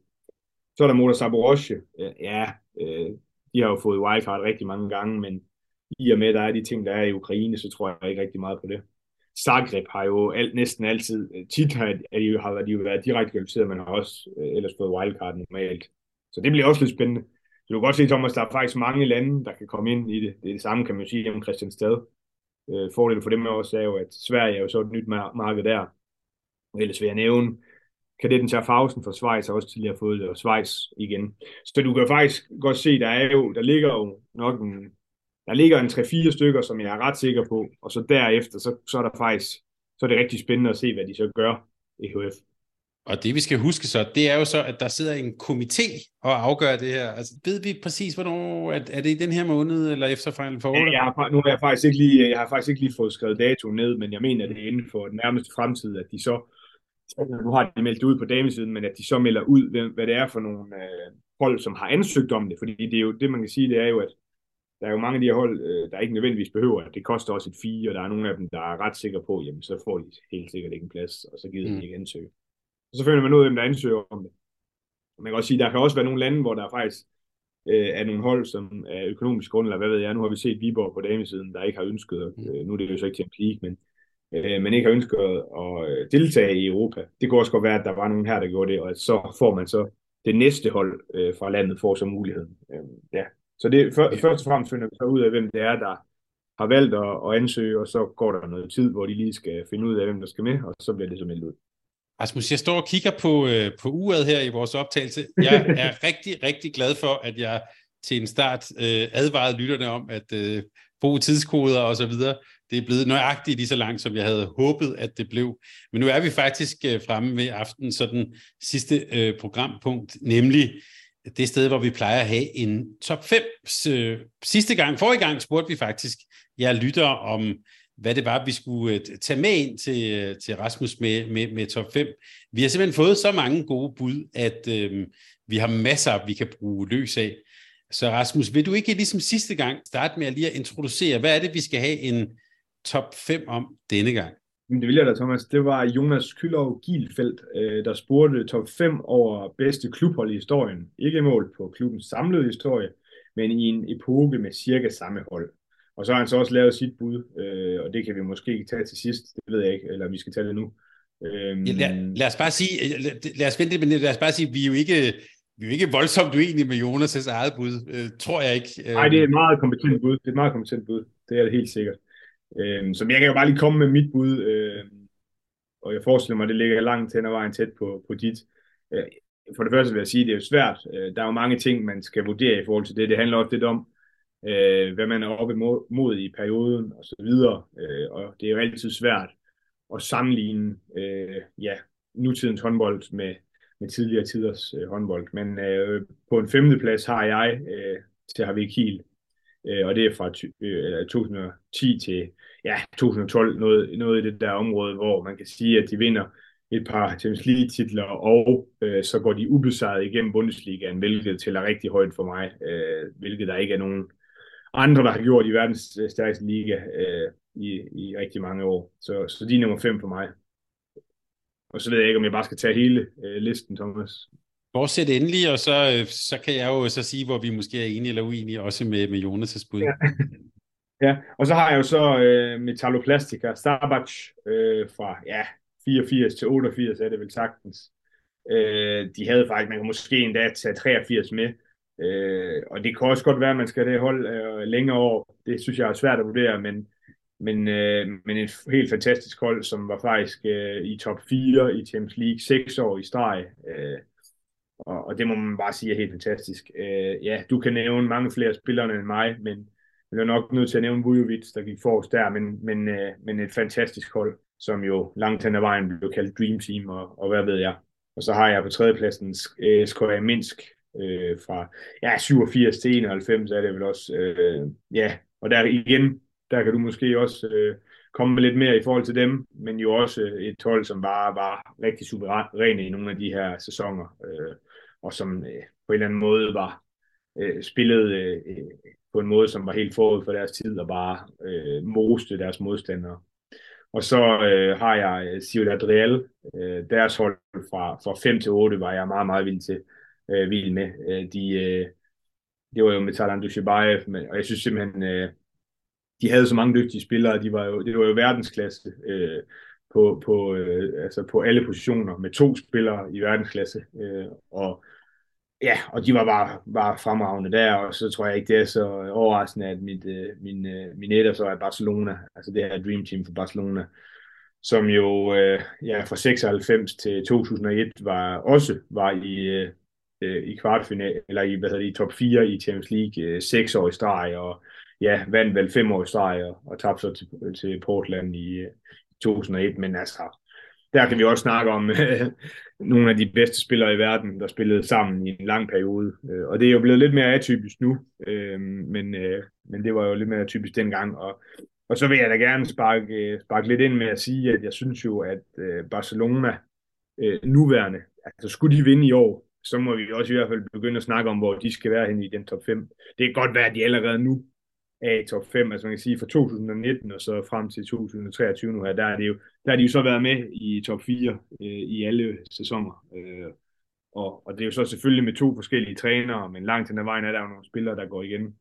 Så er der Motor Saborosje. Øh, ja, øh, de har jo fået wildcard rigtig mange gange, men i og med, at der er de ting, der er i Ukraine, så tror jeg ikke rigtig meget på det. Zagreb har jo alt, næsten altid, øh, tit har, er de jo, har de jo været direkte kvalificeret, men har også øh, ellers fået wildcard normalt. Så det bliver også lidt spændende. Så du kan godt se, Thomas, der er faktisk mange lande, der kan komme ind i det. Det er det samme, kan man sige, om Christiansted. Øh, fordelen for dem også er jo, at Sverige er jo så et nyt marked der. Og ellers vil jeg nævne, kadetten Schaffhausen fra Schweiz har også tidligere fået det, og Schweiz igen. Så du kan faktisk godt se, der er jo, der ligger jo nok en der ligger en 3-4 stykker, som jeg er ret sikker på, og så derefter, så, så er der faktisk, så er det rigtig spændende at se, hvad de så gør i HF. Og det vi skal huske så, det er jo så, at der sidder en komité og afgør det her. Altså, ved vi præcis, hvornår, er, er det i den her måned, eller efter Final Four? Ja, jeg har, nu har jeg faktisk ikke lige, jeg har faktisk ikke lige fået skrevet dato ned, men jeg mener, at det er inden for den nærmeste fremtid, at de så, nu har de meldt ud på damesiden, men at de så melder ud, hvad det er for nogle øh, hold, som har ansøgt om det, fordi det er jo det, man kan sige, det er jo, at der er jo mange af de her hold, øh, der ikke nødvendigvis behøver, at det koster også et fee, og der er nogle af dem, der er ret sikre på, jamen så får de helt sikkert ikke en plads, og så gider de mm. ikke ansøge. Og så finder man ud af, hvem der ansøger om det. Man kan også sige, der kan også være nogle lande, hvor der faktisk øh, er nogle hold, som er økonomisk grund, eller hvad ved jeg, nu har vi set Viborg på damesiden, der ikke har ønsket, mm. øh, nu er det jo så ikke Champions League, men, øh, men ikke har ønsket at øh, deltage i Europa. Det kunne også godt være, at der var nogen her, der gjorde det, og så får man så det næste hold øh, fra landet får så muligheden. Øh, ja, så det, for, først og fremmest finder vi så ud af, hvem det er, der har valgt at, at ansøge, og så går der noget tid, hvor de lige skal finde ud af, hvem der skal med, og så bliver det så meldt ud. Rasmus, jeg står og kigger på, øh, på uret her i vores optagelse. Jeg er rigtig, rigtig glad for, at jeg til en start øh, advarede lytterne om at øh, bruge tidskoder og så videre. Det er blevet nøjagtigt lige så langt, som jeg havde håbet, at det blev. Men nu er vi faktisk øh, fremme ved aften, så den sidste øh, programpunkt, nemlig det sted, hvor vi plejer at have en top 5. Øh, sidste gang, forrige gang, spurgte vi faktisk jeg lytter om, hvad det var, vi skulle øh, tage med ind til, øh, til Rasmus med, med, med top 5. Vi har simpelthen fået så mange gode bud, at øh, vi har masser, vi kan bruge løs af. Så Rasmus, vil du ikke ligesom sidste gang starte med at lige at introducere, hvad er det, vi skal have en top 5 om denne gang? Det vil jeg da, Thomas. Det var Jonas Kylov Gielfeldt, øh, der spurgte top 5 over bedste klubhold i historien. Ikke mål på klubbens samlede historie, men i en epoke med cirka samme hold. Og så har han så også lavet sit bud, øh, og det kan vi måske tage til sidst, det ved jeg ikke, eller vi skal tage det nu. Øhm... Ja, lad, lad os bare sige, lad, lad os vente, men lad os bare sige, vi er jo ikke, vi er jo ikke voldsomt uenige med Jonas' eget bud, øh, tror jeg ikke. Nej, det er et meget kompetent bud, det er et meget kompetent bud, det er det helt sikkert. Øh, så jeg kan jo bare lige komme med mit bud, øh, og jeg forestiller mig, at det ligger langt hen ad vejen tæt på, på dit. Øh, for det første vil jeg sige, at det er jo svært. Øh, der er jo mange ting, man skal vurdere i forhold til det. Det handler også lidt om, øh, hvad man er oppe mod i perioden og så videre. Øh, og det er jo altid svært at sammenligne øh, ja, nutidens håndbold med, med tidligere tiders øh, håndbold. Men øh, på en femteplads har jeg øh, til Harvey Kiel, øh, og det er fra øh, 2010 til ja, 2012, noget, noget i det der område, hvor man kan sige, at de vinder et par Champions League-titler, og øh, så går de ubesejret igennem Bundesligaen, hvilket tæller rigtig højt for mig, øh, hvilket der ikke er nogen andre, der har gjort i verdens øh, stærkeste liga øh, i, i rigtig mange år. Så, så de er nummer fem for mig. Og så ved jeg ikke, om jeg bare skal tage hele øh, listen, Thomas. Fortsæt endelig, og så, øh, så kan jeg jo så sige, hvor vi måske er enige eller uenige, også med, med Jonas' bud. Ja. ja, og så har jeg jo så øh, Metalloplastica Starbatch øh, fra ja, 84 til 88, er det vel sagtens. Øh, de havde faktisk, man kan måske endda tage 83 med, øh, og det kan også godt være, at man skal det hold øh, længere år. Det synes jeg er svært at vurdere, men, men, øh, men et helt fantastisk hold, som var faktisk øh, i top 4 i Champions League 6 år i streg. Øh, og, og det må man bare sige er helt fantastisk. Øh, ja, du kan nævne mange flere spillere end mig, men jeg er nok nødt til at nævne Vujovic, der gik forrest der, men, men, øh, men et fantastisk hold, som jo langt hen ad vejen blev kaldt Dream Team, og, og hvad ved jeg. Og så har jeg på tredjepladsen øh, SKA Minsk øh, fra ja, 87 til 91, er det vel også. Øh, ja, og der igen, der kan du måske også øh, komme med lidt mere i forhold til dem, men jo også et hold, som bare var rigtig suveræne i nogle af de her sæsoner, øh, og som øh, på en eller anden måde var øh, spillet øh, øh, på en måde, som var helt forud for deres tid, og bare øh, moste deres modstandere. Og så øh, har jeg øh, Ciudad Real, øh, deres hold fra, fra 5 til 8 var jeg meget, meget vild til, øh, vild med. Øh, de, øh, det var jo med Talan Dushibayev, men, og jeg synes simpelthen, øh, de havde så mange dygtige spillere, de var jo, det var jo verdensklasse øh, på, på, øh, altså på alle positioner, med to spillere i verdensklasse, øh, og ja, og de var bare, bare fremragende der, og så tror jeg ikke, det er så overraskende, at mit, øh, min, øh, min etter så er Barcelona, altså det her Dream Team for Barcelona, som jo øh, ja, fra 96 til 2001 var også var i, øh, øh, i kvartfinal, eller i, hvad hedder det, i top 4 i Champions League, øh, 6 år i streg, og ja, vandt vel 5 år i streg, og, og tabte så til, til Portland i øh, 2001, men altså, der kan vi også snakke om øh, nogle af de bedste spillere i verden, der spillede sammen i en lang periode. Øh, og det er jo blevet lidt mere atypisk nu, øh, men, men det var jo lidt mere typisk dengang. Og, og så vil jeg da gerne sparke, sparke lidt ind med at sige, at jeg synes jo, at Barcelona nuværende, altså skulle de vinde i år, så må vi også i hvert fald begynde at snakke om, hvor de skal være hen i den top 5. Det kan godt være, at de allerede nu er i top 5, altså man kan sige fra 2019 og så frem til 2023 nu her, der er, det jo, der har de jo så været med i top 4 øh, i alle sæsoner. Øh, og, og det er jo så selvfølgelig med to forskellige trænere, men langt hen ad vejen er der jo nogle spillere, der går igen.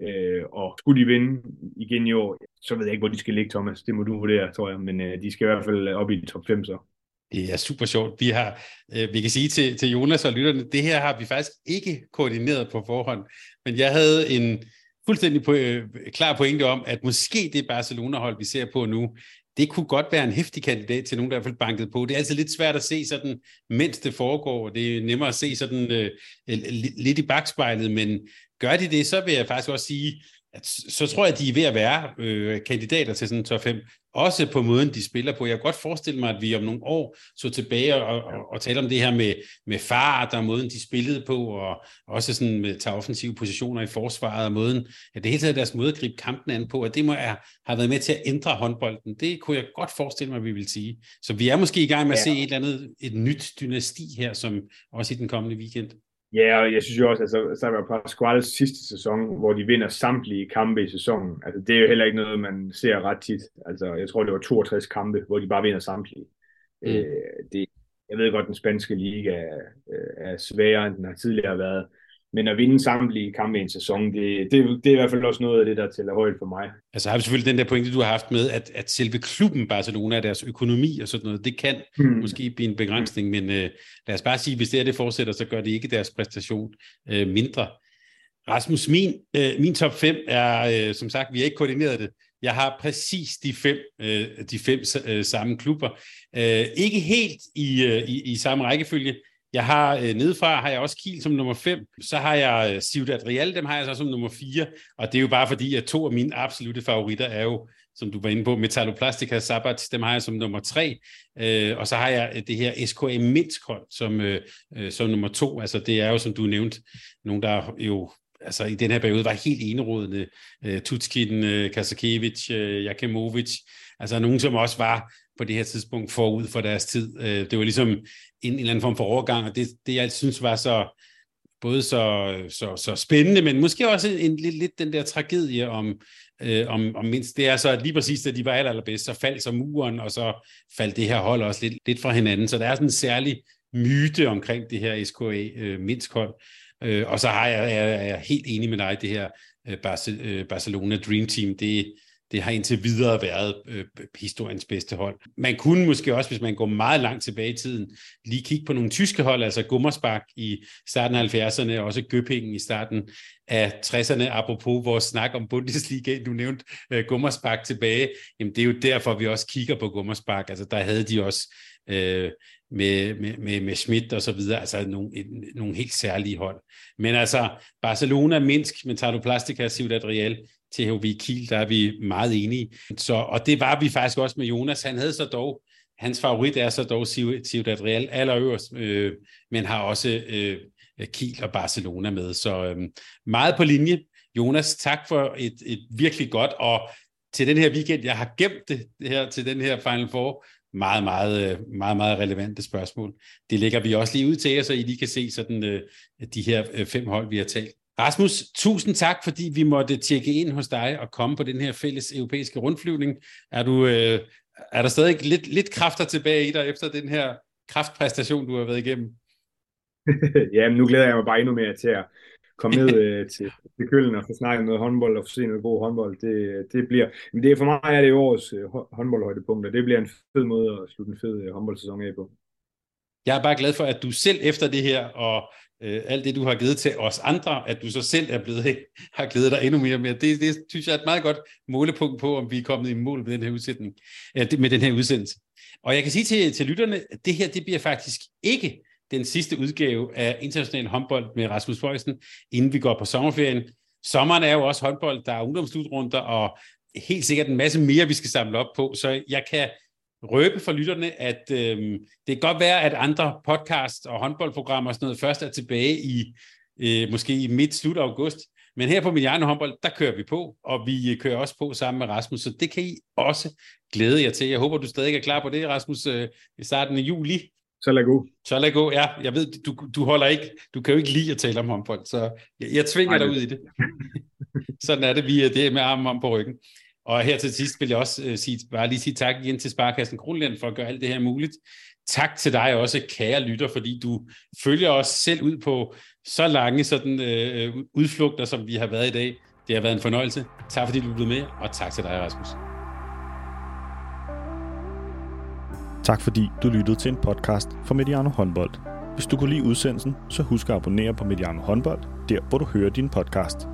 Øh, og skulle de vinde igen i år, så ved jeg ikke, hvor de skal ligge, Thomas. Det må du vurdere, tror jeg. Men øh, de skal i hvert fald øh, op i top 5 så. Det er super sjovt. Vi har, øh, vi kan sige til, til Jonas og lytterne, det her har vi faktisk ikke koordineret på forhånd, men jeg havde en, fuldstændig på, øh, klar pointe om, at måske det Barcelona-hold, vi ser på nu, det kunne godt være en hæftig kandidat til nogen, der i hvert fald banket på. Det er altid lidt svært at se sådan, mens det foregår. Det er nemmere at se sådan øh, lidt i bagspejlet, men gør de det, så vil jeg faktisk også sige, at så tror jeg, at de er ved at være øh, kandidater til sådan en top 5, også på måden, de spiller på. Jeg kan godt forestille mig, at vi om nogle år så tilbage og, og, og tale om det her med, med fart og måden, de spillede på, og også sådan med tage offensive positioner i forsvaret, og måden, ja, det hele taget deres måde at gribe kampen an på, at det må har været med til at ændre håndbolden. Det kunne jeg godt forestille mig, at vi vil sige. Så vi er måske i gang med at ja. se et eller andet, et nyt dynasti her, som også i den kommende weekend. Ja, og jeg synes jo også, at altså, så var Pasquales sidste sæson, hvor de vinder samtlige kampe i sæsonen. Altså, det er jo heller ikke noget, man ser ret tit. Altså, jeg tror, det var 62 kampe, hvor de bare vinder samtlige. Mm. Øh, det, jeg ved godt, den spanske liga er, er sværere, end den har tidligere været. Men at vinde samtlige kampe i en sæson, det, det, det er i hvert fald også noget af det, der tæller højt for mig. Altså har vi selvfølgelig den der pointe, du har haft med, at, at selve klubben Barcelona, deres økonomi og sådan noget, det kan hmm. måske blive en begrænsning, men uh, lad os bare sige, hvis det er det fortsætter, så gør det ikke deres præstation uh, mindre. Rasmus, min, uh, min top 5 er, uh, som sagt, vi har ikke koordineret det, jeg har præcis de fem, øh, de fem øh, samme klubber. Øh, ikke helt i, øh, i, i samme rækkefølge. Jeg har øh, nedefra har jeg også Kiel som nummer 5, så har jeg øh, Ciudad Real, dem har jeg så som nummer 4, og det er jo bare fordi, at to af mine absolute favoritter er jo, som du var inde på, Metalloplastica Sabbat, dem har jeg som nummer 3, øh, og så har jeg øh, det her SKA Minsk som, øh, øh, som nummer 2, altså det er jo, som du nævnte, nogen, der jo altså i den her periode var helt enerådende. Øh, Tutskin, øh, Kasakevich, øh, Jakimovic, altså nogen, som også var på det her tidspunkt forud for deres tid. Øh, det var ligesom en, en eller anden form for overgang, og det, det jeg synes var så både så, så, så spændende, men måske også en, en, lidt, lidt den der tragedie om, øh, om, om mindst. Det er så, at lige præcis da de var aller, allerbedst, så faldt så muren, og så faldt det her hold også lidt, lidt fra hinanden. Så der er sådan en særlig myte omkring det her SKA øh, Minsk hold. Øh, og så har jeg, jeg er jeg helt enig med dig, det her øh, øh, Barcelona Dream Team, det, det har indtil videre været øh, historiens bedste hold. Man kunne måske også, hvis man går meget langt tilbage i tiden, lige kigge på nogle tyske hold, altså Gummersbach i starten af 70'erne, og også Göppingen i starten af 60'erne, apropos vores snak om Bundesliga, du nævnte øh, Gummersbach tilbage, jamen det er jo derfor, vi også kigger på Gummersbach, altså der havde de også øh, med, med, med, med Schmidt og så videre, altså nogle, et, nogle helt særlige hold. Men altså, Barcelona, Minsk, Mentalo Plastica, Ciudad Real, THV Kiel, der er vi meget enige. Så, og det var vi faktisk også med Jonas. Han havde så dog, hans favorit er så dog Ciudad Real allerøverst, øh, men har også øh, Kiel og Barcelona med. Så øh, meget på linje. Jonas, tak for et, et virkelig godt, og til den her weekend, jeg har gemt det her til den her Final Four, meget, meget, øh, meget, meget relevante spørgsmål. Det lægger vi også lige ud til jer, så I lige kan se sådan, øh, de her øh, fem hold, vi har talt. Rasmus, tusind tak, fordi vi måtte tjekke ind hos dig og komme på den her fælles europæiske rundflyvning. Er, du, er der stadig lidt, lidt kræfter tilbage i dig efter den her kraftpræstation, du har været igennem? ja, men nu glæder jeg mig bare endnu mere til at komme ned øh, til, til Køllen og få snakket noget håndbold og få set noget god håndbold. Det, det bliver, men det, for mig er det årets øh, håndboldhøjdepunkt, og det bliver en fed måde at slutte en fed øh, håndboldsæson af på. Jeg er bare glad for, at du selv efter det her, og øh, alt det, du har givet til os andre, at du så selv er blevet, har glædet dig endnu mere mere. Det, det synes jeg er et meget godt målepunkt på, om vi er kommet i mål med den her udsætning, øh, med den her udsendelse. Og jeg kan sige til, til lytterne, at det her, det bliver faktisk ikke den sidste udgave af International håndbold med Rasmus Bøjsen, inden vi går på sommerferien. Sommeren er jo også håndbold, der er ungdomsslutrunder, og helt sikkert en masse mere, vi skal samle op på. Så jeg kan røbe for lytterne, at øh, det kan godt være, at andre podcast og håndboldprogrammer og sådan noget først er tilbage i øh, måske i midt-slut august. Men her på Mediano håndbold, der kører vi på, og vi kører også på sammen med Rasmus, så det kan I også glæde jer til. Jeg håber, du stadig er klar på det, Rasmus, øh, i starten af juli. Så lad gå. Så lad gå, ja. Jeg ved, du, du holder ikke, du kan jo ikke lide at tale om håndbold, så jeg, jeg tvinger dig ud i det. Sådan er det, vi er det med armen om på ryggen. Og her til sidst vil jeg også øh, sige, bare lige sige tak igen til Sparkassen Kronland for at gøre alt det her muligt. Tak til dig også, kære lytter, fordi du følger os selv ud på så lange sådan, øh, øh udflugter, som vi har været i dag. Det har været en fornøjelse. Tak fordi du blev med, og tak til dig, Rasmus. Tak fordi du lyttede til en podcast fra Mediano Håndbold. Hvis du kunne lide udsendelsen, så husk at abonnere på Mediano Håndbold, der hvor du hører din podcast.